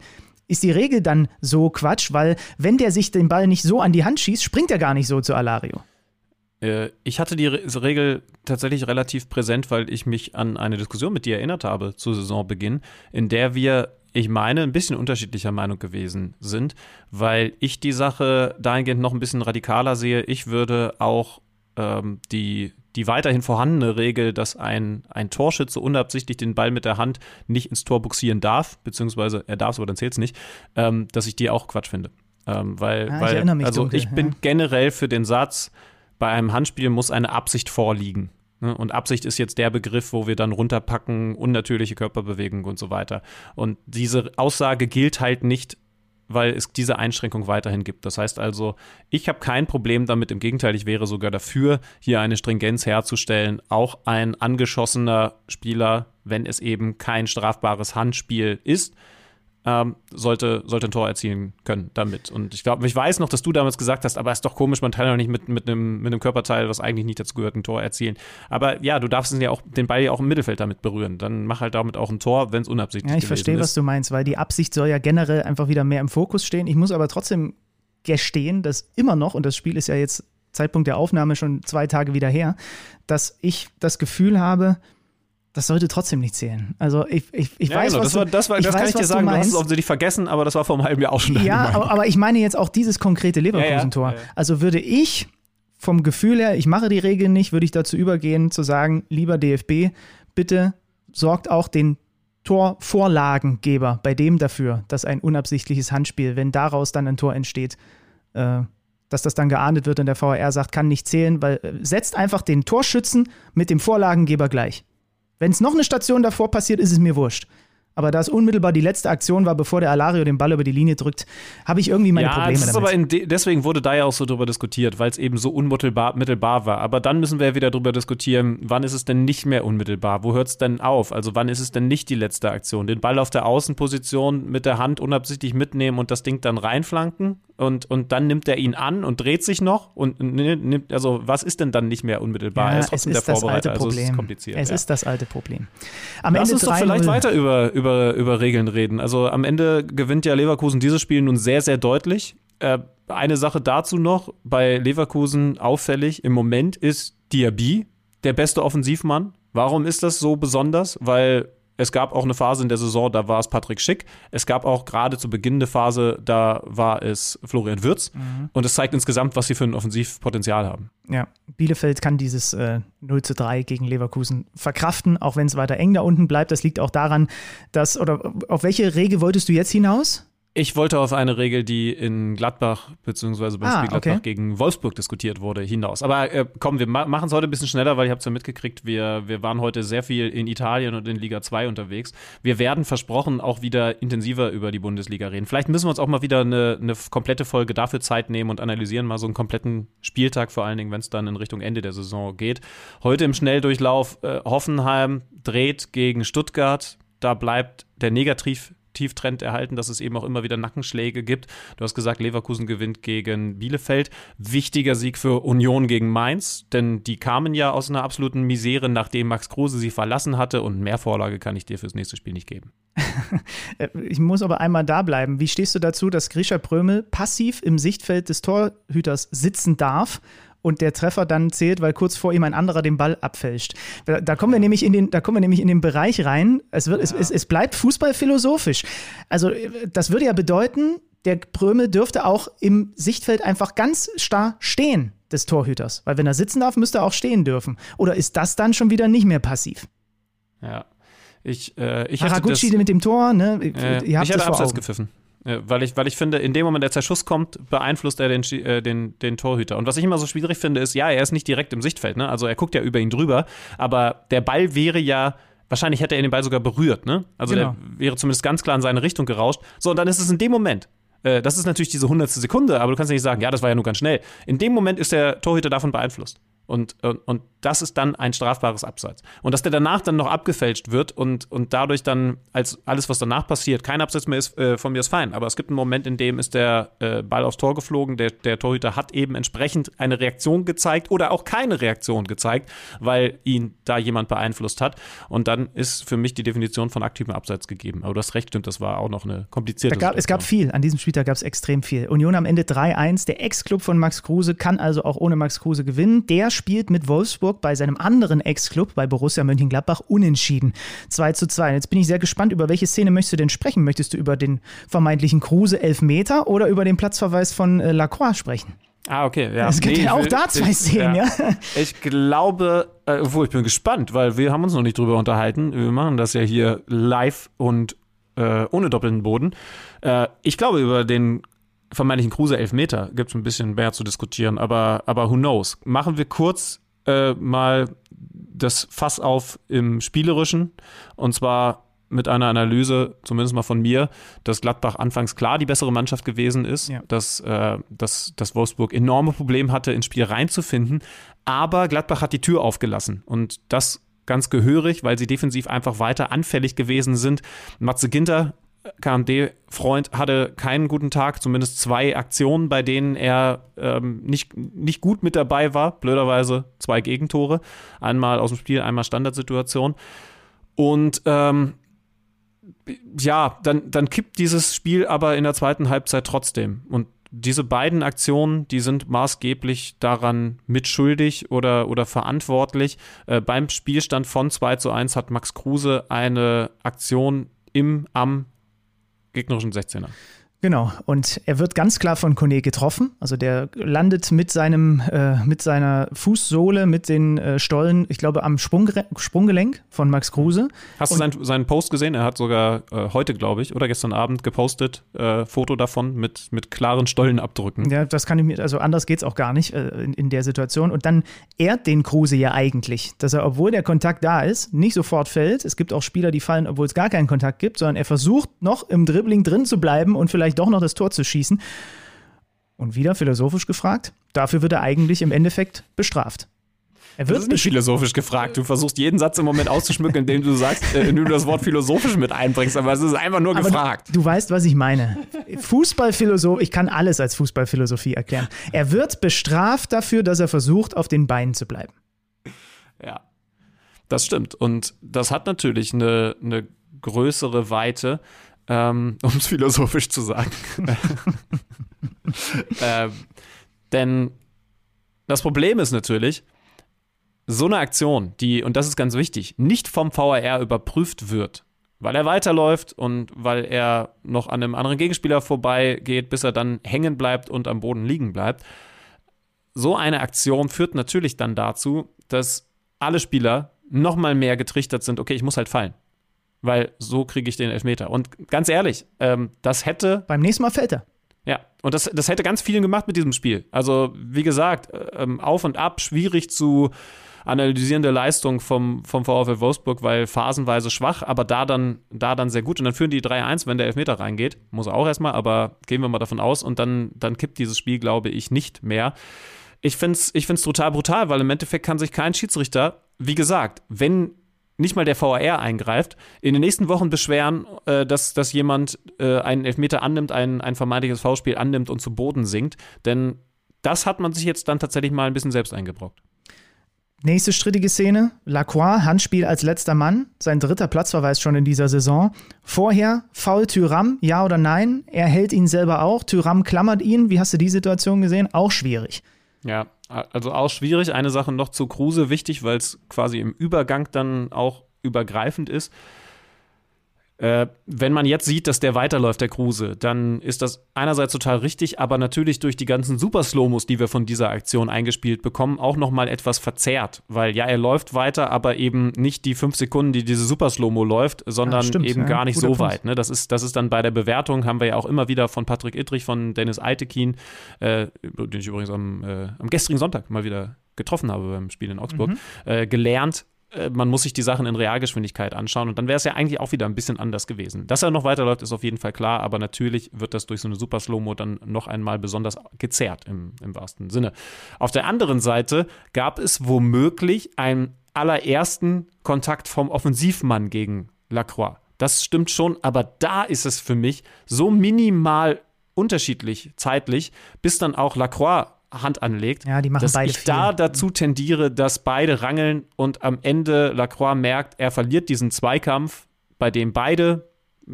ist die Regel dann so Quatsch, weil wenn der sich den Ball nicht so an die Hand schießt, springt er gar nicht so zu Alario. Äh, ich hatte die Regel tatsächlich relativ präsent, weil ich mich an eine Diskussion mit dir erinnert habe zu Saisonbeginn, in der wir, ich meine, ein bisschen unterschiedlicher Meinung gewesen sind, weil ich die Sache dahingehend noch ein bisschen radikaler sehe. Ich würde auch ähm, die, die weiterhin vorhandene Regel, dass ein, ein Torschütze unabsichtlich den Ball mit der Hand nicht ins Tor buxieren darf, beziehungsweise er darf es, aber dann zählt es nicht, ähm, dass ich die auch Quatsch finde. Ähm, weil, ah, weil also dunkel, ich bin ja. generell für den Satz, bei einem Handspiel muss eine Absicht vorliegen. Ne? Und Absicht ist jetzt der Begriff, wo wir dann runterpacken, unnatürliche Körperbewegung und so weiter. Und diese Aussage gilt halt nicht weil es diese Einschränkung weiterhin gibt. Das heißt also, ich habe kein Problem damit, im Gegenteil, ich wäre sogar dafür, hier eine Stringenz herzustellen. Auch ein angeschossener Spieler, wenn es eben kein strafbares Handspiel ist, ähm, sollte, sollte ein Tor erzielen können damit. Und ich glaube, ich weiß noch, dass du damals gesagt hast, aber es ist doch komisch, man teilt doch nicht mit, mit, einem, mit einem Körperteil, was eigentlich nicht dazu gehört, ein Tor erzielen. Aber ja, du darfst ja auch, den Ball ja auch im Mittelfeld damit berühren. Dann mach halt damit auch ein Tor, wenn es unabsichtlich ist. Ja, ich verstehe, was du meinst, weil die Absicht soll ja generell einfach wieder mehr im Fokus stehen. Ich muss aber trotzdem gestehen, dass immer noch, und das Spiel ist ja jetzt Zeitpunkt der Aufnahme schon zwei Tage wieder her, dass ich das Gefühl habe, das sollte trotzdem nicht zählen. Also ich, ich, ich ja, weiß, genau. was das, war, das, war, das weiß, kann ich dir sagen. Du, du hast es offensichtlich vergessen, aber das war vor einem halben Jahr auch schon. Ja, aber, aber, ich meine jetzt auch dieses konkrete Leverkusen-Tor. Ja, ja. Also würde ich vom Gefühl her, ich mache die Regeln nicht, würde ich dazu übergehen, zu sagen, lieber DFB, bitte sorgt auch den Torvorlagengeber bei dem dafür, dass ein unabsichtliches Handspiel, wenn daraus dann ein Tor entsteht, äh, dass das dann geahndet wird und der VAR sagt, kann nicht zählen, weil äh, setzt einfach den Torschützen mit dem Vorlagengeber gleich. Wenn es noch eine Station davor passiert, ist es mir wurscht. Aber da es unmittelbar die letzte Aktion war, bevor der Alario den Ball über die Linie drückt, habe ich irgendwie meine ja, Probleme das ist damit. Aber de deswegen wurde da ja auch so drüber diskutiert, weil es eben so unmittelbar mittelbar war. Aber dann müssen wir ja wieder drüber diskutieren, wann ist es denn nicht mehr unmittelbar? Wo hört es denn auf? Also wann ist es denn nicht die letzte Aktion? Den Ball auf der Außenposition mit der Hand unabsichtlich mitnehmen und das Ding dann reinflanken? Und, und dann nimmt er ihn an und dreht sich noch und nimmt, also was ist denn dann nicht mehr unmittelbar? Ja, er ist trotzdem ist der Vorbereiter, also es ist kompliziert. Es ja. ist das alte Problem. Am Lass Ende uns doch vielleicht weiter über, über, über Regeln reden. Also am Ende gewinnt ja Leverkusen dieses Spiel nun sehr, sehr deutlich. Äh, eine Sache dazu noch, bei Leverkusen auffällig im Moment ist Diaby der beste Offensivmann. Warum ist das so besonders? Weil es gab auch eine Phase in der Saison, da war es Patrick Schick. Es gab auch gerade zu Beginn der Phase, da war es Florian Würz. Mhm. Und es zeigt insgesamt, was sie für ein Offensivpotenzial haben. Ja, Bielefeld kann dieses äh, 0 zu 3 gegen Leverkusen verkraften, auch wenn es weiter eng da unten bleibt. Das liegt auch daran, dass, oder auf welche Regel wolltest du jetzt hinaus? Ich wollte auf eine Regel, die in Gladbach beziehungsweise beim ah, Spiel Gladbach okay. gegen Wolfsburg diskutiert wurde, hinaus. Aber äh, komm, wir ma machen es heute ein bisschen schneller, weil ich habe es ja mitgekriegt, wir, wir waren heute sehr viel in Italien und in Liga 2 unterwegs. Wir werden versprochen auch wieder intensiver über die Bundesliga reden. Vielleicht müssen wir uns auch mal wieder eine, eine komplette Folge dafür Zeit nehmen und analysieren mal so einen kompletten Spieltag, vor allen Dingen, wenn es dann in Richtung Ende der Saison geht. Heute im Schnelldurchlauf äh, Hoffenheim dreht gegen Stuttgart. Da bleibt der Negativ Tieftrend erhalten, dass es eben auch immer wieder Nackenschläge gibt. Du hast gesagt, Leverkusen gewinnt gegen Bielefeld. Wichtiger Sieg für Union gegen Mainz, denn die kamen ja aus einer absoluten Misere, nachdem Max Kruse sie verlassen hatte und mehr Vorlage kann ich dir fürs nächste Spiel nicht geben. <laughs> ich muss aber einmal da bleiben. Wie stehst du dazu, dass Grisha Prömel passiv im Sichtfeld des Torhüters sitzen darf und der Treffer dann zählt, weil kurz vor ihm ein anderer den Ball abfälscht. Da, da kommen wir nämlich in den, da kommen wir nämlich in den Bereich rein. Es, wird, ja. es, es, es bleibt Fußball philosophisch. Also das würde ja bedeuten, der Prömel dürfte auch im Sichtfeld einfach ganz starr stehen des Torhüters. Weil wenn er sitzen darf, müsste er auch stehen dürfen. Oder ist das dann schon wieder nicht mehr passiv? Ja. Ich, äh, ich Haraguchi das, mit dem Tor, ne? Äh, ihr habt ich hätte abseits gepfiffen. Weil ich, weil ich finde, in dem Moment, als der Schuss kommt, beeinflusst er den, äh, den, den Torhüter. Und was ich immer so schwierig finde, ist, ja, er ist nicht direkt im Sichtfeld, ne? Also er guckt ja über ihn drüber, aber der Ball wäre ja wahrscheinlich hätte er den Ball sogar berührt, ne? Also genau. der wäre zumindest ganz klar in seine Richtung gerauscht. So, und dann ist es in dem Moment. Äh, das ist natürlich diese hundertste Sekunde, aber du kannst ja nicht sagen, ja, das war ja nur ganz schnell. In dem Moment ist der Torhüter davon beeinflusst. Und, und, und das ist dann ein strafbares Abseits. Und dass der danach dann noch abgefälscht wird und, und dadurch dann als alles, was danach passiert, kein Abseits mehr ist, äh, von mir ist fein. Aber es gibt einen Moment, in dem ist der äh, Ball aufs Tor geflogen. Der, der Torhüter hat eben entsprechend eine Reaktion gezeigt oder auch keine Reaktion gezeigt, weil ihn da jemand beeinflusst hat. Und dann ist für mich die Definition von aktivem Abseits gegeben. Aber du hast recht, stimmt, das war auch noch eine komplizierte gab, Es gab viel. An diesem Spieltag gab es extrem viel. Union am Ende 3-1. Der Ex-Club von Max Kruse kann also auch ohne Max Kruse gewinnen. Der spielt mit Wolfsburg bei seinem anderen Ex-Club, bei Borussia Mönchengladbach, unentschieden. 2 zu 2. Jetzt bin ich sehr gespannt, über welche Szene möchtest du denn sprechen? Möchtest du über den vermeintlichen Kruse Elfmeter oder über den Platzverweis von äh, Lacroix sprechen? Ah, okay, ja. Es gibt nee, ja auch will, da zwei ich, Szenen, ja. ja. Ich glaube, äh, obwohl ich bin gespannt, weil wir haben uns noch nicht drüber unterhalten. Wir machen das ja hier live und äh, ohne doppelten Boden. Äh, ich glaube, über den vermeintlichen Kruse Elfmeter gibt es ein bisschen mehr zu diskutieren, aber, aber who knows. Machen wir kurz äh, mal das Fass auf im Spielerischen und zwar mit einer Analyse, zumindest mal von mir, dass Gladbach anfangs klar die bessere Mannschaft gewesen ist, ja. dass, äh, dass, dass Wolfsburg enorme Probleme hatte, ins Spiel reinzufinden, aber Gladbach hat die Tür aufgelassen und das ganz gehörig, weil sie defensiv einfach weiter anfällig gewesen sind. Matze Ginter KMD-Freund hatte keinen guten Tag, zumindest zwei Aktionen, bei denen er ähm, nicht, nicht gut mit dabei war. Blöderweise zwei Gegentore. Einmal aus dem Spiel, einmal Standardsituation. Und ähm, ja, dann, dann kippt dieses Spiel aber in der zweiten Halbzeit trotzdem. Und diese beiden Aktionen, die sind maßgeblich daran mitschuldig oder, oder verantwortlich. Äh, beim Spielstand von 2 zu 1 hat Max Kruse eine Aktion im, am gegnerischen 16er. Genau, und er wird ganz klar von Kone getroffen. Also der landet mit seinem, äh, mit seiner Fußsohle, mit den äh, Stollen, ich glaube, am Sprungre Sprunggelenk von Max Kruse. Hast und du seinen, seinen Post gesehen? Er hat sogar äh, heute, glaube ich, oder gestern Abend gepostet, äh, Foto davon mit, mit klaren Stollenabdrücken. Ja, das kann ich mir, also anders geht es auch gar nicht äh, in, in der Situation. Und dann ehrt den Kruse ja eigentlich, dass er, obwohl der Kontakt da ist, nicht sofort fällt. Es gibt auch Spieler, die fallen, obwohl es gar keinen Kontakt gibt, sondern er versucht noch im Dribbling drin zu bleiben und vielleicht vielleicht doch noch das Tor zu schießen. Und wieder philosophisch gefragt, dafür wird er eigentlich im Endeffekt bestraft. Er wird das ist nicht philosophisch gefragt. Du versuchst jeden Satz im Moment auszuschmücken, indem du sagst, äh, indem du das Wort philosophisch mit einbringst, aber es ist einfach nur aber gefragt. Du, du weißt, was ich meine. Fußballphilosophie, ich kann alles als Fußballphilosophie erklären. Er wird bestraft dafür, dass er versucht, auf den Beinen zu bleiben. Ja, das stimmt. Und das hat natürlich eine, eine größere Weite, ähm, <laughs> um es philosophisch zu sagen. <laughs> ähm, denn das Problem ist natürlich, so eine Aktion, die, und das ist ganz wichtig, nicht vom VAR überprüft wird, weil er weiterläuft und weil er noch an einem anderen Gegenspieler vorbeigeht, bis er dann hängen bleibt und am Boden liegen bleibt. So eine Aktion führt natürlich dann dazu, dass alle Spieler noch mal mehr getrichtert sind, okay, ich muss halt fallen weil so kriege ich den Elfmeter. Und ganz ehrlich, ähm, das hätte. Beim nächsten Mal fällt er. Ja, und das, das hätte ganz vielen gemacht mit diesem Spiel. Also, wie gesagt, ähm, auf und ab, schwierig zu analysierende Leistung vom, vom VfL Wolfsburg, weil phasenweise schwach, aber da dann, da dann sehr gut. Und dann führen die 3-1, wenn der Elfmeter reingeht. Muss er auch erstmal, aber gehen wir mal davon aus. Und dann, dann kippt dieses Spiel, glaube ich, nicht mehr. Ich finde es ich find's total brutal, weil im Endeffekt kann sich kein Schiedsrichter, wie gesagt, wenn nicht mal der VAR eingreift, in den nächsten Wochen beschweren, äh, dass, dass jemand äh, einen Elfmeter annimmt, ein, ein vermeintliches V-Spiel annimmt und zu Boden sinkt. Denn das hat man sich jetzt dann tatsächlich mal ein bisschen selbst eingebrockt. Nächste strittige Szene: Lacroix, Handspiel als letzter Mann, sein dritter Platzverweis schon in dieser Saison. Vorher Foul Tyram, ja oder nein? Er hält ihn selber auch. Tyram klammert ihn. Wie hast du die Situation gesehen? Auch schwierig. Ja, Also auch schwierig. Eine Sache noch zu Kruse wichtig, weil es quasi im Übergang dann auch übergreifend ist. Äh, wenn man jetzt sieht, dass der weiterläuft, der Kruse, dann ist das einerseits total richtig, aber natürlich durch die ganzen Super Slomos, die wir von dieser Aktion eingespielt bekommen, auch nochmal etwas verzerrt. Weil ja, er läuft weiter, aber eben nicht die fünf Sekunden, die diese Super Slomo läuft, sondern ja, stimmt, eben ja, gar nicht so Punkt. weit. Ne? Das, ist, das ist dann bei der Bewertung, haben wir ja auch immer wieder von Patrick Ittrich, von Dennis Eitekin, äh, den ich übrigens am, äh, am gestrigen Sonntag mal wieder getroffen habe beim Spiel in Augsburg, mhm. äh, gelernt, man muss sich die Sachen in Realgeschwindigkeit anschauen und dann wäre es ja eigentlich auch wieder ein bisschen anders gewesen. Dass er noch weiterläuft, ist auf jeden Fall klar, aber natürlich wird das durch so eine Super Slow-Mo dann noch einmal besonders gezerrt im, im wahrsten Sinne. Auf der anderen Seite gab es womöglich einen allerersten Kontakt vom Offensivmann gegen Lacroix. Das stimmt schon, aber da ist es für mich so minimal unterschiedlich zeitlich, bis dann auch Lacroix Hand anlegt, ja, die machen dass beide ich viel. da dazu tendiere, dass beide rangeln und am Ende Lacroix merkt, er verliert diesen Zweikampf, bei dem beide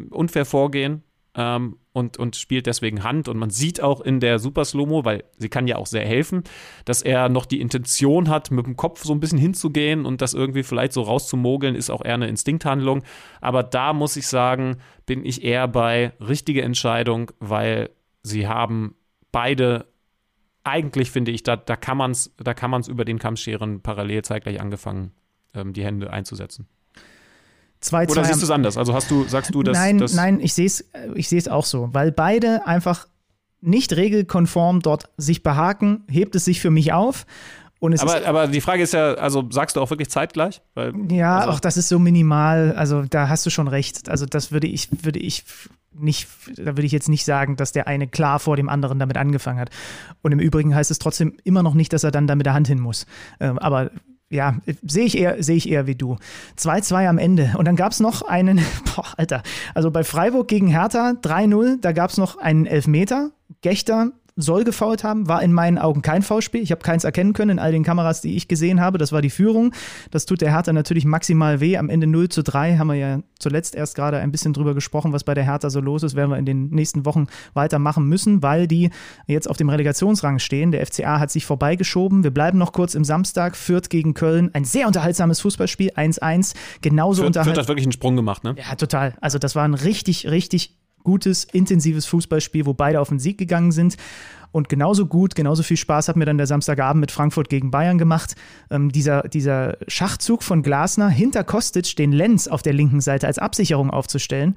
unfair vorgehen ähm, und, und spielt deswegen Hand. Und man sieht auch in der Super Slow-Mo, weil sie kann ja auch sehr helfen, dass er noch die Intention hat, mit dem Kopf so ein bisschen hinzugehen und das irgendwie vielleicht so rauszumogeln, ist auch eher eine Instinkthandlung. Aber da muss ich sagen, bin ich eher bei richtige Entscheidung, weil sie haben beide eigentlich finde ich, da, da kann man es da kann man's über den Kammscheren parallel zeitgleich angefangen, ähm, die Hände einzusetzen. Zwei, Oder siehst du es anders? Also hast du, sagst du, dass. Nein, dass nein, ich sehe es ich auch so, weil beide einfach nicht regelkonform dort sich behaken, hebt es sich für mich auf. Aber, aber die Frage ist ja, also sagst du auch wirklich zeitgleich? Weil, ja, also, auch das ist so minimal, also da hast du schon recht. Also das würde ich, würde ich nicht, da würde ich jetzt nicht sagen, dass der eine klar vor dem anderen damit angefangen hat. Und im Übrigen heißt es trotzdem immer noch nicht, dass er dann da mit der Hand hin muss. Ähm, aber ja, sehe ich eher, sehe ich eher wie du. 2-2 am Ende. Und dann gab es noch einen, <laughs> boah, Alter, also bei Freiburg gegen Hertha 3-0, da gab es noch einen Elfmeter. Gechter soll gefault haben, war in meinen Augen kein Foulspiel. Ich habe keins erkennen können in all den Kameras, die ich gesehen habe. Das war die Führung. Das tut der Hertha natürlich maximal weh. Am Ende 0 zu 3 haben wir ja zuletzt erst gerade ein bisschen drüber gesprochen, was bei der Hertha so los ist. Werden wir in den nächsten Wochen weitermachen müssen, weil die jetzt auf dem Relegationsrang stehen. Der FCA hat sich vorbeigeschoben. Wir bleiben noch kurz im Samstag. Fürth gegen Köln. Ein sehr unterhaltsames Fußballspiel. 1-1. Genauso unterhaltsam. Fürth hat wirklich einen Sprung gemacht, ne? Ja, total. Also das war ein richtig, richtig gutes, intensives Fußballspiel, wo beide auf den Sieg gegangen sind. Und genauso gut, genauso viel Spaß hat mir dann der Samstagabend mit Frankfurt gegen Bayern gemacht. Ähm, dieser, dieser Schachzug von Glasner hinter Kostic, den Lenz auf der linken Seite als Absicherung aufzustellen,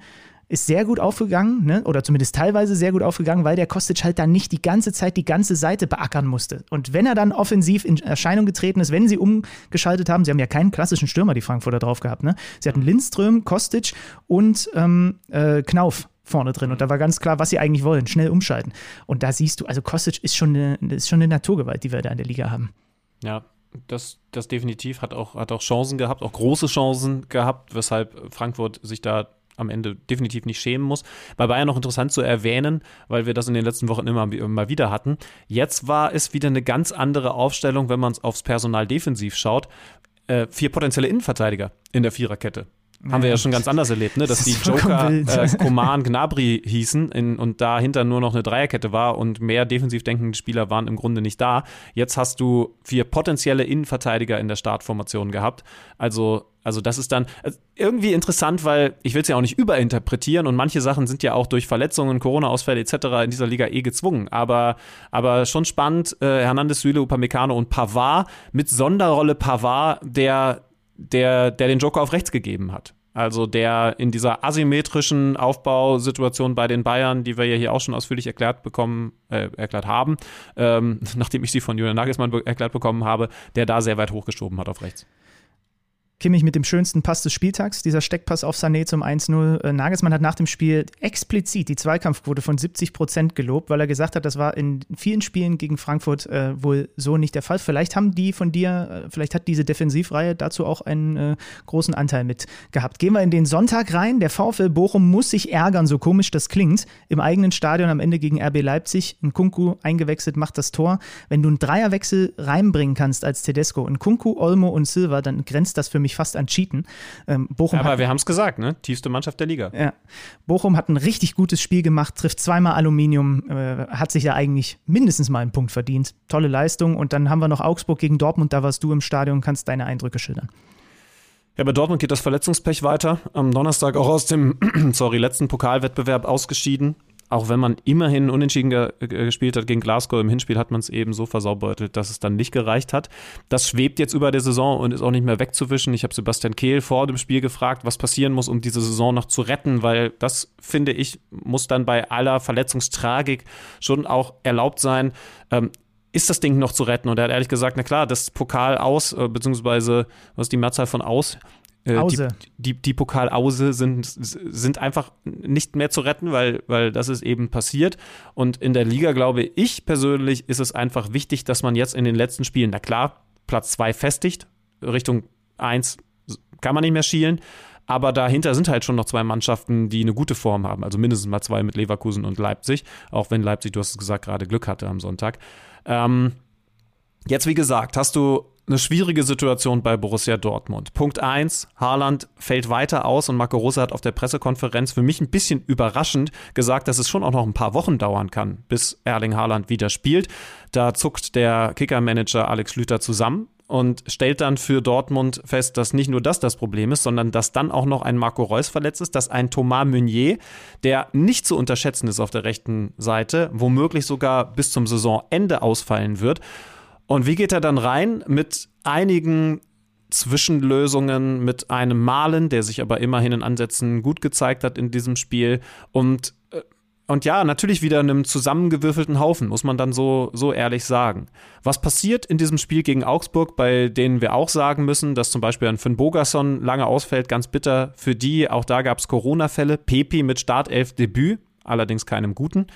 ist sehr gut aufgegangen, ne? oder zumindest teilweise sehr gut aufgegangen, weil der Kostic halt dann nicht die ganze Zeit die ganze Seite beackern musste. Und wenn er dann offensiv in Erscheinung getreten ist, wenn sie umgeschaltet haben, sie haben ja keinen klassischen Stürmer, die Frankfurter drauf gehabt, ne? Sie hatten Lindström, Kostic und ähm, äh, Knauf vorne drin. Und da war ganz klar, was sie eigentlich wollen, schnell umschalten. Und da siehst du, also Kostic ist schon eine, ist schon eine Naturgewalt, die wir da in der Liga haben. Ja, das, das definitiv hat auch, hat auch Chancen gehabt, auch große Chancen gehabt, weshalb Frankfurt sich da am Ende definitiv nicht schämen muss. Bei Bayern noch interessant zu erwähnen, weil wir das in den letzten Wochen immer mal wieder hatten. Jetzt war es wieder eine ganz andere Aufstellung, wenn man aufs Personal defensiv schaut. Äh, vier potenzielle Innenverteidiger in der Viererkette. Haben wir ja schon ganz anders erlebt, ne? dass das die Joker äh, Koman <laughs> Gnabry hießen in, und dahinter nur noch eine Dreierkette war und mehr defensiv denkende Spieler waren im Grunde nicht da. Jetzt hast du vier potenzielle Innenverteidiger in der Startformation gehabt. Also, also das ist dann also irgendwie interessant, weil ich will es ja auch nicht überinterpretieren und manche Sachen sind ja auch durch Verletzungen, Corona-Ausfälle etc. in dieser Liga eh gezwungen. Aber, aber schon spannend, äh, Hernandez, Süle, Upamecano und Pavard mit Sonderrolle Pavard, der der, der den Joker auf rechts gegeben hat. Also der in dieser asymmetrischen Aufbausituation bei den Bayern, die wir ja hier auch schon ausführlich erklärt bekommen, äh, erklärt haben, ähm, <laughs> nachdem ich sie von Julian Nagelsmann erklärt bekommen habe, der da sehr weit hochgeschoben hat auf rechts. Kimmich mit dem schönsten Pass des Spieltags, dieser Steckpass auf Sané zum 1-0. Äh, Nagelsmann hat nach dem Spiel explizit die Zweikampfquote von 70 Prozent gelobt, weil er gesagt hat, das war in vielen Spielen gegen Frankfurt äh, wohl so nicht der Fall. Vielleicht haben die von dir, äh, vielleicht hat diese Defensivreihe dazu auch einen äh, großen Anteil mit gehabt. Gehen wir in den Sonntag rein. Der VfL Bochum muss sich ärgern, so komisch das klingt. Im eigenen Stadion am Ende gegen RB Leipzig. Ein Kunku eingewechselt macht das Tor. Wenn du einen Dreierwechsel reinbringen kannst als Tedesco, ein Kunku, Olmo und Silva, dann grenzt das für mich mich fast an Cheaten. Ähm, Bochum aber hat, wir haben es gesagt, ne? Tiefste Mannschaft der Liga. Ja. Bochum hat ein richtig gutes Spiel gemacht, trifft zweimal Aluminium, äh, hat sich ja eigentlich mindestens mal einen Punkt verdient. Tolle Leistung. Und dann haben wir noch Augsburg gegen Dortmund, da warst du im Stadion, kannst deine Eindrücke schildern. Ja, bei Dortmund geht das Verletzungspech weiter. Am Donnerstag auch aus dem <clears throat> sorry, letzten Pokalwettbewerb ausgeschieden. Auch wenn man immerhin unentschieden ge gespielt hat gegen Glasgow, im Hinspiel hat man es eben so versaubeutelt, dass es dann nicht gereicht hat. Das schwebt jetzt über der Saison und ist auch nicht mehr wegzuwischen. Ich habe Sebastian Kehl vor dem Spiel gefragt, was passieren muss, um diese Saison noch zu retten, weil das, finde ich, muss dann bei aller Verletzungstragik schon auch erlaubt sein. Ähm, ist das Ding noch zu retten? Und er hat ehrlich gesagt, na klar, das Pokal aus, äh, beziehungsweise, was ist die Mehrzahl von aus? Äh. Die, die, die Pokalause sind, sind einfach nicht mehr zu retten, weil, weil das ist eben passiert. Und in der Liga, glaube ich persönlich, ist es einfach wichtig, dass man jetzt in den letzten Spielen, na klar, Platz 2 festigt, Richtung 1 kann man nicht mehr schielen. Aber dahinter sind halt schon noch zwei Mannschaften, die eine gute Form haben. Also mindestens mal zwei mit Leverkusen und Leipzig. Auch wenn Leipzig, du hast es gesagt, gerade Glück hatte am Sonntag. Ähm, jetzt, wie gesagt, hast du eine schwierige Situation bei Borussia Dortmund. Punkt 1, Haaland fällt weiter aus und Marco Rose hat auf der Pressekonferenz für mich ein bisschen überraschend gesagt, dass es schon auch noch ein paar Wochen dauern kann, bis Erling Haaland wieder spielt. Da zuckt der Kicker-Manager Alex Lüter zusammen und stellt dann für Dortmund fest, dass nicht nur das das Problem ist, sondern dass dann auch noch ein Marco Reus verletzt ist, dass ein Thomas Meunier, der nicht zu unterschätzen ist auf der rechten Seite, womöglich sogar bis zum Saisonende ausfallen wird. Und wie geht er dann rein? Mit einigen Zwischenlösungen, mit einem Malen, der sich aber immerhin in Ansätzen gut gezeigt hat in diesem Spiel und äh, und ja, natürlich wieder einem zusammengewürfelten Haufen, muss man dann so, so ehrlich sagen. Was passiert in diesem Spiel gegen Augsburg, bei denen wir auch sagen müssen, dass zum Beispiel ein Finn Bogerson lange ausfällt, ganz bitter für die. Auch da gab es Corona-Fälle. Pepi mit Startelf-Debüt, allerdings keinem guten.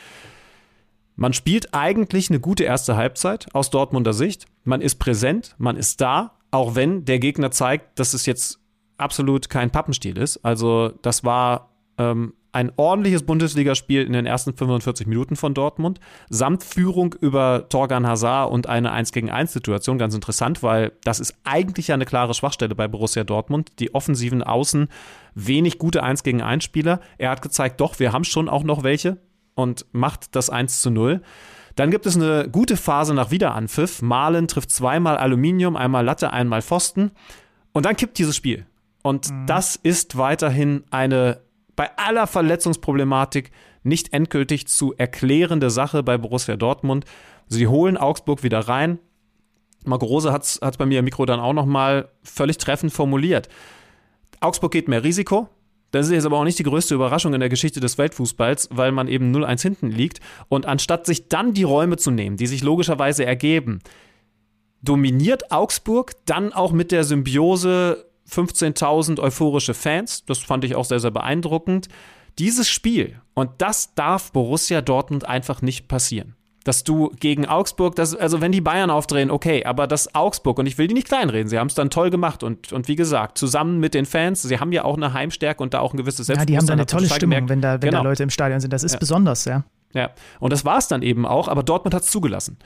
Man spielt eigentlich eine gute erste Halbzeit aus Dortmunder Sicht. Man ist präsent, man ist da, auch wenn der Gegner zeigt, dass es jetzt absolut kein Pappenstiel ist. Also das war ähm, ein ordentliches Bundesligaspiel in den ersten 45 Minuten von Dortmund, samt Führung über Torgan Hazard und eine 1 gegen 1 Situation. Ganz interessant, weil das ist eigentlich ja eine klare Schwachstelle bei Borussia Dortmund. Die offensiven Außen, wenig gute 1 gegen 1 Spieler. Er hat gezeigt, doch, wir haben schon auch noch welche und macht das 1 zu 0. Dann gibt es eine gute Phase nach Wiederanpfiff. Malen trifft zweimal Aluminium, einmal Latte, einmal Pfosten. Und dann kippt dieses Spiel. Und mhm. das ist weiterhin eine bei aller Verletzungsproblematik nicht endgültig zu erklärende Sache bei Borussia Dortmund. Sie holen Augsburg wieder rein. Marco Rose hat es bei mir im Mikro dann auch nochmal völlig treffend formuliert. Augsburg geht mehr Risiko. Das ist jetzt aber auch nicht die größte Überraschung in der Geschichte des Weltfußballs, weil man eben 0-1 hinten liegt. Und anstatt sich dann die Räume zu nehmen, die sich logischerweise ergeben, dominiert Augsburg dann auch mit der Symbiose 15.000 euphorische Fans. Das fand ich auch sehr, sehr beeindruckend. Dieses Spiel, und das darf Borussia Dortmund einfach nicht passieren. Dass du gegen Augsburg, das, also wenn die Bayern aufdrehen, okay, aber das Augsburg, und ich will die nicht kleinreden, sie haben es dann toll gemacht und, und wie gesagt, zusammen mit den Fans, sie haben ja auch eine Heimstärke und da auch ein gewisses Selbstbewusstsein. Ja, die haben da eine tolle Stimmung, gemerkt. wenn, da, wenn genau. da Leute im Stadion sind. Das ist ja. besonders, ja. Ja, und das war es dann eben auch, aber Dortmund hat es zugelassen.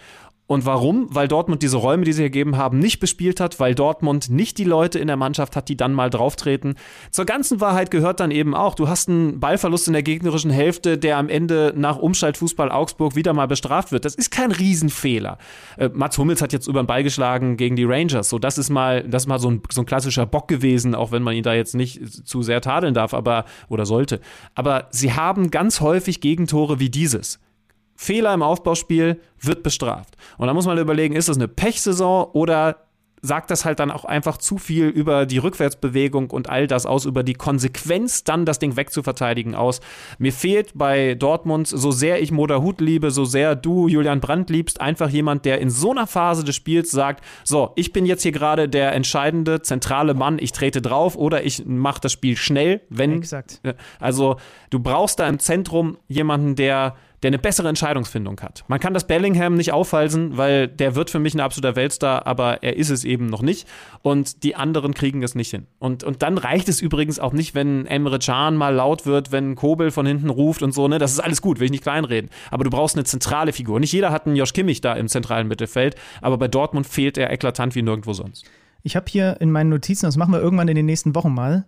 Und warum? Weil Dortmund diese Räume, die sie gegeben haben, nicht bespielt hat, weil Dortmund nicht die Leute in der Mannschaft hat, die dann mal drauftreten. Zur ganzen Wahrheit gehört dann eben auch, du hast einen Ballverlust in der gegnerischen Hälfte, der am Ende nach Umschaltfußball Augsburg wieder mal bestraft wird. Das ist kein Riesenfehler. Äh, Mats Hummels hat jetzt über den Ball geschlagen gegen die Rangers. So, das ist mal, das ist mal so ein, so ein klassischer Bock gewesen, auch wenn man ihn da jetzt nicht zu sehr tadeln darf, aber, oder sollte. Aber sie haben ganz häufig Gegentore wie dieses. Fehler im Aufbauspiel wird bestraft. Und da muss man überlegen, ist das eine Pechsaison oder sagt das halt dann auch einfach zu viel über die Rückwärtsbewegung und all das aus, über die Konsequenz, dann das Ding wegzuverteidigen aus. Mir fehlt bei Dortmund, so sehr ich Moderhut liebe, so sehr du Julian Brandt liebst, einfach jemand, der in so einer Phase des Spiels sagt, so, ich bin jetzt hier gerade der entscheidende, zentrale Mann, ich trete drauf oder ich mache das Spiel schnell, wenn. Exakt. Also, du brauchst da im Zentrum jemanden, der der eine bessere Entscheidungsfindung hat. Man kann das Bellingham nicht aufhalsen, weil der wird für mich ein absoluter Weltstar, aber er ist es eben noch nicht. Und die anderen kriegen es nicht hin. Und, und dann reicht es übrigens auch nicht, wenn Emre Can mal laut wird, wenn Kobel von hinten ruft und so. Ne? Das ist alles gut, will ich nicht kleinreden. Aber du brauchst eine zentrale Figur. Nicht jeder hat einen Josh Kimmich da im zentralen Mittelfeld, aber bei Dortmund fehlt er eklatant wie nirgendwo sonst. Ich habe hier in meinen Notizen, das machen wir irgendwann in den nächsten Wochen mal,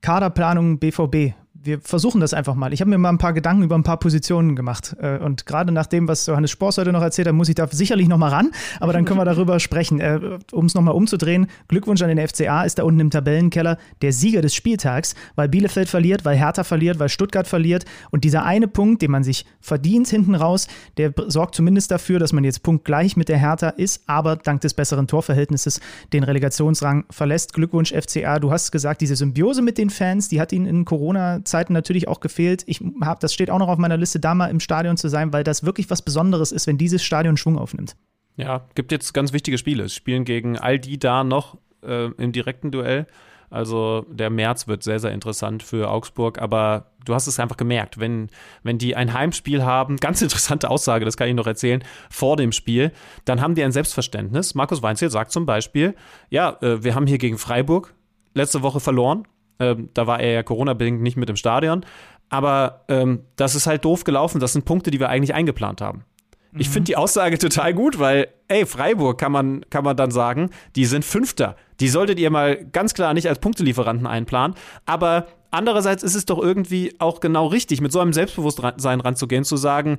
Kaderplanung BVB wir versuchen das einfach mal. Ich habe mir mal ein paar Gedanken über ein paar Positionen gemacht. Äh, und gerade nach dem, was Johannes Spors heute noch erzählt hat, muss ich da sicherlich noch mal ran. Aber dann können wir darüber sprechen. Äh, um es nochmal umzudrehen, Glückwunsch an den FCA ist da unten im Tabellenkeller der Sieger des Spieltags, weil Bielefeld verliert, weil Hertha verliert, weil Stuttgart verliert. Und dieser eine Punkt, den man sich verdient hinten raus, der sorgt zumindest dafür, dass man jetzt punktgleich mit der Hertha ist, aber dank des besseren Torverhältnisses den Relegationsrang verlässt. Glückwunsch FCA. Du hast gesagt, diese Symbiose mit den Fans, die hat ihn in Corona-Zeiten Zeiten natürlich auch gefehlt. Ich habe, das steht auch noch auf meiner Liste, da mal im Stadion zu sein, weil das wirklich was Besonderes ist, wenn dieses Stadion Schwung aufnimmt. Ja, gibt jetzt ganz wichtige Spiele. Es spielen gegen all die da noch äh, im direkten Duell. Also der März wird sehr, sehr interessant für Augsburg, aber du hast es einfach gemerkt, wenn, wenn die ein Heimspiel haben, ganz interessante Aussage, das kann ich noch erzählen, vor dem Spiel, dann haben die ein Selbstverständnis. Markus Weinzel sagt zum Beispiel, ja, äh, wir haben hier gegen Freiburg letzte Woche verloren, ähm, da war er ja Corona-bedingt nicht mit im Stadion. Aber ähm, das ist halt doof gelaufen. Das sind Punkte, die wir eigentlich eingeplant haben. Mhm. Ich finde die Aussage total gut, weil, ey, Freiburg kann man, kann man dann sagen, die sind Fünfter. Die solltet ihr mal ganz klar nicht als Punktelieferanten einplanen. Aber andererseits ist es doch irgendwie auch genau richtig, mit so einem Selbstbewusstsein ranzugehen, zu sagen,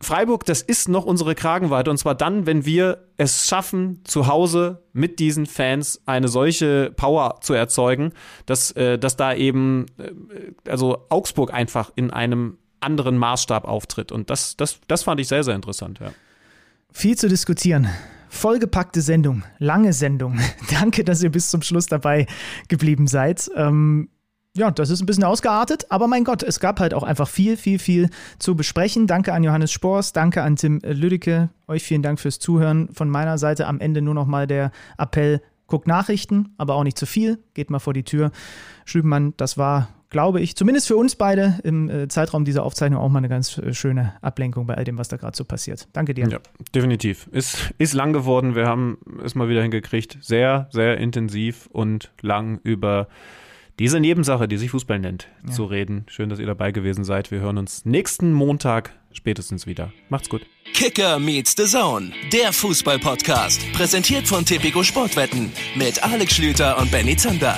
Freiburg, das ist noch unsere Kragenweite und zwar dann, wenn wir es schaffen, zu Hause mit diesen Fans eine solche Power zu erzeugen, dass, äh, dass da eben, äh, also Augsburg einfach in einem anderen Maßstab auftritt. Und das, das, das fand ich sehr, sehr interessant, ja. Viel zu diskutieren. Vollgepackte Sendung, lange Sendung. <laughs> Danke, dass ihr bis zum Schluss dabei geblieben seid. Ähm, ja, das ist ein bisschen ausgeartet, aber mein Gott, es gab halt auch einfach viel, viel, viel zu besprechen. Danke an Johannes Spors, danke an Tim Lüdecke. Euch vielen Dank fürs Zuhören. Von meiner Seite am Ende nur noch mal der Appell, guckt Nachrichten, aber auch nicht zu viel. Geht mal vor die Tür. Schlübenmann, das war, glaube ich, zumindest für uns beide im äh, Zeitraum dieser Aufzeichnung auch mal eine ganz äh, schöne Ablenkung bei all dem, was da gerade so passiert. Danke dir. Ja, definitiv. Ist, ist lang geworden. Wir haben es mal wieder hingekriegt. Sehr, sehr intensiv und lang über diese Nebensache, die sich Fußball nennt, ja. zu reden. Schön, dass ihr dabei gewesen seid. Wir hören uns nächsten Montag spätestens wieder. Macht's gut. Kicker meets the Zone, der Fußball-Podcast. Präsentiert von Tipico Sportwetten mit Alex Schlüter und Benny Zander.